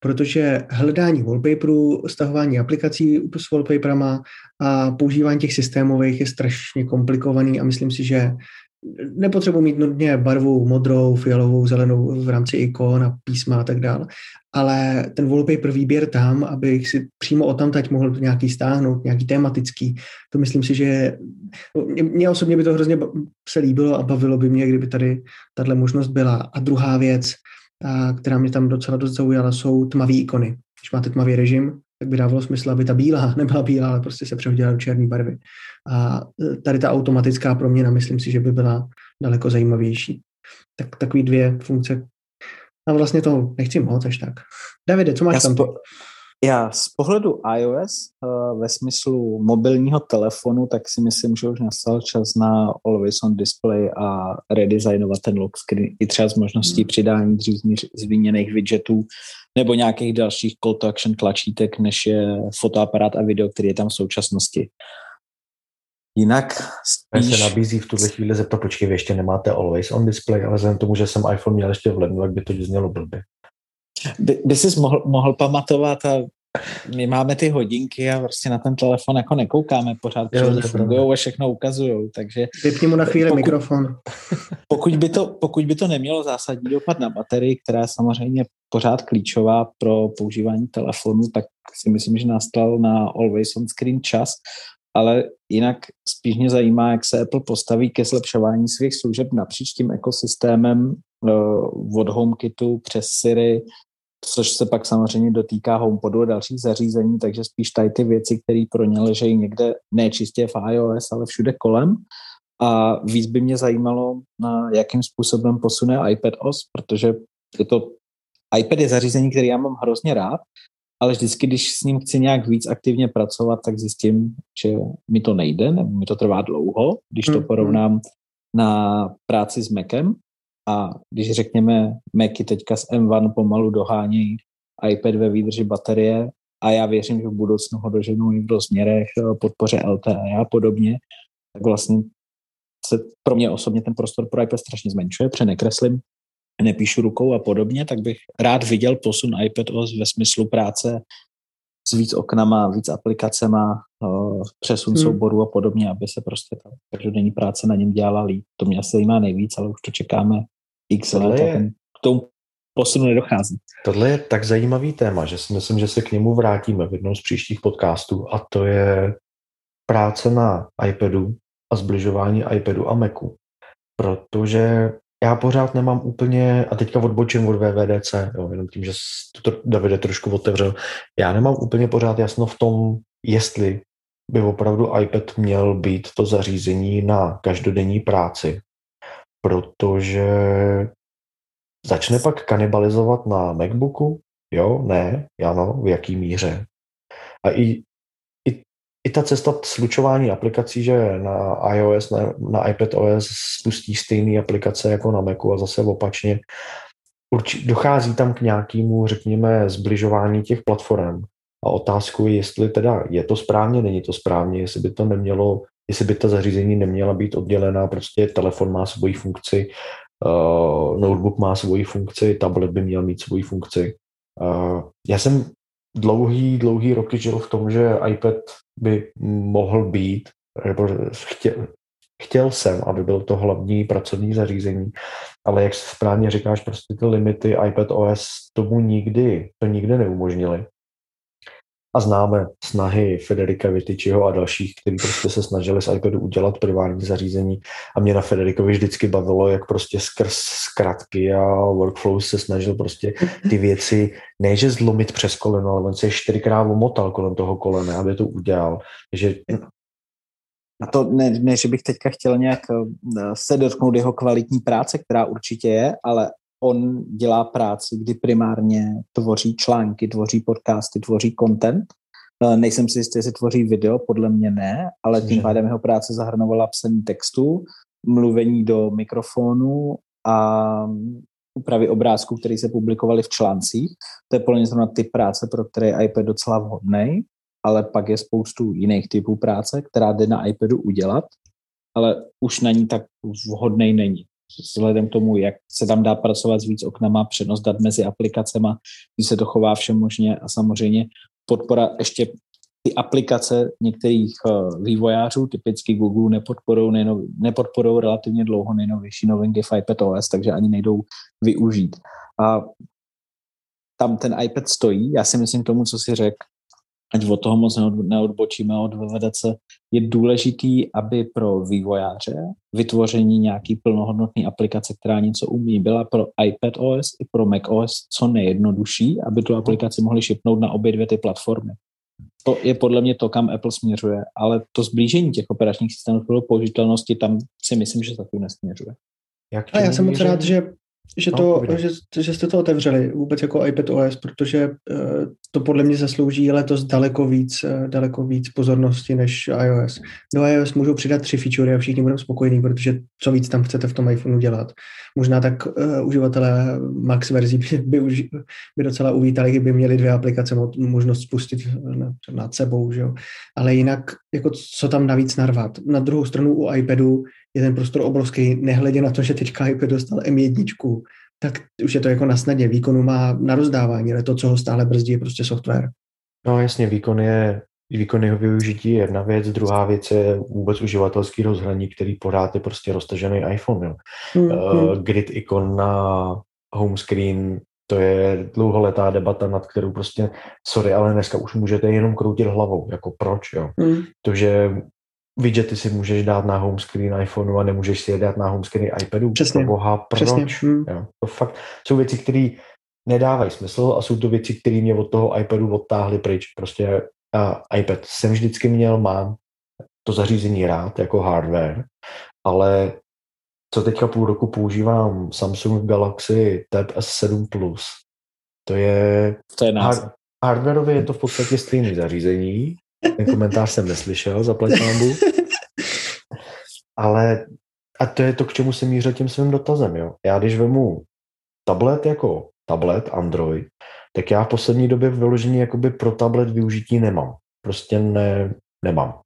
S2: Protože hledání wallpaperů, stahování aplikací s wallpaperama a používání těch systémových je strašně komplikovaný a myslím si, že nepotřebuji mít nutně barvu modrou, fialovou, zelenou v rámci ikon a písma a tak dále, ale ten wallpaper výběr tam, abych si přímo o tam teď mohl nějaký stáhnout, nějaký tematický, to myslím si, že mě osobně by to hrozně se líbilo a bavilo by mě, kdyby tady tahle možnost byla. A druhá věc, která mě tam docela dost zaujala, jsou tmavé ikony. Když máte tmavý režim, tak by dávalo smysl, aby ta bílá nebyla bílá, ale prostě se přehodila do černé barvy. A e, tady ta automatická proměna, myslím si, že by byla daleko zajímavější. Tak takový dvě funkce. A vlastně to nechci moc až tak. Davide, co máš já tam? Spo-
S3: já z pohledu iOS uh, ve smyslu mobilního telefonu, tak si myslím, že už nastal čas na Always on Display a redesignovat ten lock screen i třeba s možností hmm. přidání dřív zmíněných widgetů nebo nějakých dalších call to action tlačítek, než je fotoaparát a video, který je tam v současnosti. Jinak
S1: spíš... se nabízí v tuhle chvíli zeptat, počkej, vy ještě nemáte always on display, ale vzhledem tomu, že jsem iPhone měl ještě v lednu, tak by to znělo blbě.
S3: By, by jsi mohl, mohl pamatovat a my máme ty hodinky a prostě na ten telefon jako nekoukáme pořád, protože fungují a všechno ukazují, takže...
S2: Vypni mu na chvíli pokud, mikrofon.
S3: Pokud by, to, pokud by to nemělo zásadní dopad na baterii, která je samozřejmě pořád klíčová pro používání telefonu, tak si myslím, že nastal na Always on Screen čas, ale jinak spíš mě zajímá, jak se Apple postaví ke zlepšování svých služeb napříč tím ekosystémem uh, od HomeKitu přes Siri, což se pak samozřejmě dotýká HomePodu a dalších zařízení, takže spíš tady ty věci, které pro ně ležejí někde ne čistě v iOS, ale všude kolem. A víc by mě zajímalo, na jakým způsobem posune iPad OS, protože je to, iPad je zařízení, který já mám hrozně rád, ale vždycky, když s ním chci nějak víc aktivně pracovat, tak zjistím, že mi to nejde, nebo mi to trvá dlouho, když to hmm, hmm. porovnám na práci s Macem, a když řekněme, Macy teďka s M1 pomalu dohání iPad ve výdrži baterie a já věřím, že v budoucnu ho doženou i v rozměrech, eh, podpoře LTE a podobně, tak vlastně se pro mě osobně ten prostor pro iPad strašně zmenšuje, přenekreslím, nepíšu rukou a podobně, tak bych rád viděl posun iPadOS ve smyslu práce s víc oknama, víc aplikacema, přesun hmm. souboru a podobně, aby se prostě ta každodenní práce na něm dělala líp. To mě asi zajímá nejvíc, ale už to čekáme x let a ten, k tomu posunu nedochází.
S1: Tohle je tak zajímavý téma, že si myslím, že se k němu vrátíme v jednom z příštích podcastů a to je práce na iPadu a zbližování iPadu a Macu. Protože já pořád nemám úplně, a teďka odbočím od VVDC, jo, jenom tím, že to Davide trošku otevřel, já nemám úplně pořád jasno v tom, jestli by opravdu iPad měl být to zařízení na každodenní práci, protože začne pak kanibalizovat na MacBooku, jo, ne, ano, v jaký míře. A i, i, ta cesta slučování aplikací, že na iOS, na, na iPad OS spustí stejné aplikace jako na Macu a zase opačně, urči, dochází tam k nějakému, řekněme, zbližování těch platform. A otázku je, jestli teda je to správně, není to správně, jestli by to nemělo, jestli by ta zařízení neměla být oddělená, prostě telefon má svoji funkci, uh, notebook má svoji funkci, tablet by měl mít svoji funkci. Uh, já jsem dlouhý, dlouhý roky žil v tom, že iPad by mohl být, nebo chtěl, chtěl jsem, aby byl to hlavní pracovní zařízení, ale jak správně říkáš, prostě ty limity iPad OS tomu nikdy, to nikdy neumožnili a známe snahy Federika Vitičiho a dalších, kteří prostě se snažili z iPadu udělat privátní zařízení a mě na Federikovi vždycky bavilo, jak prostě skrz zkratky a workflow se snažil prostě ty věci neže zlomit přes koleno, ale on se čtyřikrát omotal kolem toho kolene, aby to udělal. Že
S3: a to ne, ne, že bych teďka chtěl nějak eh, se dotknout jeho kvalitní práce, která určitě je, ale on dělá práci, kdy primárně tvoří články, tvoří podcasty, tvoří content. Eh, nejsem si jistý, jestli tvoří video, podle mě ne, ale tím pádem jeho práce zahrnovala psaní textu, mluvení do mikrofonu a úpravy obrázků, které se publikovaly v článcích. To je podle mě zrovna typ práce, pro který je iPad docela vhodný, ale pak je spoustu jiných typů práce, která jde na iPadu udělat, ale už na ní tak vhodný není vzhledem k tomu, jak se tam dá pracovat s víc oknama, přenos dat mezi aplikacemi, když se to chová všem možně a samozřejmě podpora ještě ty aplikace některých uh, vývojářů, typicky Google, nepodporují, nepodporují relativně dlouho nejnovější novinky v iPadOS, takže ani nejdou využít. A tam ten iPad stojí. Já si myslím k tomu, co si řekl, ať od toho moc neodbočíme od VVDC, je důležitý, aby pro vývojáře vytvoření nějaký plnohodnotný aplikace, která něco umí, byla pro iPad OS i pro Mac OS co nejjednodušší, aby tu aplikaci mohli šipnout na obě dvě ty platformy. To je podle mě to, kam Apple směřuje, ale to zblížení těch operačních systémů pro použitelnosti tam si myslím, že taky nesměřuje.
S2: Jak a já jsem moc rád, že že, no, to, že, že jste to otevřeli vůbec jako iPad OS, protože uh, to podle mě zaslouží letos daleko víc, uh, daleko víc pozornosti než iOS. Do iOS můžou přidat tři feature a všichni budou spokojení, protože co víc tam chcete v tom iPhoneu dělat. Možná tak uh, uživatelé Max verzí by, by, už, by docela uvítali, kdyby měli dvě aplikace možnost spustit nad, nad sebou, že jo. Ale jinak, jako co tam navíc narvat. Na druhou stranu u iPadu je ten prostor obrovský, nehledě na to, že teďka iPad dostal M1, tak už je to jako na snadě. Výkonu má na rozdávání, ale to, co ho stále brzdí, je prostě software.
S1: No jasně, výkon je výkon jeho využití je jedna věc, druhá věc je vůbec uživatelský rozhraní, který pořád je prostě roztažený iPhone. Jo. Mm-hmm. Uh, grid ikon na home screen, to je dlouholetá debata, nad kterou prostě, sorry, ale dneska už můžete jenom kroutit hlavou, jako proč, jo. Mm. To, že widgety si můžeš dát na home screen iPhoneu a nemůžeš si je dát na home screen iPadu.
S2: Přesně.
S1: Pro boha, proč?
S2: Přesně. Hmm.
S1: Jo, to fakt jsou věci, které nedávají smysl a jsou to věci, které mě od toho iPadu odtáhly pryč. Prostě uh, iPad jsem vždycky měl, mám to zařízení rád jako hardware, ale co teďka půl roku používám Samsung Galaxy Tab S7 Plus, to je,
S3: to je hard,
S1: hardwareově je to v podstatě stejné zařízení, ten komentář jsem neslyšel, zaplať pámbu. Ale a to je to, k čemu se mířil tím svým dotazem. Jo. Já když vemu tablet jako tablet, Android, tak já v poslední době vyložení jakoby pro tablet využití nemám. Prostě ne, nemám.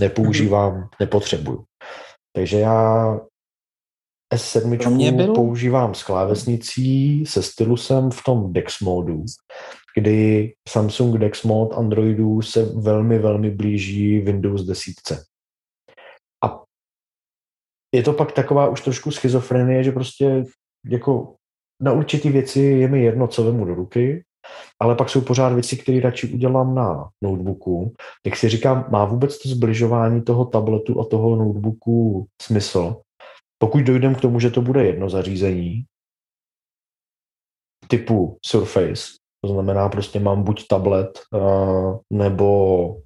S1: Nepoužívám, mm-hmm. nepotřebuju. Takže já S7 byl... používám s klávesnicí, se stylusem v tom DeX modu kdy Samsung Dex Mode Androidu se velmi, velmi blíží Windows 10. A je to pak taková už trošku schizofrenie, že prostě jako na určitý věci je mi jedno, co vemu do ruky, ale pak jsou pořád věci, které radši udělám na notebooku. Tak si říkám, má vůbec to zbližování toho tabletu a toho notebooku smysl? pokud dojdeme k tomu, že to bude jedno zařízení, typu Surface, to znamená prostě mám buď tablet uh, nebo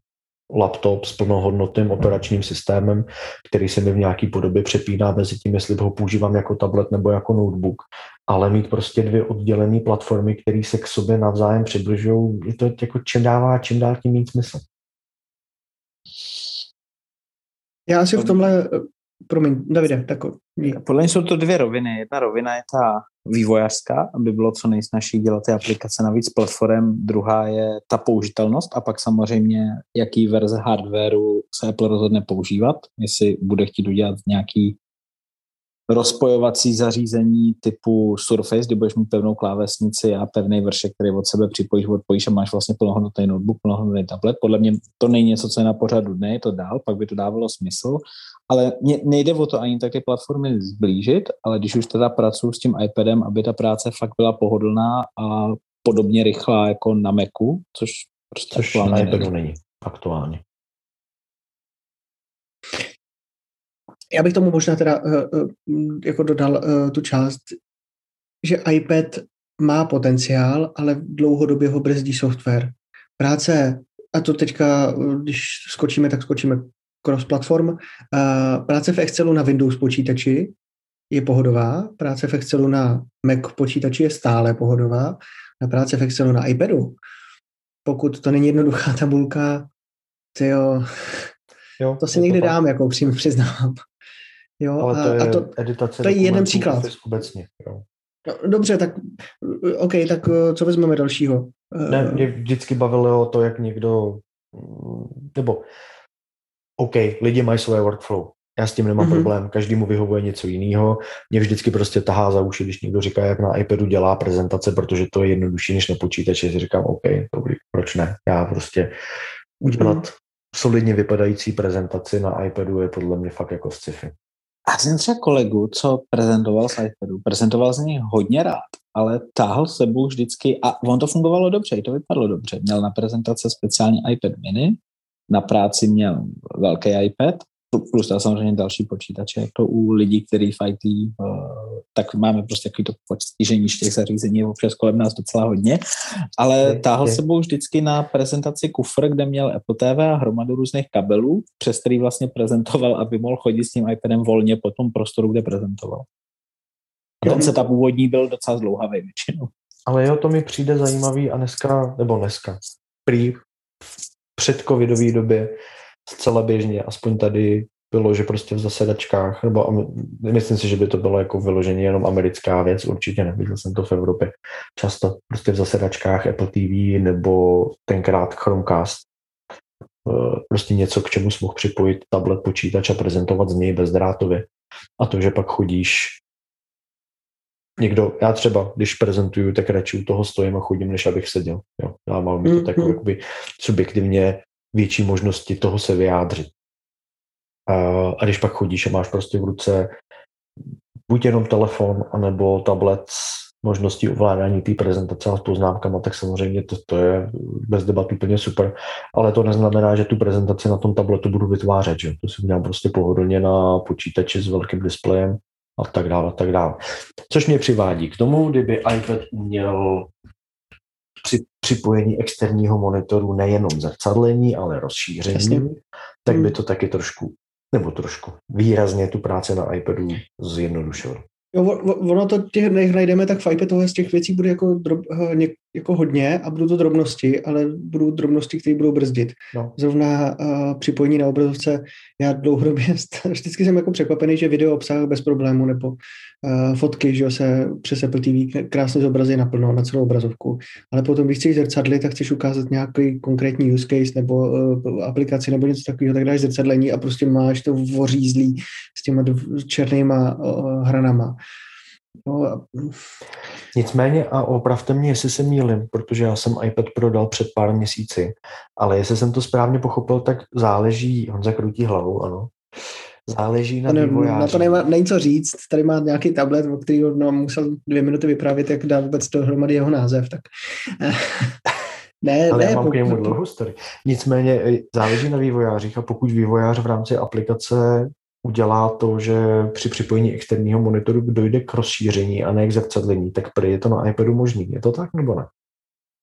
S1: laptop s plnohodnotným operačním systémem, který se mi v nějaký podobě přepíná mezi tím, jestli ho používám jako tablet nebo jako notebook, ale mít prostě dvě oddělené platformy, které se k sobě navzájem přibližují, je to jako čím dává čím dál tím mít smysl.
S2: Já si v tomhle, promiň, Davide, tak
S3: Podle mě jsou to dvě roviny. Jedna rovina je ta vývojářská, aby bylo co nejsnažší dělat ty aplikace na víc platform. Druhá je ta použitelnost a pak samozřejmě, jaký verze hardwareu se Apple rozhodne používat. Jestli bude chtít udělat nějaký rozpojovací zařízení typu Surface, kdy budeš mít pevnou klávesnici a pevný vršek, který od sebe připojíš, odpojíš a máš vlastně plnohodnotný notebook, plnohodnotný tablet. Podle mě to není něco, co je na pořadu dne, je to dál, pak by to dávalo smysl, ale nejde o to ani tak ty platformy zblížit, ale když už teda pracuji s tím iPadem, aby ta práce fakt byla pohodlná a podobně rychlá jako na Macu, což
S1: prostě což na iPadu není aktuálně.
S2: Já bych tomu možná teda uh, uh, jako dodal uh, tu část, že iPad má potenciál, ale dlouhodobě ho brzdí software. Práce, a to teďka, když skočíme, tak skočíme cross-platform. Práce v Excelu na Windows počítači je pohodová, práce v Excelu na Mac počítači je stále pohodová, a práce v Excelu na iPadu, pokud to není jednoduchá tabulka, tyjo, jo, to si někdy dám, jako přímě přiznám.
S1: Jo, Ale to a, je a to, editace
S2: to je jeden příklad.
S1: Obecně, jo.
S2: No, dobře, tak OK, tak eh, co vezmeme dalšího?
S1: Ne, mě vždycky bavilo to, jak někdo, mm, nebo OK, lidi mají svoje workflow. Já s tím nemám mm-hmm. problém, každý mu vyhovuje něco jiného. Mě vždycky prostě tahá za uši, když někdo říká, jak na iPadu dělá prezentace, protože to je jednodušší než na počítači. Si říkám, OK, dobrý, proč ne? Já prostě udělat mm-hmm. solidně vypadající prezentaci na iPadu je podle mě fakt jako sci-fi.
S3: A jsem třeba kolegu, co prezentoval z iPadu, prezentoval z něj hodně rád, ale táhl sebou vždycky, a on to fungovalo dobře, i to vypadalo dobře. Měl na prezentace speciální iPad mini, na práci měl velký iPad, plus tam samozřejmě další počítače, jako u lidí, kteří v IT, uh, tak máme prostě takový to postižení těch zařízení občas kolem nás docela hodně, ale táhl sebou vždycky na prezentaci kufr, kde měl Apple TV a hromadu různých kabelů, přes který vlastně prezentoval, aby mohl chodit s tím iPadem volně po tom prostoru, kde prezentoval. A ten setup původní byl docela zdlouhavý většinou.
S1: Ale jo, to mi přijde zajímavý a dneska, nebo dneska, prý před covidové době zcela běžně, aspoň tady bylo, že prostě v zasedačkách, nebo myslím si, že by to bylo jako vyloženě jenom americká věc, určitě neviděl jsem to v Evropě často, prostě v zasedačkách Apple TV nebo tenkrát Chromecast, eh, prostě něco, k čemu jsi mohl připojit tablet, počítač a prezentovat z něj bezdrátově. A to, že pak chodíš někdo, já třeba, když prezentuju, tak radši u toho stojím a chodím, než abych seděl. Jo. Já mám mm-hmm. to tak jakoby subjektivně větší možnosti toho se vyjádřit. A, a když pak chodíš a máš prostě v ruce buď jenom telefon, anebo tablet s možností ovládání té prezentace a s poznámkama, tak samozřejmě to, to je bez debat úplně super, ale to neznamená, že tu prezentaci na tom tabletu budu vytvářet, že? to si udělám prostě pohodlně na počítači s velkým displejem a tak dále, a tak dále. Což mě přivádí k tomu, kdyby iPad měl při připojení externího monitoru nejenom zrcadlení, ale rozšíření, Jasně. tak by hmm. to taky trošku, nebo trošku výrazně tu práci na iPadu zjednodušilo.
S2: Jo, ono to těch najdeme, tak v iPadu z těch věcí bude jako, drob, ně, jako hodně a budou to drobnosti, ale budou drobnosti, které budou brzdit. No. Zrovna uh, připojení na obrazovce, já dlouhodobě vždycky jsem jako překvapený, že video obsahuje bez problému, nebo uh, fotky, že se přes Apple TV krásně zobrazí naplno na celou obrazovku. Ale potom, když chceš zrcadly, tak chceš ukázat nějaký konkrétní use case nebo uh, aplikaci nebo něco takového, tak dáš zrcadlení a prostě máš to vořízlý s těma černýma uh, hranama. No,
S1: Nicméně, a opravte mě, jestli se mýlim, protože já jsem iPad prodal před pár měsíci, ale jestli jsem to správně pochopil, tak záleží, on zakrutí hlavou, ano, záleží na ne,
S2: Na to nemá, není co říct, tady má nějaký tablet, o který no, musel dvě minuty vyprávět, jak dá vůbec dohromady jeho název, tak...
S1: Ne, Ale ne, já mám k němu dlouhou story. Nicméně záleží na vývojářích a pokud vývojář v rámci aplikace udělá to, že při připojení externího monitoru dojde k rozšíření a ne k zrcadlení, tak prý je to na iPadu možný. Je to tak nebo ne?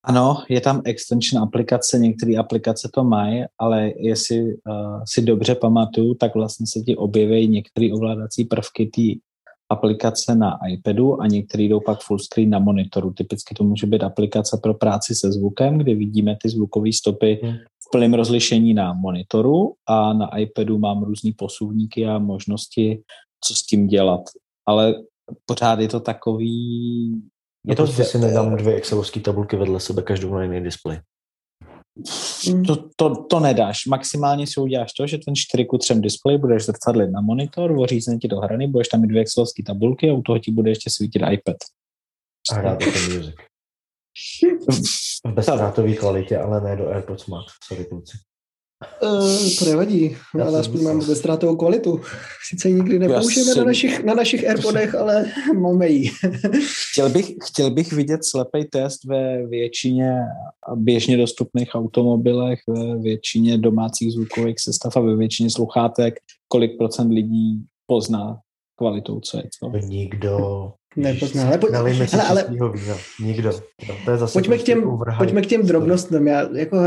S3: Ano, je tam extension aplikace, některé aplikace to mají, ale jestli uh, si dobře pamatuju, tak vlastně se ti objeví některé ovládací prvky té aplikace na iPadu a některé jdou pak full screen na monitoru. Typicky to může být aplikace pro práci se zvukem, kde vidíme ty zvukové stopy hmm. Plném rozlišení na monitoru a na iPadu mám různé posuvníky a možnosti, co s tím dělat. Ale pořád je to takový...
S1: Je to, že si nedám dvě excelovské tabulky vedle sebe, každou na jiný displej.
S3: Mm. To, to, to nedáš. Maximálně si uděláš to, že ten 4 ku 3 displej budeš zrcadlit na monitor, vořízne ti do hrany, budeš tam mít dvě excelovské tabulky a u toho ti bude ještě svítit iPad.
S1: A hrát to music. V bezdrátové kvalitě, ale ne do AirPods Max. Sorry, kluci.
S2: Uh, to nevadí, Já ale aspoň mám bezstrátovou kvalitu. Sice ji nikdy nepoužijeme na našich, na našich Airpodech, ale máme ji.
S3: chtěl, bych, chtěl bych vidět slepý test ve většině běžně dostupných automobilech, ve většině domácích zvukových sestav a ve většině sluchátek, kolik procent lidí pozná kvalitou, co je co.
S1: Nikdo.
S2: Nepozná, ale,
S1: pojď, ale, ale, vína. Nikdo. No, to je zase
S2: pojďme, k těm, pojďme k těm drobnostem. Já, jako,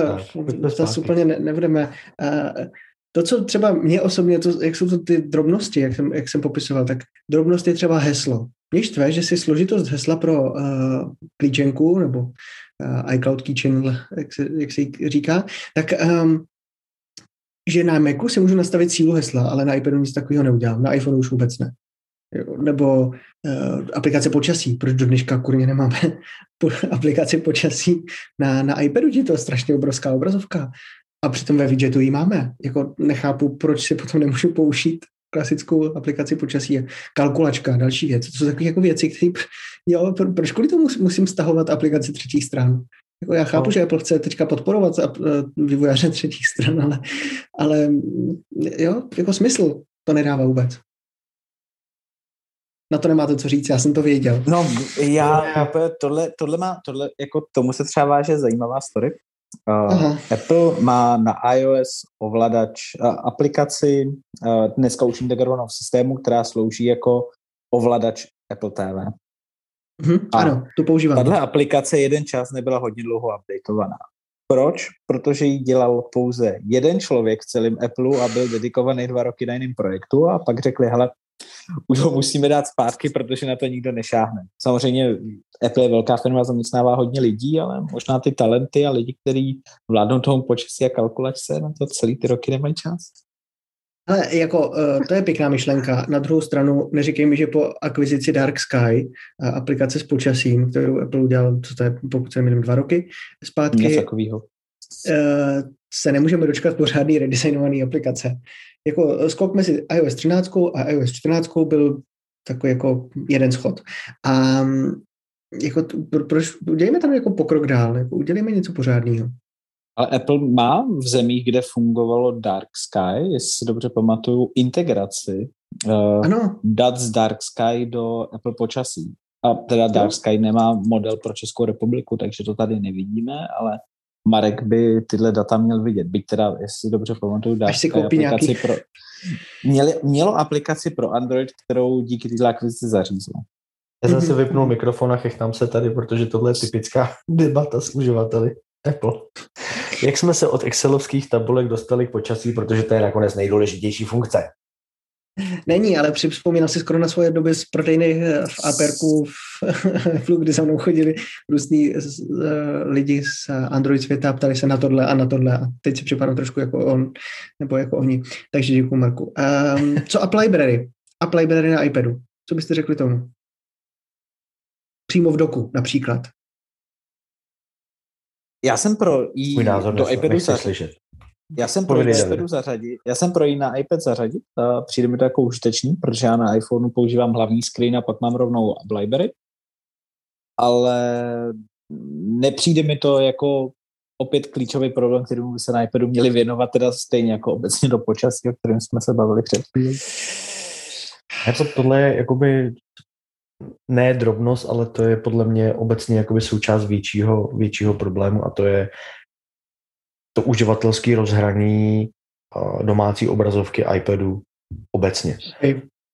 S2: tak, zase úplně ne, nebudeme. Uh, to, co třeba mě osobně, to, jak jsou to ty drobnosti, jak jsem, jak jsem popisoval, tak drobnost je třeba heslo. Mě štve, že si složitost hesla pro uh, klíčenku nebo uh, iCloud Keychain, jak se, jak se říká, tak um, že na Macu si můžu nastavit sílu hesla, ale na iPadu nic takového neudělám. Na iPhoneu už vůbec ne. Nebo uh, aplikace počasí. Proč do dneška kurně nemáme aplikaci počasí na, na iPadu? Je to strašně obrovská obrazovka. A přitom ve widgetu ji máme. Jako nechápu, proč si potom nemůžu použít klasickou aplikaci počasí. Kalkulačka, další věc. To jsou takové jako věci, které, jo, pro, proč kvůli tomu musím stahovat aplikaci třetích stran? Jako já chápu, no. že Apple chce teďka podporovat eh, vývojáře třetích stran, ale, ale jo, jako smysl to nedává vůbec. Na to nemáte co říct, já jsem to věděl.
S3: No, já, tohle, tohle má, tohle, jako tomu se třeba váže zajímavá story. Uh, Apple má na iOS ovladač uh, aplikaci, uh, dneska už integrovanou v systému, která slouží jako ovladač Apple TV.
S2: Mm-hmm, ano, tu používám.
S3: Tahle aplikace jeden čas nebyla hodně dlouho updateovaná. Proč? Protože ji dělal pouze jeden člověk v celém Apple a byl dedikovaný dva roky na jiném projektu a pak řekli, hele, už ho musíme dát zpátky, protože na to nikdo nešáhne. Samozřejmě Apple je velká firma, zaměstnává hodně lidí, ale možná ty talenty a lidi, kteří vládnou tomu počasí a kalkulačce, na to celý ty roky nemají čas.
S2: Ale jako, eh, to je pěkná myšlenka. Na druhou stranu, neříkej mi, že po akvizici Dark Sky, aplikace s počasím, kterou Apple udělal, co to je, pokud se dva roky zpátky,
S3: Něco takového.
S2: Eh, se nemůžeme dočkat pořádný redesignovaný aplikace. Jako skok mezi iOS 13 a iOS 14 byl takový jako jeden schod. A mm, jako, proč, udělejme tam jako pokrok dál, jako udělejme něco pořádného.
S3: Ale Apple má v zemích, kde fungovalo Dark Sky, jestli si dobře pamatuju, integraci uh, ano. dat z Dark Sky do Apple počasí. A teda Dark Sky nemá model pro Českou republiku, takže to tady nevidíme, ale Marek by tyhle data měl vidět. Byť teda, jestli dobře pamatuju, Dark Sky aplikaci nějaký... pro... Měli, mělo aplikaci pro Android, kterou díky této akvizici zařízlo.
S1: Já jsem si vypnul mikrofon a chechtám se tady, protože tohle je typická debata s uživateli Apple. Jak jsme se od excelovských tabulek dostali k počasí, protože to je nakonec nejdůležitější funkce?
S2: Není, ale připomínal si skoro na svoje doby z prodejny eh, v Aperku v kdy za mnou chodili různí uh, lidi z Android světa a ptali se na tohle a na tohle a teď si připadám trošku jako on, nebo jako oni. Takže děkuji, Marku. Um, co Apple Library? Apple Library na iPadu. Co byste řekli tomu? Přímo v doku například.
S3: Já jsem pro jí Můj názor do iPadu slyšet. Já jsem pro iPadu zařadit, já jsem pro na iPad zařadit, a přijde mi to jako užitečný, protože já na iPhoneu používám hlavní screen a pak mám rovnou Library, ale nepřijde mi to jako opět klíčový problém, kterému by se na iPadu měli věnovat, teda stejně jako obecně do počasí, o kterém jsme se bavili před chvílí.
S1: Jako tohle je jakoby ne drobnost, ale to je podle mě obecně jakoby součást většího, většího problému a to je to uživatelské rozhraní domácí obrazovky iPadu obecně.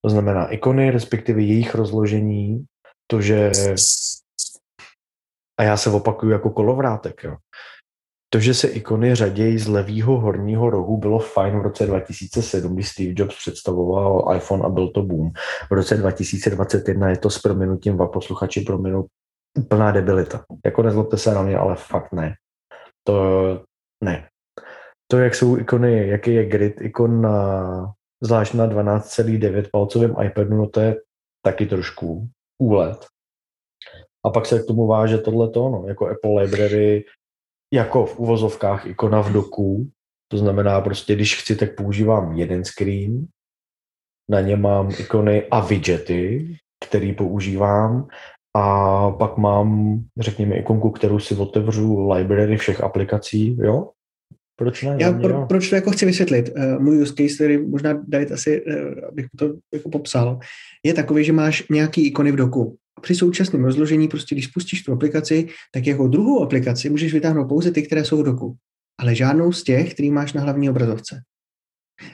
S1: To znamená ikony, respektive jejich rozložení, to, že a já se opakuju jako kolovrátek, jo. To, že se ikony řaději z levýho horního rohu, bylo fajn v roce 2007, kdy Steve Jobs představoval iPhone a byl to boom. V roce 2021 je to s prominutím v posluchači prominu úplná debilita. Jako nezlobte se na mě, ale fakt ne. To ne. To, jak jsou ikony, jaký je grid ikon na, zvlášť na 12,9 palcovém iPadu, no to je taky trošku úlet. A pak se k tomu váže tohleto, no, jako Apple Library, jako v uvozovkách ikona v doku, to znamená prostě, když chci, tak používám jeden screen, na ně mám ikony a widgety, který používám a pak mám, řekněme, ikonku, kterou si otevřu library všech aplikací, jo?
S2: Proč ne? Já pro, proč to jako chci vysvětlit? Uh, můj use case, který možná David asi, uh, abych to jako popsal, je takový, že máš nějaký ikony v doku. Při současném rozložení, prostě když spustíš tu aplikaci, tak jako druhou aplikaci můžeš vytáhnout pouze ty, které jsou v doku, ale žádnou z těch, který máš na hlavní obrazovce.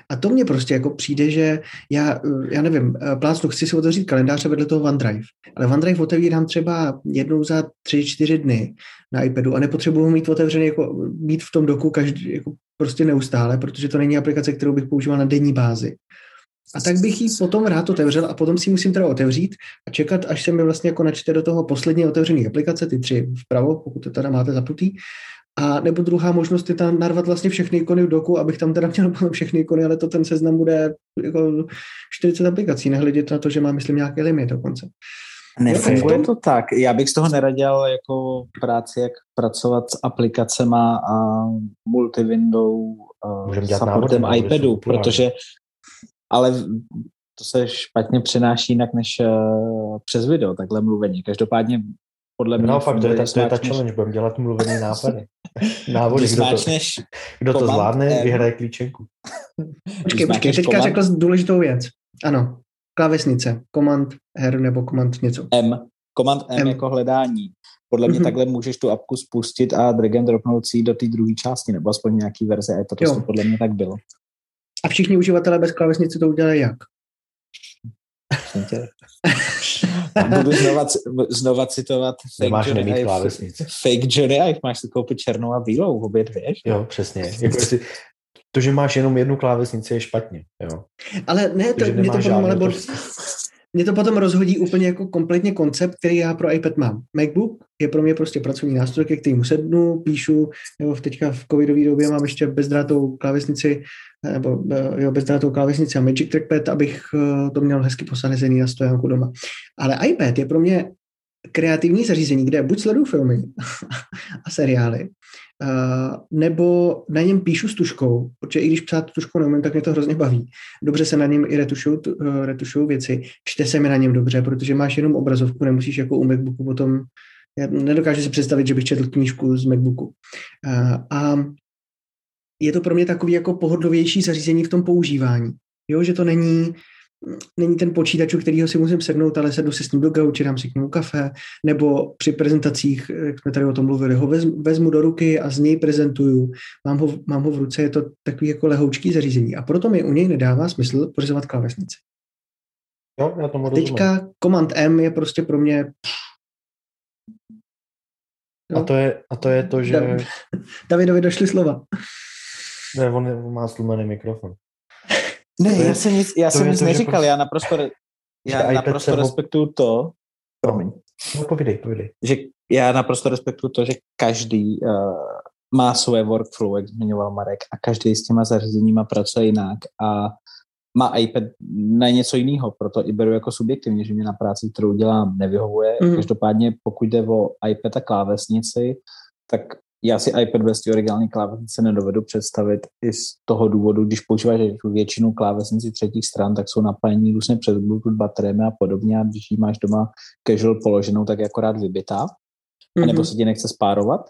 S2: A to mně prostě jako přijde, že já, já nevím, plácnu, chci si otevřít kalendář a vedle toho OneDrive, ale OneDrive otevírám třeba jednou za tři, čtyři dny na iPadu a nepotřebuji mít otevřený, jako mít v tom doku každý, jako prostě neustále, protože to není aplikace, kterou bych používal na denní bázi. A tak bych ji potom rád otevřel a potom si musím teda otevřít a čekat, až se mi vlastně jako načte do toho poslední otevřené aplikace, ty tři vpravo, pokud to teda máte zapnutý, a nebo druhá možnost je tam narvat vlastně všechny ikony v doku, abych tam teda měl všechny ikony, ale to ten seznam bude jako 40 aplikací, nehledět na to, že má, myslím, nějaký limit dokonce.
S3: Nefunguje to tak. Já bych z toho neradil jako práci, jak pracovat s aplikacema a multi-window uh, supportem iPadu, protože ale to se špatně přenáší jinak než uh, přes video, takhle mluvení. Každopádně podle mě...
S1: Naopak, to je, ta, to je ta challenge, budeme dělat mluvený nápady. Návody, kdo to, kdo to zvládne, vyhraje klíčenku.
S2: Počkej, počkej, teďka command... řekl důležitou věc. Ano, klávesnice, command R nebo command něco.
S3: M, command M, M. jako hledání. Podle mě mm-hmm. takhle můžeš tu apku spustit a drag and dropnout si do té druhé části, nebo aspoň nějaký verze, a to, to podle mě tak bylo.
S2: A všichni uživatelé bez klávesnice to udělají jak?
S3: Budu znova, znova citovat
S1: fake Máš Johnny nemít klávesnici.
S3: Fake Johnny Ive, máš si koupit černou a bílou, obě dvě.
S1: Jo, přesně. Jako jestli, to, že máš jenom jednu klávesnici, je špatně. Jo.
S2: Ale ne, to, to mě to potom, ale bod, mě to potom rozhodí úplně jako kompletně koncept, který já pro iPad mám. MacBook je pro mě prostě pracovní nástroj, ke kterému sednu, píšu, nebo v teďka v covidové době mám ještě bezdrátovou klávesnici, nebo eh, jo, bezdrátovou klávesnici a Magic Trackpad, abych eh, to měl hezky posazený na stojánku doma. Ale iPad je pro mě kreativní zařízení, kde buď sleduju filmy a seriály, nebo na něm píšu s tuškou, protože i když psát tuškou neumím, tak mě to hrozně baví. Dobře se na něm i retušují uh, retušují věci, čte se mi na něm dobře, protože máš jenom obrazovku, nemusíš jako u MacBooku potom, já nedokážu si představit, že bych četl knížku z MacBooku. Uh, a je to pro mě takový jako pohodlovější zařízení v tom používání. Jo, že to není není ten počítač, u kterého si musím sednout, ale sedu si s ním do gauče, dám si k němu kafe, nebo při prezentacích, jak jsme tady o tom mluvili, ho vezmu, vezmu do ruky a z něj prezentuju. Mám ho, mám ho v ruce, je to takový jako lehoučký zařízení. A proto mi u něj nedává smysl pořizovat klávesnici.
S1: Jo, já tomu
S2: Teďka Command M je prostě pro mě...
S1: A to, je, a to je to, že...
S2: Davidovi došly slova.
S1: Ne, on má slumený mikrofon.
S3: Ne, já jsem nic, já jsem nic to, neříkal, prostě... já naprosto, já naprosto respektuju to, promiň.
S1: No, povídej, povídej.
S3: Že já naprosto respektuju to, že každý uh, má svoje workflow, jak zmiňoval Marek, a každý s těma zařízeníma pracuje jinak a má iPad na něco jiného, proto i beru jako subjektivně, že mě na práci, kterou dělám, nevyhovuje. Mm. Každopádně, pokud jde o iPad a klávesnici, tak já si iPad bez té originální klávesnice nedovedu představit i z toho důvodu, když používáš většinu klávesnici třetích stran, tak jsou napojení různě přes Bluetooth bateriemi a podobně a když ji máš doma casual položenou, tak je akorát vybitá, mm-hmm. nebo se ti nechce spárovat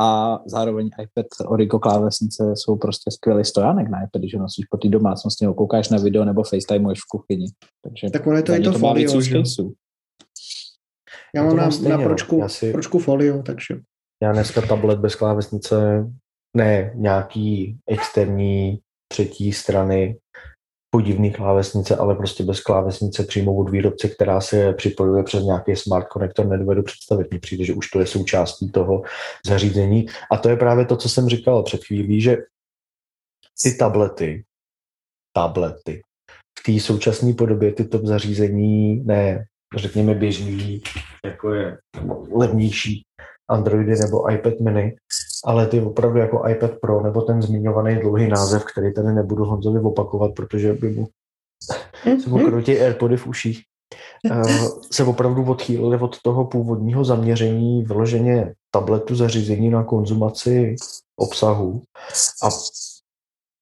S3: a zároveň iPad Origo klávesnice jsou prostě skvělý stojánek na iPad, když ho nosíš po té domácnosti, nebo koukáš na video, nebo FaceTime v kuchyni.
S2: Takže tak ono je to i to, to folio, že? Já mám na, na pročku, si... pročku folio, takže
S1: já dneska tablet bez klávesnice, ne nějaký externí třetí strany, podivný klávesnice, ale prostě bez klávesnice přímo od výrobce, která se připojuje přes nějaký smart konektor, nedovedu představit. Mně přijde, že už to je součástí toho zařízení. A to je právě to, co jsem říkal před chvílí, že ty tablety, tablety, v té současné podobě tyto zařízení, ne, řekněme běžný, jako je levnější Androidy nebo iPad mini, ale ty opravdu jako iPad Pro nebo ten zmiňovaný dlouhý název, který tady nebudu Honzovi opakovat, protože by mu se mu krutí Airpody v uších, eh, se opravdu odchýlili od toho původního zaměření vyloženě tabletu zařízení na konzumaci obsahu a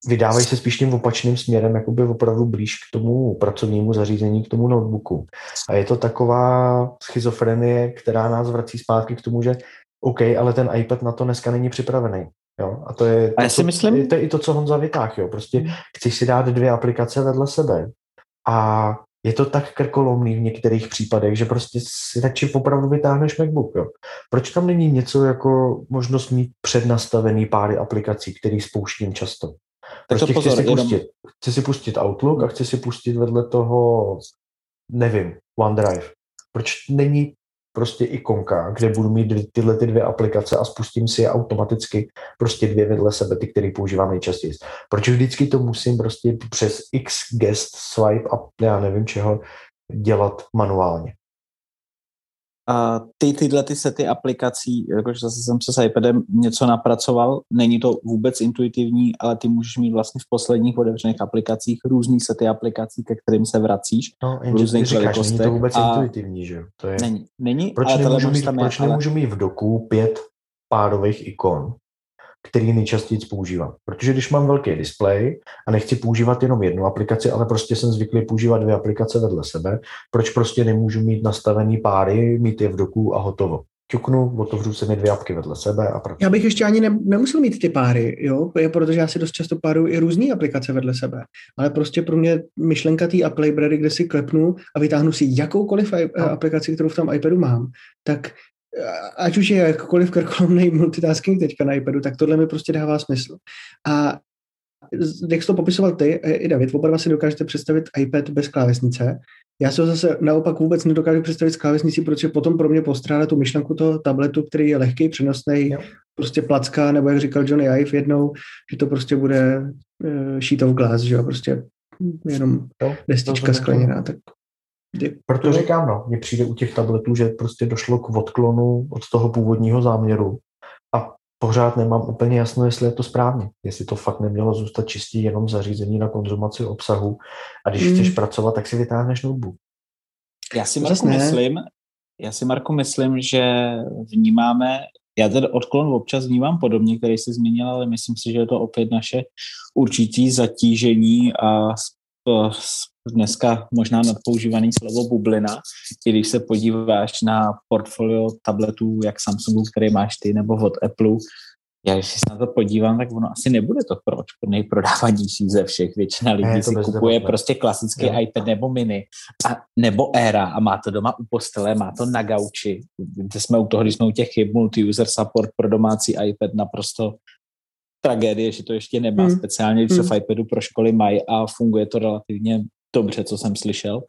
S1: vydávají se spíš tím opačným směrem, jakoby opravdu blíž k tomu pracovnímu zařízení, k tomu notebooku. A je to taková schizofrenie, která nás vrací zpátky k tomu, že OK, ale ten iPad na to dneska není připravený. Jo? A to je,
S3: a já si myslím...
S1: to je i to, co Honza vytáhl. Jo? Prostě hmm. chceš si dát dvě aplikace vedle sebe a je to tak krkolomný v některých případech, že prostě si radši opravdu vytáhneš MacBook. Jo? Proč tam není něco jako možnost mít přednastavený páry aplikací, který spouštím často? Prostě pozor, chci, si pustit, jenom... chci si pustit Outlook a chci si pustit vedle toho, nevím, OneDrive. Proč není prostě ikonka, kde budu mít dvě, tyhle ty dvě aplikace a spustím si je automaticky prostě dvě vedle sebe, ty, které používám nejčastěji. Proč vždycky to musím prostě přes X guest swipe a já nevím čeho dělat manuálně?
S3: A ty tyhle ty sety aplikací, jakože zase jsem se s iPadem něco napracoval, není to vůbec intuitivní, ale ty můžeš mít vlastně v posledních otevřených aplikacích různý sety aplikací, ke kterým se vracíš.
S1: No, jenže ty říkáš, není to vůbec a... intuitivní, že To je...
S3: Není, není
S1: proč ale nemůžu mít, proč je, nemůžu ale... mít v doku pět párových ikon, který nejčastěji používám. Protože když mám velký displej a nechci používat jenom jednu aplikaci, ale prostě jsem zvyklý používat dvě aplikace vedle sebe, proč prostě nemůžu mít nastavený páry, mít je v doku a hotovo. Ťuknu, otevřu se mi dvě apky vedle sebe a pracuji.
S2: Já bych ještě ani ne, nemusel mít ty páry, jo, protože já si dost často páruju i různé aplikace vedle sebe. Ale prostě pro mě myšlenka té App Library, kde si klepnu a vytáhnu si jakoukoliv no. aplikaci, kterou v tom iPadu mám, tak ať už je jakkoliv krkolomný multitasking teďka na iPadu, tak tohle mi prostě dává smysl. A jak jsi to popisoval ty, i David, oba dva si dokážete představit iPad bez klávesnice. Já se ho zase naopak vůbec nedokážu představit s klávesnicí, protože potom pro mě postrádá tu myšlenku toho tabletu, který je lehký, přenosný, prostě placka, nebo jak říkal Johnny Ive jednou, že to prostě bude uh, sheet of glass, že jo, prostě jenom destička skleněná, tak
S1: proto říkám, no, mně přijde u těch tabletů, že prostě došlo k odklonu od toho původního záměru a pořád nemám úplně jasno, jestli je to správně. Jestli to fakt nemělo zůstat čistě jenom zařízení na konzumaci obsahu a když mm. chceš pracovat, tak si vytáhneš notebook.
S3: Já si, Marku, myslím, já si, Marku, myslím, že vnímáme, já ten odklon občas vnímám podobně, který jsi zmínil, ale myslím si, že je to opět naše určitý zatížení a dneska možná nadpoužívaný slovo bublina, i když se podíváš na portfolio tabletů, jak Samsungu, který máš ty, nebo od Apple, já když se na to podívám, tak ono asi nebude to proč nejprodávanější ze všech. Většina lidí ne, si kupuje debat. prostě klasický ne. iPad nebo mini a, nebo Era a má to doma u postele, má to na gauči. Kde jsme u toho, když jsme u těch chyb, multi-user support pro domácí iPad naprosto tragédie, že to ještě nemá, hmm. speciálně když hmm. se v iPadu pro školy mají a funguje to relativně dobře, co jsem slyšel.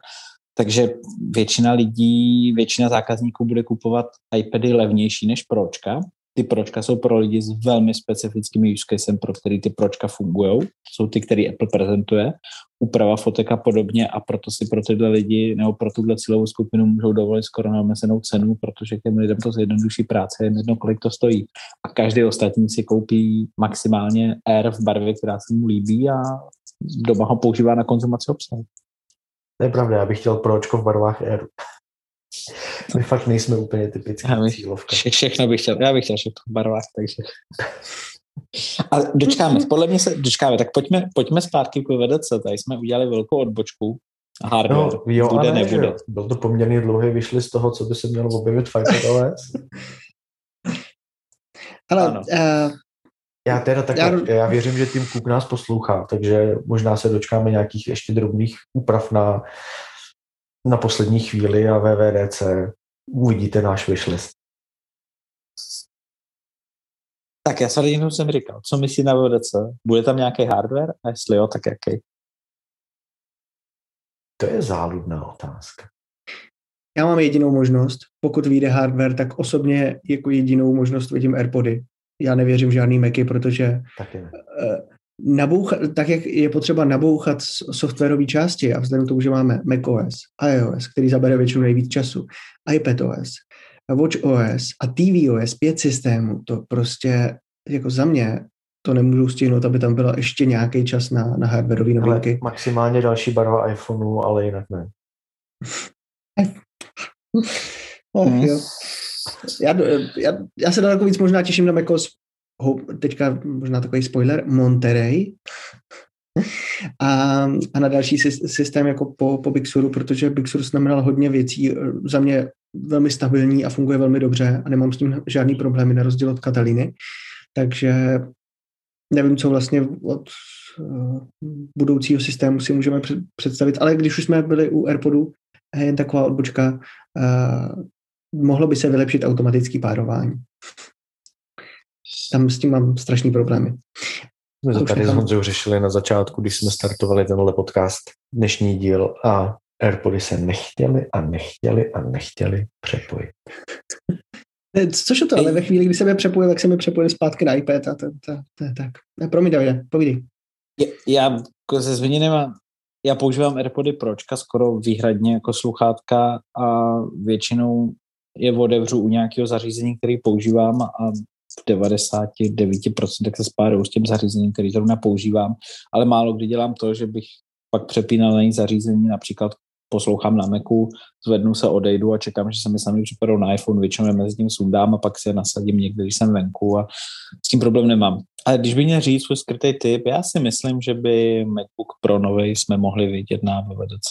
S3: Takže většina lidí, většina zákazníků bude kupovat iPady levnější než Pročka. Ty Pročka jsou pro lidi s velmi specifickými use casem, pro který ty Pročka fungují. Jsou ty, který Apple prezentuje, úprava fotek a podobně a proto si pro tyhle lidi nebo pro tuhle cílovou skupinu můžou dovolit skoro neomezenou cenu, protože těm lidem to zjednoduší práce, jen jedno, kolik to stojí. A každý ostatní si koupí maximálně Air v barvě, která se mu líbí a doma ho používá na konzumaci obsahu.
S1: To je pravda, já bych chtěl pročko v barvách Airu. My fakt nejsme úplně typický já bych, cílovka.
S3: Vše, všechno bych chtěl, já bych chtěl všechno v barvách, takže... Ale dočkáme, podle mě se dočkáme, tak pojďme, pojďme zpátky k VDC, tady jsme udělali velkou odbočku, hardware, no, jo, bude, ne, nebude.
S1: Byl to poměrně dlouhý vyšli z toho, co by se mělo objevit v iPadOS.
S2: Ale uh,
S1: já teda tak, já... já věřím, že tím Cook nás poslouchá, takže možná se dočkáme nějakých ještě drobných úprav na, na poslední chvíli a VVDC uvidíte náš wishlist.
S3: Tak já se jenom jsem říkal, co myslí na VVDC? Bude tam nějaký hardware? A jestli jo, tak jaký?
S1: To je záludná otázka.
S2: Já mám jedinou možnost, pokud vyjde hardware, tak osobně jako jedinou možnost vidím AirPody. Já nevěřím žádný Macy, protože
S1: Taky ne.
S2: Nabouchat, tak jak je potřeba nabouchat softwarové části a vzhledem k tomu, že máme macOS, iOS, který zabere většinu nejvíc času, iPadOS, WatchOS a tvOS, pět systémů, to prostě jako za mě to nemůžu stihnout, aby tam byla ještě nějaký čas na, na hardwareové novinky.
S1: Ale maximálně další barva iPhoneu, ale jinak ne.
S2: Oh, jo. Já, já, já se daleko víc možná těším na macOS, teďka možná takový spoiler, Monterey a, a na další systém jako po, po Big Suru, protože Big Sur znamenal hodně věcí, za mě velmi stabilní a funguje velmi dobře a nemám s tím žádný problémy na rozdíl od Kataliny. Takže nevím, co vlastně od uh, budoucího systému si můžeme představit, ale když už jsme byli u AirPodu, jen taková odbočka, uh, mohlo by se vylepšit automatický párování. Tam s tím mám strašný problémy.
S1: My to tady s Honzou řešili na začátku, když jsme startovali tenhle podcast, dnešní díl a Airpody se nechtěli a nechtěli a nechtěli přepojit.
S2: Což je to, ale ve chvíli, kdy se mi přepojil, tak se mi přepojil zpátky na iPad a to, to, to je tak. Promiň, Davide, povídej.
S3: Já se změněným já používám AirPody Pročka skoro výhradně jako sluchátka a většinou je otevřu u nějakého zařízení, který používám a v 99% se spáruju s tím zařízením, který zrovna používám, ale málo kdy dělám to, že bych pak přepínal na jiné zařízení, například poslouchám na Macu, zvednu se, odejdu a čekám, že se mi sami připadou na iPhone, většinou je mezi tím sundám a pak se nasadím někde, když jsem venku a s tím problém nemám. Ale když bych měl říct svůj skrytý tip, já si myslím, že by MacBook Pro nový jsme mohli vidět na VVDC.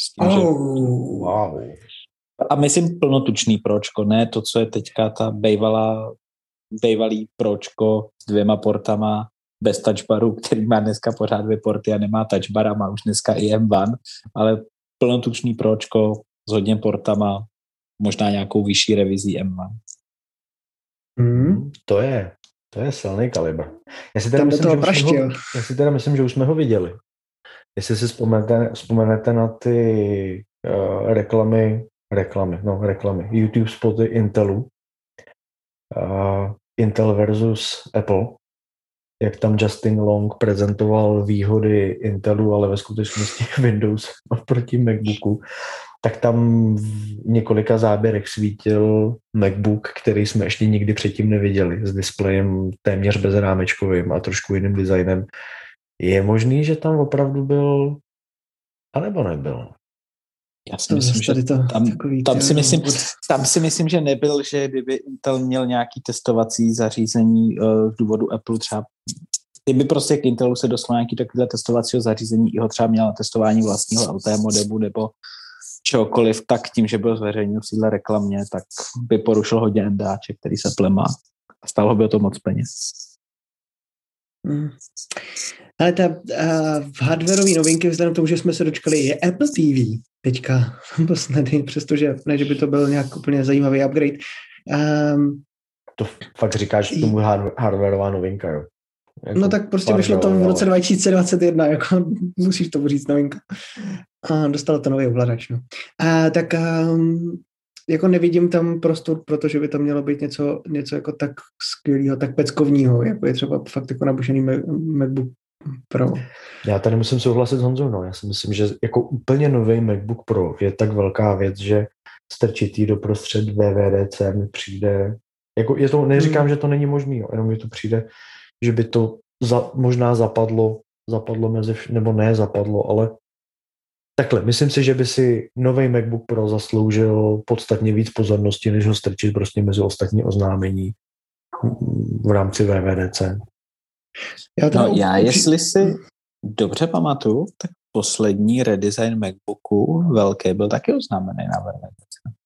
S3: S tím, oh, že... wow. A myslím plnotučný pročko, ne to, co je teďka ta bejvalá, bejvalý pročko s dvěma portama bez touchbaru, který má dneska pořád dvě porty a nemá touchbar a má už dneska i M1, ale plnotučný pročko s hodně portama, možná nějakou vyšší revizí M1.
S1: Mm, to je, to je silný kalibr. Já si teda, myslím, že už jsme ho, já si teda myslím, že už jsme ho viděli. Jestli si vzpomenete, vzpomenete na ty uh, reklamy, reklamy, no reklamy, YouTube spoty Intelu, uh, Intel versus Apple, jak tam Justin Long prezentoval výhody Intelu, ale ve skutečnosti Windows proti MacBooku, tak tam v několika záběrech svítil MacBook, který jsme ještě nikdy předtím neviděli, s displejem téměř bezrámečkovým a trošku jiným designem. Je možný, že tam opravdu byl, anebo nebyl?
S3: Já si myslím, že to tam, tam, si myslím, tam si myslím, že nebyl, že kdyby Intel měl nějaký testovací zařízení uh, z důvodu Apple třeba kdyby prostě k Intelu se dostalo nějaký takové testovacího zařízení, i ho třeba měl testování vlastního LT modebu nebo čokoliv, tak tím, že byl zveřejněn v síle reklamě, tak by porušil hodně NDAček, který se plemá a stalo by to moc peněz.
S2: Hmm. Ale ta uh, hardwareové novinky, vzhledem k tomu, že jsme se dočkali, je Apple TV teďka posledný, přestože ne, že by to byl nějak úplně zajímavý upgrade. Um,
S1: to fakt říkáš že tomu hardwareová novinka, jo?
S2: Jako no tak prostě vyšlo to v roce 2021, jako musíš to říct novinka. A dostalo to nový ovladač, no. A, tak um, jako nevidím tam prostor, protože by to mělo být něco, něco jako tak skvělého, tak peckovního, jako je třeba fakt jako nabušený MacBook Pro.
S1: Já tady musím souhlasit s Honzou, no. Já si myslím, že jako úplně nový MacBook Pro je tak velká věc, že strčit jí doprostřed VVDC mi přijde, jako je to, neříkám, hmm. že to není možný, jo, jenom mi to přijde, že by to za, možná zapadlo, zapadlo mezi, nebo ne zapadlo, ale takhle, myslím si, že by si nový MacBook Pro zasloužil podstatně víc pozornosti, než ho strčit prostě mezi ostatní oznámení v rámci VVDC.
S3: Já, no, já jestli si dobře pamatuju, tak poslední redesign MacBooku velký byl taky oznámený na VVDC.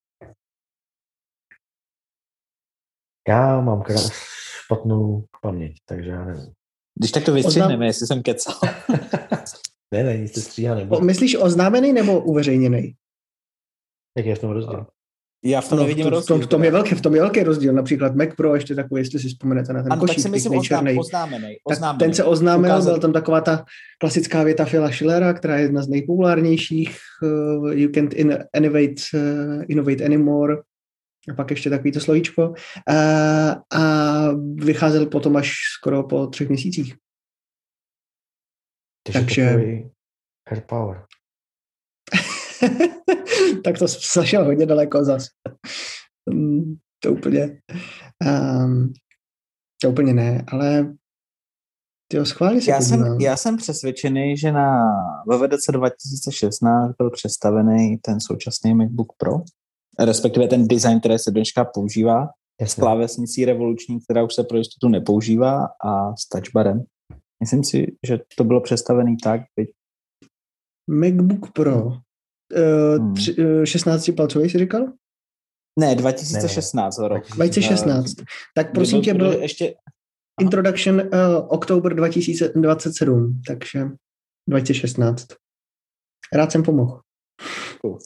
S1: Já mám krás, špatnou paměť, takže já nevím.
S3: Když tak to vystřihneme, Oznám... jestli jsem kecal.
S1: ne, ne, nic se stříhá nebo.
S2: Myslíš oznámený nebo uveřejněný?
S1: Jak je v tom rozdíl?
S3: Já v tom
S2: No,
S3: nevidím
S2: v, tom, v, tom,
S3: rozdíl.
S2: v, tom je velký, v tom je velký rozdíl. Například Mac Pro, ještě takový, jestli si vzpomenete na ten
S3: Ano, tak
S2: košík,
S3: si myslím
S2: pěkný,
S3: oznám,
S2: černej.
S3: oznámený.
S2: Tak
S3: oznámený.
S2: ten se oznámil,
S3: Ukázat-
S2: byla tam taková ta klasická věta Phila Schillera, která je jedna z nejpopulárnějších. Uh, you can't in, innovate, uh, innovate anymore. A pak ještě takový to slovíčko. Uh, a vycházel potom až skoro po třech měsících.
S1: Takže,
S2: Takže-
S1: takový hair power.
S2: tak to zašel hodně daleko zas. Mm, to úplně, um, to úplně ne, ale ty schválně se
S3: Já jsem, já jsem přesvědčený, že na VVDC 2016 byl představený ten současný MacBook Pro, respektive ten design, který se dneška používá, s
S1: Jasně.
S3: klávesnicí revoluční, která už se pro jistotu nepoužívá a s touchbarem. Myslím si, že to bylo představený tak, byť
S2: MacBook Pro. Uh,
S3: Hmm.
S2: tři, uh, 16 palcový jsi říkal?
S3: ne, 2016 ne, ne. rok.
S2: 2016. Tak prosím tě, byl
S3: ještě,
S2: introduction uh, oktober 2027, takže 2016. Rád jsem pomohl.
S3: Cool.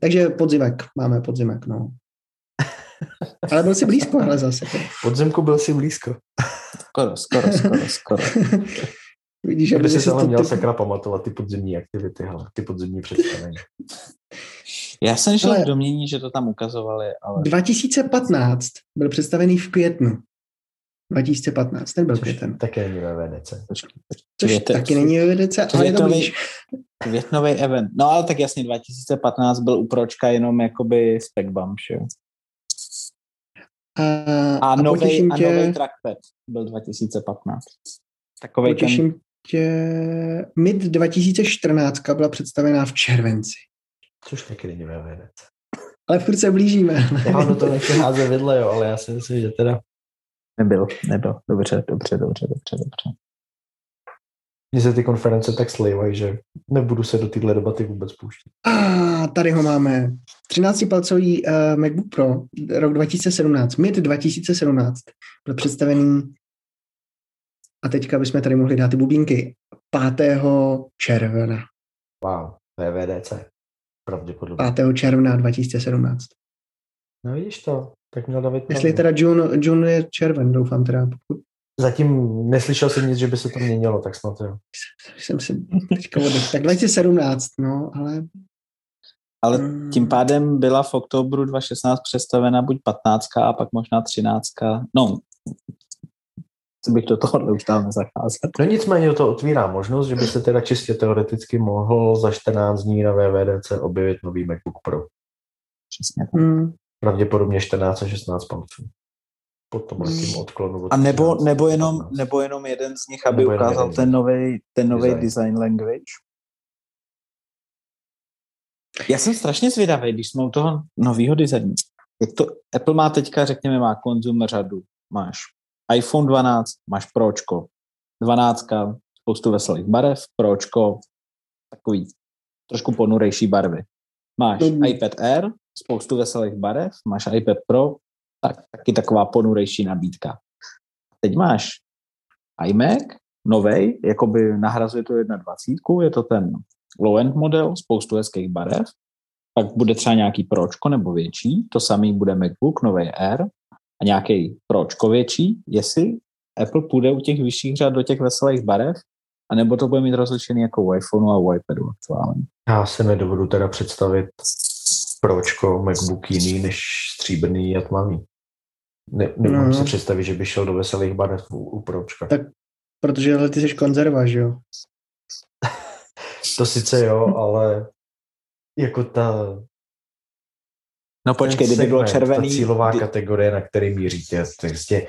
S2: Takže podzimek, máme podzimek, no. Ale byl jsi blízko, ale zase.
S1: Podzemku byl si blízko.
S3: skoro, skoro, skoro, skoro.
S2: Vidíš,
S1: Kdyby
S2: aby
S1: si ale
S2: to-
S1: měl
S2: ty-
S1: sakra pamatovat ty podzemní aktivity, hele, ty podzemní představení.
S3: Já jsem šel
S2: Ale-
S3: v domění, že to tam ukazovali, ale
S2: 2015 byl představený v květnu. 2015, ten byl
S1: Což
S2: květen.
S1: také není ve VDC.
S2: Což
S3: květen-
S2: taky není ve VDC, ale je to
S3: květnový-
S2: blíž.
S3: květnový event. No ale tak jasně, 2015 byl u Pročka jenom jakoby spec bump, že jo.
S2: A,
S3: A,
S2: a
S3: nový,
S2: potěším
S3: a
S2: tě,
S3: nový trackpad byl 2015. Takový ten,
S2: potěším tě, mid 2014 byla představená v červenci.
S1: Což taky není ve VDC.
S2: Ale furt se blížíme.
S1: Já do toho nechci házet vidle, jo, ale já si myslím, že teda
S3: nebyl, nebyl. Dobře, dobře, dobře, dobře, dobře.
S1: mně se ty konference tak slejvají, že nebudu se do téhle debaty vůbec pouštět.
S2: A tady ho máme. 13-palcový uh, MacBook Pro, rok 2017, mid 2017, byl představený a teďka bychom tady mohli dát ty bubínky 5. června.
S1: Wow, ve VDC. Pravděpodobně.
S2: 5. června 2017.
S1: No vidíš to, tak měl David
S2: Jestli teda June, June je červen, doufám teda. Pokud
S1: Zatím neslyšel jsem nic, že by se to měnilo, tak snad jo.
S2: jsem si teďka odech. Tak 2017, no, ale...
S3: Ale
S2: mm,
S3: tím pádem byla v oktobru 2016 představena buď 15 a pak možná 13. No, bych do toho už dál nezacházel.
S1: No nicméně to otvírá možnost, že by se teda čistě teoreticky mohl za 14 dní na VVDC objevit nový MacBook Pro.
S3: Přesně tak.
S2: Mm,
S1: Pravděpodobně 14 a 16 palců. Po tom letím odklonu. od
S3: A nebo,
S1: 13
S3: nebo, jenom,
S1: 15.
S3: nebo jenom jeden z nich, aby
S1: Nebo
S3: ukázal ten nový ten nový
S1: Design.
S3: design language. Já jsem strašně zvědavý, když jsme u toho nového designu. Jak to, Apple má teďka, řekněme, má konzum řadu. Máš iPhone 12, máš Pročko, 12, spoustu veselých barev, Pročko, takový trošku ponurejší barvy. Máš
S2: Mhm.
S3: iPad Air, spoustu veselých barev, máš iPad Pro, tak taky taková ponurejší nabídka. Teď máš iMac, novej, jakoby nahrazuje to 1.20, je to ten low-end model, spoustu hezkých barev, pak bude třeba nějaký pročko nebo větší, to samý bude MacBook, nový Air a nějaký pročko větší, jestli Apple půjde u těch vyšších řad do těch veselých barev, anebo to bude mít rozlišený jako u iPhoneu a u iPadu aktuálně.
S1: Já si nedovedu teda představit pročko MacBook jiný než stříbrný a tmavý. Ne, nemůžu
S2: No.
S1: si představit, že by šel do veselých barev u, u pročka.
S2: Tak- protože ale ty jsi konzerva, že jo?
S1: To sice jo, ale jako ta,
S3: No počkej, kdyby bylo červený...
S1: Ta cílová
S3: kdy-
S1: kategorie, na který míříte, to je prostě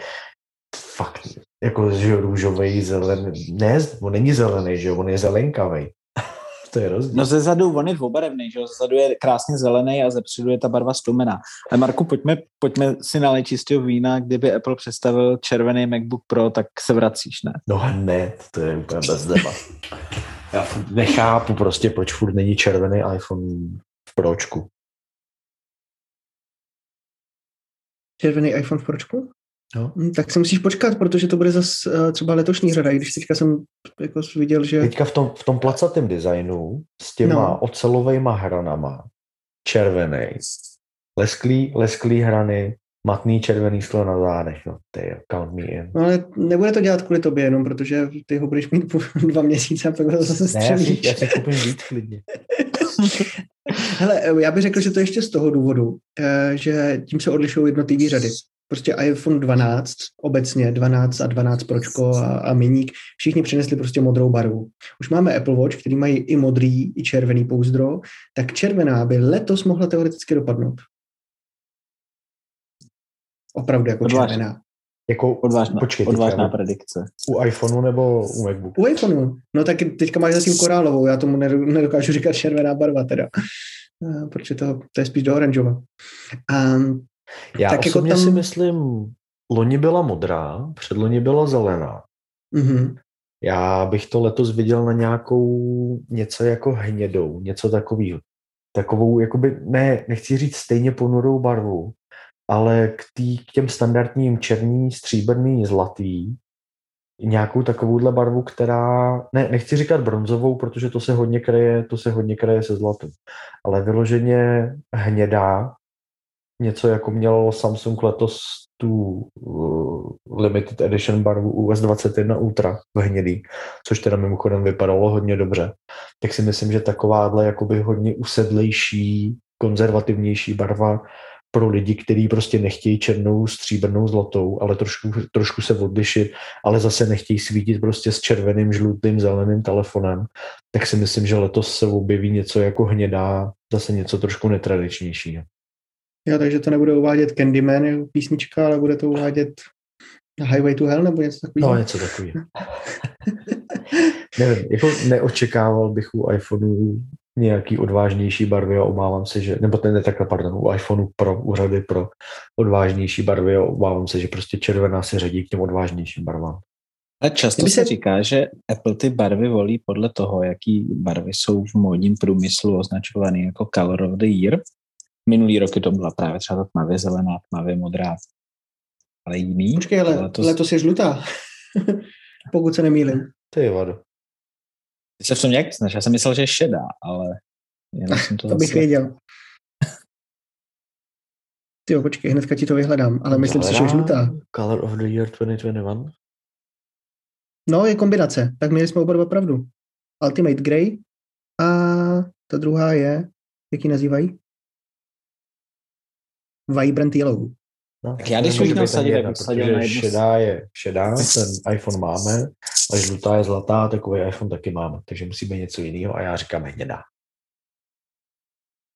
S1: fakt, jako že růžový, zelený, ne, on není zelený, že jo, on je zelenkavý. to je rozdíl.
S3: No ze zadu on je dvoubarevný, že jo, ze zadu je krásně zelený a ze předu je ta barva stumená. Ale Marku, pojďme, pojďme si nalít čistého vína, kdyby Apple představil červený MacBook Pro, tak se vracíš, ne?
S1: No ne, to je úplně bez debat. Já nechápu prostě, proč furt není červený iPhone v pročku.
S2: Červený iPhone v pročku?
S1: No.
S2: Hm, Tak si musíš počkat, protože to bude zase uh, třeba letošní řada, i když teďka jsem jako viděl, že...
S1: Teďka v tom, v tom placatém designu s těma
S2: No.
S1: no. ocelovejma hranama červený. Lesklý, lesklý hrany, matný červený sklo na zádech, no, ty count me in.
S2: No ale nebude to dělat kvůli tobě jenom, protože ty ho budeš mít dva měsíce a pak ho zase střelíš.
S1: Ne, já si, já si koupím víc klidně.
S2: Hele, já bych řekl, že to ještě z toho důvodu, eh, že tím se odlišují jednotlivé řady. Prostě iPhone 12, obecně 12 a 12 Pročko a, a miník, všichni přinesli prostě modrou barvu. Už máme Apple Watch, který mají i modrý, i červený pouzdro, tak červená by letos mohla teoreticky dopadnout. Opravdu jako červená.
S1: Jako,
S3: Odvážná,
S1: počkej,
S3: odvážná
S1: teďka,
S3: predikce.
S1: u iPhoneu nebo u MacBooku?
S2: U iPhoneu. No tak teďka máš zatím korálovou, já tomu nedo- nedokážu říkat červená barva teda. Eh, Protože to, to je spíš do oranžova. Um,
S1: Já
S2: Tak jako
S1: osobně
S2: tam-
S1: si myslím, loni byla modrá, předloni byla zelená.
S2: mhm.
S1: Já bych to letos viděl na nějakou něco jako hnědou, něco takového. Takovou, jakoby, ne, nechci říct stejně ponurou barvu, ale k, tý, k těm standardním černý, stříbrný, zlatý, nějakou takovouhle barvu, která, ne, nechci říkat bronzovou, protože to se hodně kraje, to se hodně kraje se zlatem, ale vyloženě hnědá, něco jako měl Samsung letos tu uh, limited edition barvu US 21 Ultra v hnědý, což teda mimochodem vypadalo hodně dobře, tak si myslím, že takováhle jakoby hodně usedlejší, konzervativnější barva pro lidi, kteří prostě nechtějí černou, stříbrnou, zlatou, ale trošku, trošku se odlišit, ale zase nechtějí svítit prostě s červeným, žlutým, zeleným telefonem, tak si myslím, že letos se objeví něco jako hnědá, zase něco trošku netradičnějšího.
S2: Jo, takže to nebude uvádět Candyman jako písnička, ale bude to uvádět Highway to Hell nebo něco takového.
S1: No, něco takového. Nevím, jako neočekával bych u iPhoneu nějaký odvážnější barvy a obávám se, že, nebo ten ne takhle, pardon, u iPhoneu pro úřady pro odvážnější barvy a obávám se, že prostě červená se řadí k těm odvážnějším barvám.
S3: Ale často
S2: Kdyby
S3: se
S2: se-
S3: říká, že Apple ty barvy volí podle toho, jaký barvy jsou v módním průmyslu označované jako Color of the Year. Minulý roky to byla právě třeba ta tmavě zelená, tmavě modrá, ale jiný.
S2: Počkej, ale
S3: letos,
S2: letos je žlutá. Pokud se nemýlím.
S1: To je vado.
S3: Ty se v tom nějak snaž. Já jsem myslel, že je šedá, ale jenom jsem to,
S2: To bych
S3: zase...
S2: věděl. Ty jo, počkej, hnedka ti to vyhledám, ale myslím si, že je žlutá.
S1: Color of the Year 2021.
S2: No, je kombinace. Tak měli jsme oba dva pravdu. Ultimate Grey a ta druhá je, jak ji nazývají? Vibrant Yellow.
S1: No,
S3: Tak já, když bych měl sadit, tak bych sadil
S1: protože
S3: na jednu-
S1: šedá je šedá, ten iPhone máme, a žlutá je zlatá, takový iPhone taky máme, takže musí být něco jiného a já říkám hnědá.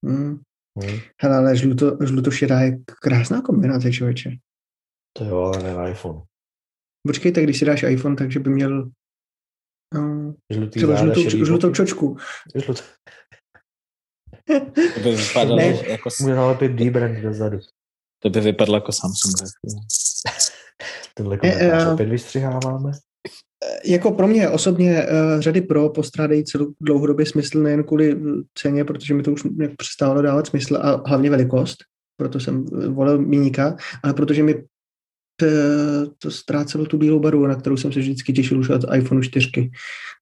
S2: Hmm.
S1: Hm,
S2: Hele, ale žluto, žluto-šedá je krásná kombinace, člověče.
S1: to jo, ale ne na iPhone.
S2: Počkejte, když si dáš iPhone, takže by měl um,
S1: Žlutý
S2: třeba
S1: záda,
S2: žlutou,
S1: šedý
S2: žlutou čočku.
S1: Žlut.
S3: To by vypadalo
S2: Ne.
S3: jako,
S1: Může nalepit D-brand dozadu.
S3: To by vypadalo jako Samsung.
S1: Tenhle
S2: Eh,
S1: komentář
S2: eh.
S1: opět vystřiháváme.
S2: Jako pro mě osobně uh, řady Pro postrádají celou dlouhodobě smysl nejen kvůli mm, ceně, protože mi to už přestávalo dávat smysl a hlavně velikost, proto jsem eh, volil míníka, ale protože mi to ztrácelo tu bílou barvu, na kterou jsem se vždycky těšil už od iPhone 4.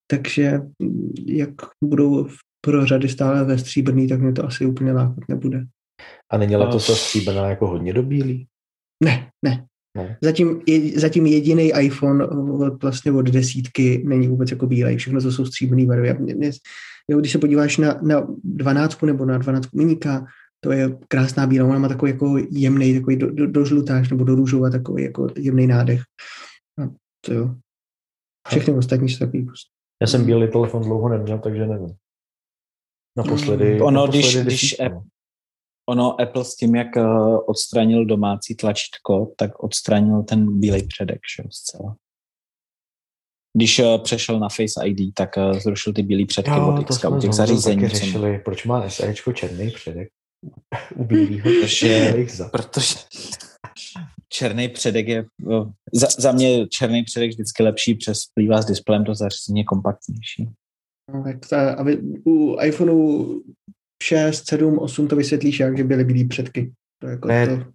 S2: Takže mm, jak budou pro řady stále ve stříbrný, tak mě to asi úplně lákat nebude.
S1: A není
S3: No.
S1: letos ta stříbrná jako hodně do bílý?
S2: Ne, ne.
S1: Ne.
S2: Zatím, je, zatím jediný iPhone od, vlastně od desítky není vůbec jako bílej. Všechno to jsou stříbrný barvy. A mě- mě- Jo, když se podíváš na, na 12 nebo na 12 miníka, to je krásná bílá, ona má takový jako jemný, takový do, do, do žlutáš nebo do růžova, takový jako jemný nádech. A to jo. Všechny ostatní jsou takový prostě.
S1: Já jsem bílý telefon dlouho neměl, takže nevím. Naposledy,
S3: Mm, ono,
S1: naposledy
S3: když- když
S1: no.
S3: Ono Apple s tím, jak eh, odstranil domácí tlačítko, tak odstranil ten bílej předek, že zcela. Když eh, přešel na Face ID, tak eh, zrušil ty bílé předky
S1: Jo,
S3: od X u těch zařízení.
S1: taky
S3: co-
S1: řešili, proč má SEčko černý předek u bílýho.
S3: Protože-. Protože černý předek je, eh, za, za mě černý předek vždycky lepší, přes plývá s displejem, to zařízení je kompaktnější.
S2: No, tak ta, aby u iPhoneu 6, 7, 8 to vysvětlíš, jak že byly bílý předky. To jako
S1: Ne.
S2: to,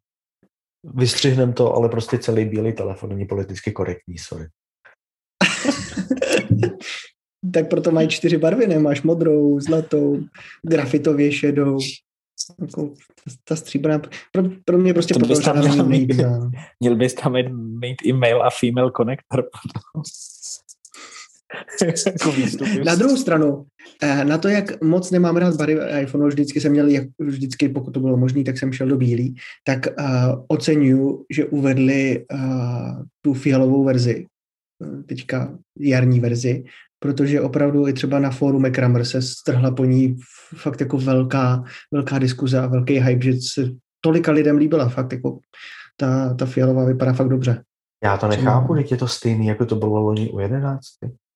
S1: Vystřihnem to, ale prostě celý bílý telefon není politicky korektní, sorry.
S2: tak proto mají čtyři barvy, ne? Máš modrou, zlatou, grafitově šedou. Jako, ta stříbrná, pro, pro mě prostě
S3: To bys tam měl mít. Měl bys tam mít, mít i male a female connector. jako výstupy.
S2: Na druhou stranu, eh, na to, jak moc nemám rád barvy iPhoneu, vždycky jsem měl, jak vždycky, pokud to bylo možné, tak jsem šel do bílý, tak uh, oceňuju, že uvedli uh, tu fialovou verzi, teďka jarní verzi, protože opravdu i třeba na fóru McRammer se strhla po ní fakt jako velká, velká diskuze a velký hype, že se tolika lidem líbila fakt jako ta, ta fialová vypadá fakt dobře.
S1: Já to nechápu, teď je to stejný, jako to bylo loni u 11.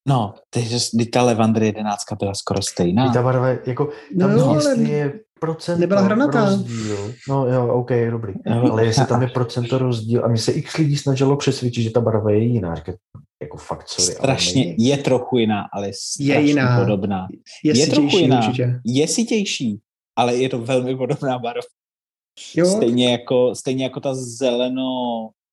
S3: No, teď ta Levandry 11 byla skoro stejná.
S1: No. Ta barva, je- jako, tam
S2: No
S1: no,
S2: jo, ale
S1: jestli je procento
S2: nebyla hranatá.
S1: rozdíl. No jo, OK, dobrý.
S3: Jo.
S1: Ale jestli tam je procento rozdíl, a mě se x lidí snažilo přesvědčit, že ta barva je jiná. Říkat, jako fakt, sorry. ale
S3: strašně,
S1: není.
S3: je trochu jiná, ale je strašně
S2: jiná.
S3: podobná.
S2: Je,
S3: Je trochu jiná.
S2: určitě.
S3: Je sitější, ale je to velmi podobná barva.
S2: Jo,
S3: Stejně jako, stejně jako ta zeleno,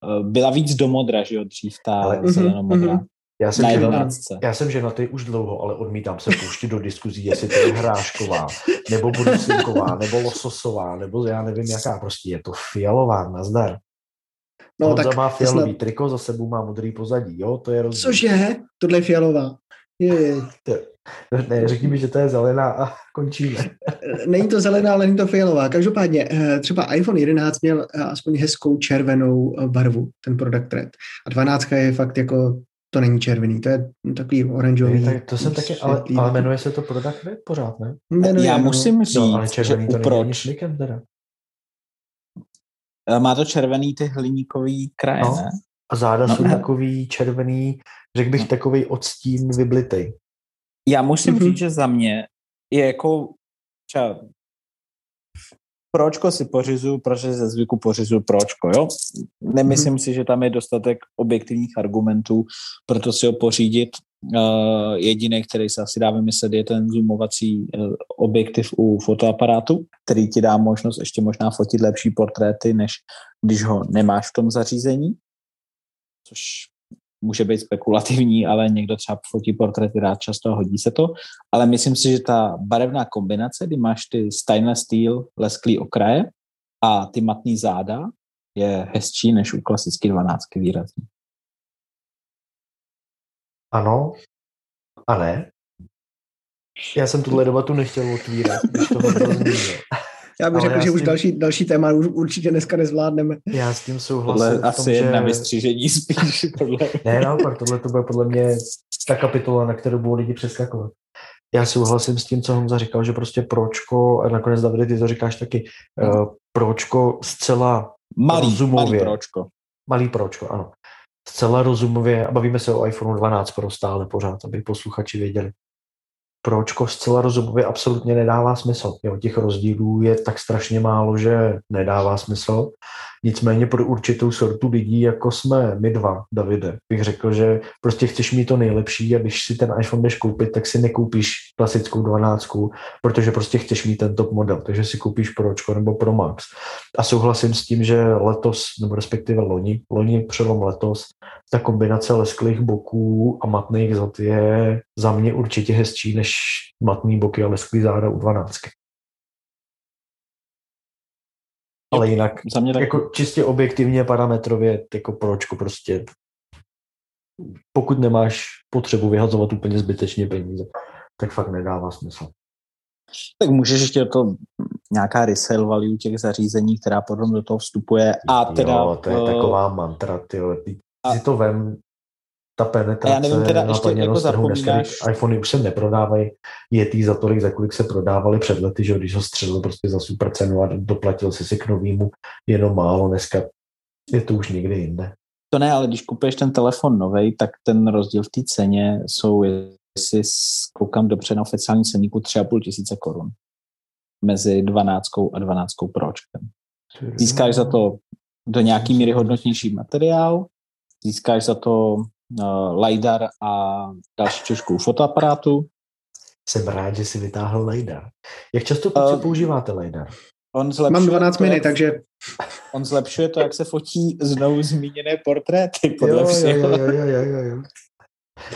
S3: eh, byla víc do modra, že jo, dřív ta
S1: Ale-
S2: Mhm,
S3: zeleno-modrá.
S1: Já jsem,
S3: Na jedenáctce.
S1: já jsem ženatý už dlouho, ale odmítám se pouštět do diskuzí, jestli to je hrášková, nebo brusinková, nebo lososová, nebo já nevím jaká, prostě je to fialová, nazdar.
S2: no
S1: Honza
S2: tak
S1: má fialový
S2: snad-
S1: triko, za sebou má modrý pozadí, jo, to je rozdíl.
S2: Cože? Tohle je fialová. Je,
S1: Ne, řekni mi, že to je zelená a končíme.
S2: není to zelená, ale není to fialová. Každopádně eh, třeba iPhone 11 měl eh, aspoň hezkou červenou eh, barvu, ten product red. A 12 je fakt jako, to není červený, to je takový oranžový.
S1: Ne, tak to jsem taky, ale, ale jmenuje se to Product Red pořád, ne?
S2: Jmenuje,
S3: Já
S2: no.
S3: musím říct,
S1: No, ale
S3: že
S1: červený to není ani
S3: proč.
S1: šlikem teda.
S3: Eh, Má to červený ty hliníkový kraje,
S1: No.
S3: ne?
S1: A záda
S3: No,
S1: jsou
S3: ne.
S1: takový červený, řekl bych takový odstín vyblitej.
S3: Já musím
S2: Mhm.
S3: říct, že za mě je jako třeba pročko si pořizuju, protože ze zvyku pořizuju pročko, jo? Nemyslím si, že tam je dostatek objektivních argumentů, proto si ho pořídit. Uh, jediný, který se asi dá vymyslet, je ten zoomovací uh, objektiv u fotoaparátu, který ti dá možnost ještě možná fotit lepší portréty, než když ho nemáš v tom zařízení, což může být spekulativní, ale někdo třeba fotí portréty rád často a hodí se to. Ale myslím si, že ta barevná kombinace, kdy máš ty stainless steel lesklý okraje a ty matný záda, je hezčí než u klasické 12 výrazně.
S1: Ano a ne. Já jsem tuhle debatu nechtěl otvírat, když to bylo.
S2: Já bych
S1: Ale
S2: řekl,
S1: já
S2: že
S1: s
S2: už
S1: tím-
S2: další, další téma už určitě dneska nezvládneme.
S1: Já s tím souhlasím.
S3: Tohle
S1: v tom,
S3: asi jedna
S1: že-
S3: vystřížení spíš. Tohle.
S1: Ne, naopak, tohle to bude podle mě ta kapitola, na kterou budou lidi přeskakovat. Já souhlasím s tím, co Honza říkal, že prostě pročko, a nakonec Davide, ty to říkáš taky, uh, pročko zcela
S3: Malý,
S1: Rozumově.
S3: malý pročko.
S1: malý pročko, ano. Zcela rozumově, a bavíme se o iPhone 12 Pro stále pořád, aby posluchači věděli. Pročko zcela rozumově absolutně nedává smysl. Jo, těch rozdílů je tak strašně málo, že nedává smysl. Nicméně pro určitou sortu lidí, jako jsme my dva, Davide, bych řekl, že prostě chceš mít to nejlepší a když si ten iPhone jdeš koupit, tak si nekoupíš klasickou 12, protože prostě chceš mít ten top model, takže si koupíš Pročko nebo Pro Max. A souhlasím s tím, že letos, nebo respektive loni, loni přelom letos, ta kombinace lesklých boků a matných zad je za mě určitě hezčí než matný boky a lesklý záda u 12. Ale jinak,
S3: Za mě tak
S1: jako čistě objektivně, parametrově, jako pročko prostě pokud nemáš potřebu vyhazovat úplně zbytečně peníze, tak fakt nedává smysl.
S3: Tak můžeš ještě to nějaká resale value těch zařízení, která potom do toho vstupuje. A teda,
S1: jo, to je taková mantra, tyjo. Ty,
S3: a-
S1: si to vem, ta penetrace,
S3: A já nevím teda, ještě jako
S1: trhu. Dneska
S3: zapomínáš-
S1: iPhony už se neprodávají, je tý za tolik, za kolik se prodávaly před lety, že když ho střelil prostě za super cenu a doplatil si si k novýmu jenom málo, dneska je to už někde jinde.
S3: To ne, ale když kupuješ ten telefon nový, tak ten rozdíl v té ceně jsou, jestli koukám dobře na oficiální ceníku, 3,5 tisíce korun mezi 12 a 12 pročkem. Získáš za to do nějaký míry hodnotnější materiál, získáš za to uh, LiDAR a další čošku fotoaparátu.
S1: Jsem rád, že si vytáhl LiDAR. Jak často uh,
S3: Eh,
S1: používáte LiDAR?
S3: On zlepšuje
S2: Mám 12
S3: to,
S2: minut, takže
S3: On zlepšuje to, jak se fotí znovu zmíněné portréty, podle
S1: jo, jo,
S3: všeho.
S1: jo, jo, jo, jo, jo.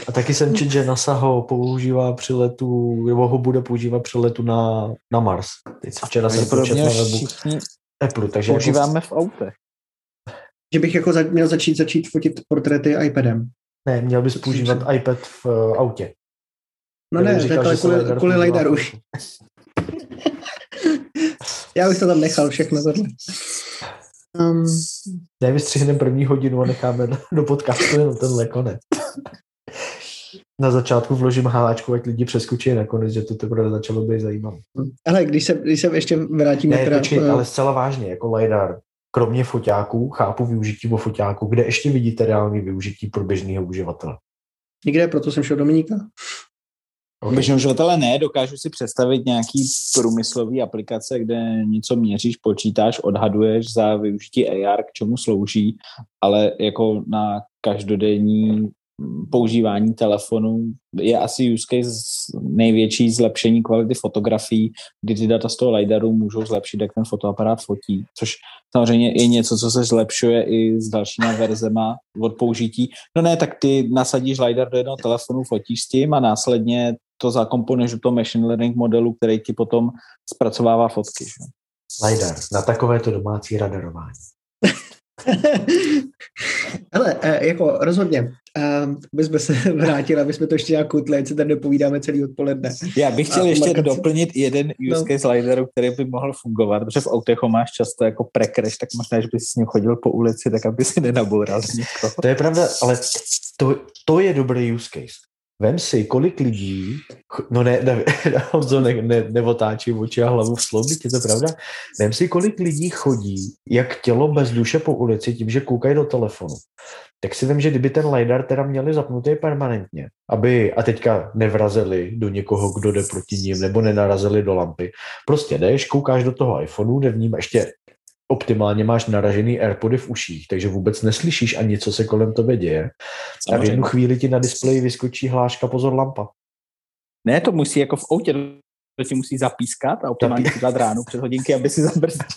S1: A taky jsem čet, že NASA ho používá při letu, nebo ho bude používat při letu na, na Mars. Teď se včera jsem počet na webu Apple, takže
S3: používáme jako... v autech.
S2: Že bych jako za, měl začít začít fotit portréty iPadem.
S1: Ne, měl bys používat iPad v uh, autě.
S2: No ne, říkal, tak kvůli, kvůli LiDAR už. Já bych to tam nechal všechno tohle.
S1: Um, ne, vystřihneme první hodinu a necháme do podcastu jenom tenhle konec. Na začátku vložím háčku, ať lidi přeskočí nakonec, že to teprve začalo být zajímavé.
S2: Ale když se, když se ještě vrátíme...
S1: Ne, teda, počkej, uh, ale zcela vážně, jako LiDAR, kromě foťáků, chápu využití o foťáku, kde ještě vidíte reální využití pro běžného uživatele?
S2: Nikde, proto jsem šel Dominika.
S3: Okay. Běžného uživatele ne, dokážu si představit nějaký průmyslový aplikace, kde něco měříš, počítáš, odhaduješ za využití AR, k čemu slouží, ale jako na každodenní používání telefonu je asi use case největší zlepšení kvality fotografií, kdy ty data z toho LiDARu můžou zlepšit, jak ten fotoaparát fotí, což samozřejmě je něco, co se zlepšuje i s dalšíma verzema od použití. No ne, tak ty nasadíš LiDAR do jednoho telefonu, fotíš s tím a následně to zakomponuješ do toho machine learning modelu, který ti potom zpracovává fotky. Že?
S1: LiDAR na takovéto domácí radarování.
S2: Ale eh, jako rozhodně, aby jsme se vrátili, aby jsme to ještě nějak kutli, se tady nepovídáme celý odpoledne.
S3: Já bych chtěl a ještě markaci... doplnit jeden use no. case no. slideru, který by mohl fungovat, protože v autech ho máš často jako prekrež, tak možná, že bys s ním chodil po ulici, tak aby si nenaboural někoho.
S1: To je pravda, ale to, to je dobrý use case. Vem si, kolik lidí, no ne, ne, Honzo, ne, ne, neotáčí oči a hlavu v sloubě, je to pravda? Vem si, kolik lidí chodí, jak tělo bez duše po ulici, tím, že koukají do telefonu. Tak si vím, že kdyby ten LiDAR teda měli zapnutý permanentně, aby a teďka nevrazili do někoho, kdo jde proti ním, nebo nenarazili do lampy. Prostě jdeš, koukáš do toho iPhoneu, nevním, ještě optimálně máš naražený AirPody v uších, takže vůbec neslyšíš ani, co se kolem tebe děje. Samozřejmě. A v jednu chvíli ti na displeji vyskočí hláška pozor lampa.
S3: Ne, to musí jako v autě to ti musí zapískat a optimálně si dát ránu před hodinky, aby si zabrzdil.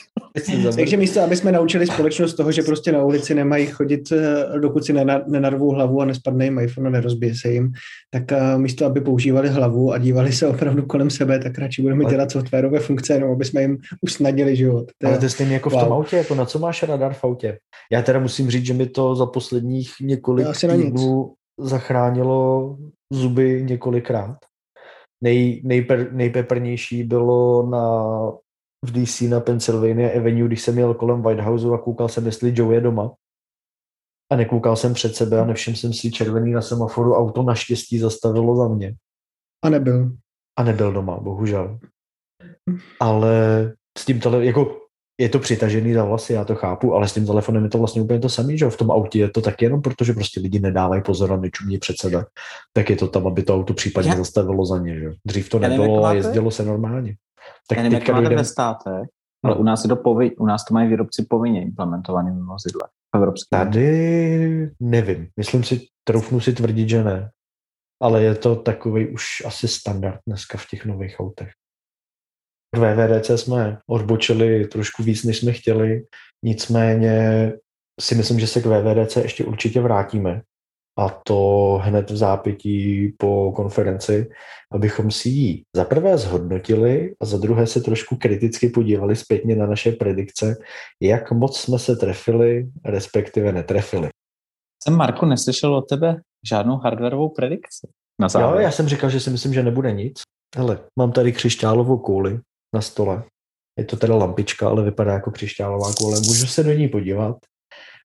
S2: Takže místo, aby jsme naučili společnost toho, že prostě na ulici nemají chodit, eh, dokud si nenarvou hlavu a nespadne jim iPhone a nerozbije se jim, tak eh, místo, aby používali hlavu a dívali se opravdu kolem sebe, tak radši budeme dělat softwarové funkce, jenom aby jsme jim usnadnili život.
S1: To Ale to je stejně jako wow. v tom autě, jako na co máš radar v autě? Já teda musím říct, že mi to za posledních několik týdnů zachránilo zuby několikrát nej, nejper, nejpeprnější bylo na, v DC na Pennsylvania Avenue, když jsem jel kolem White Houseu a koukal jsem, jestli Joe je doma. A nekoukal jsem před sebe a nevšiml jsem si červený na semaforu, auto naštěstí zastavilo za mě.
S2: A nebyl.
S1: A nebyl doma, bohužel. Ale s tím tele, jako je to přitažený za vlasy, já to chápu, ale s tím telefonem je to vlastně úplně to samé, že v tom autě je to tak jenom proto, že prostě lidi nedávají pozor a nečumí před sebe, tak je to tam, aby to auto případně já. zastavilo za ně, že? Dřív to nebylo a jezdilo se normálně.
S3: Tak já nevím, jak máte ve státech, ale u nás, je to povin, u nás to mají výrobci povinně implementovaný v vozidle.
S1: Tady nevím. Myslím si, troufnu si tvrdit, že ne. Ale je to takový už asi standard dneska v těch nových autech. V VVDC jsme odbočili trošku víc, než jsme chtěli, nicméně si myslím, že se k VVDC ještě určitě vrátíme a to hned v zápětí po konferenci, abychom si ji za prvé zhodnotili a za druhé se trošku kriticky podívali zpětně na naše predikce, jak moc jsme se trefili, respektive netrefili.
S3: Jsem, Marko, neslyšel od tebe žádnou hardwareovou predikci.
S1: Na jo, já jsem říkal, že si myslím, že nebude nic. Hele, mám tady křišťálovou kouli, na stole. Je to teda lampička, ale vypadá jako křišťálová koule. Můžu se do ní podívat,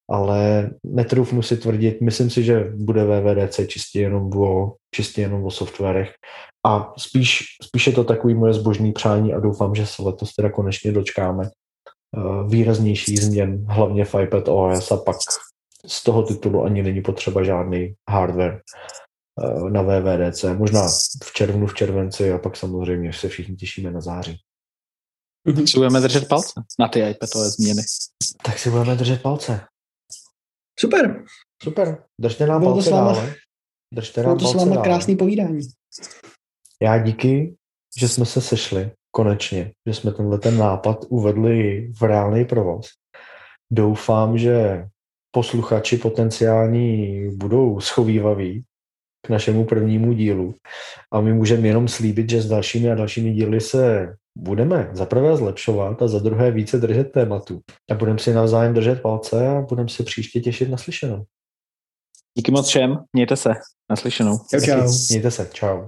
S1: ale netroufnu si tvrdit, myslím si, že bude VVDC čistě jenom o, čistě jenom o softwarech a spíš, spíš je to takový moje zbožný přání a doufám, že se letos teda konečně dočkáme uh, výraznější změn, hlavně v iPad OS a pak z toho titulu ani není potřeba žádný hardware uh, na VVDC. Možná v červnu, v červenci a pak samozřejmě se všichni těšíme na září.
S3: Tak si budeme držet palce na ty iPadové změny.
S1: Tak si budeme držet palce.
S2: Super.
S1: Super. Držte nám Bylo palce dále.
S2: Držte nám to s váma krásný povídání.
S1: Já díky, že jsme se sešli konečně, že jsme tenhle ten nápad uvedli v reálný provoz. Doufám, že posluchači potenciální budou schovývaví k našemu prvnímu dílu. A my můžeme jenom slíbit, že s dalšími a dalšími díly se budeme za prvé zlepšovat a za druhé více držet tématu. A budeme si navzájem držet palce a budeme se příště těšit na slyšenou.
S3: Díky moc všem, mějte se, naslyšenou.
S2: Čau, čau.
S1: Mějte se, čau.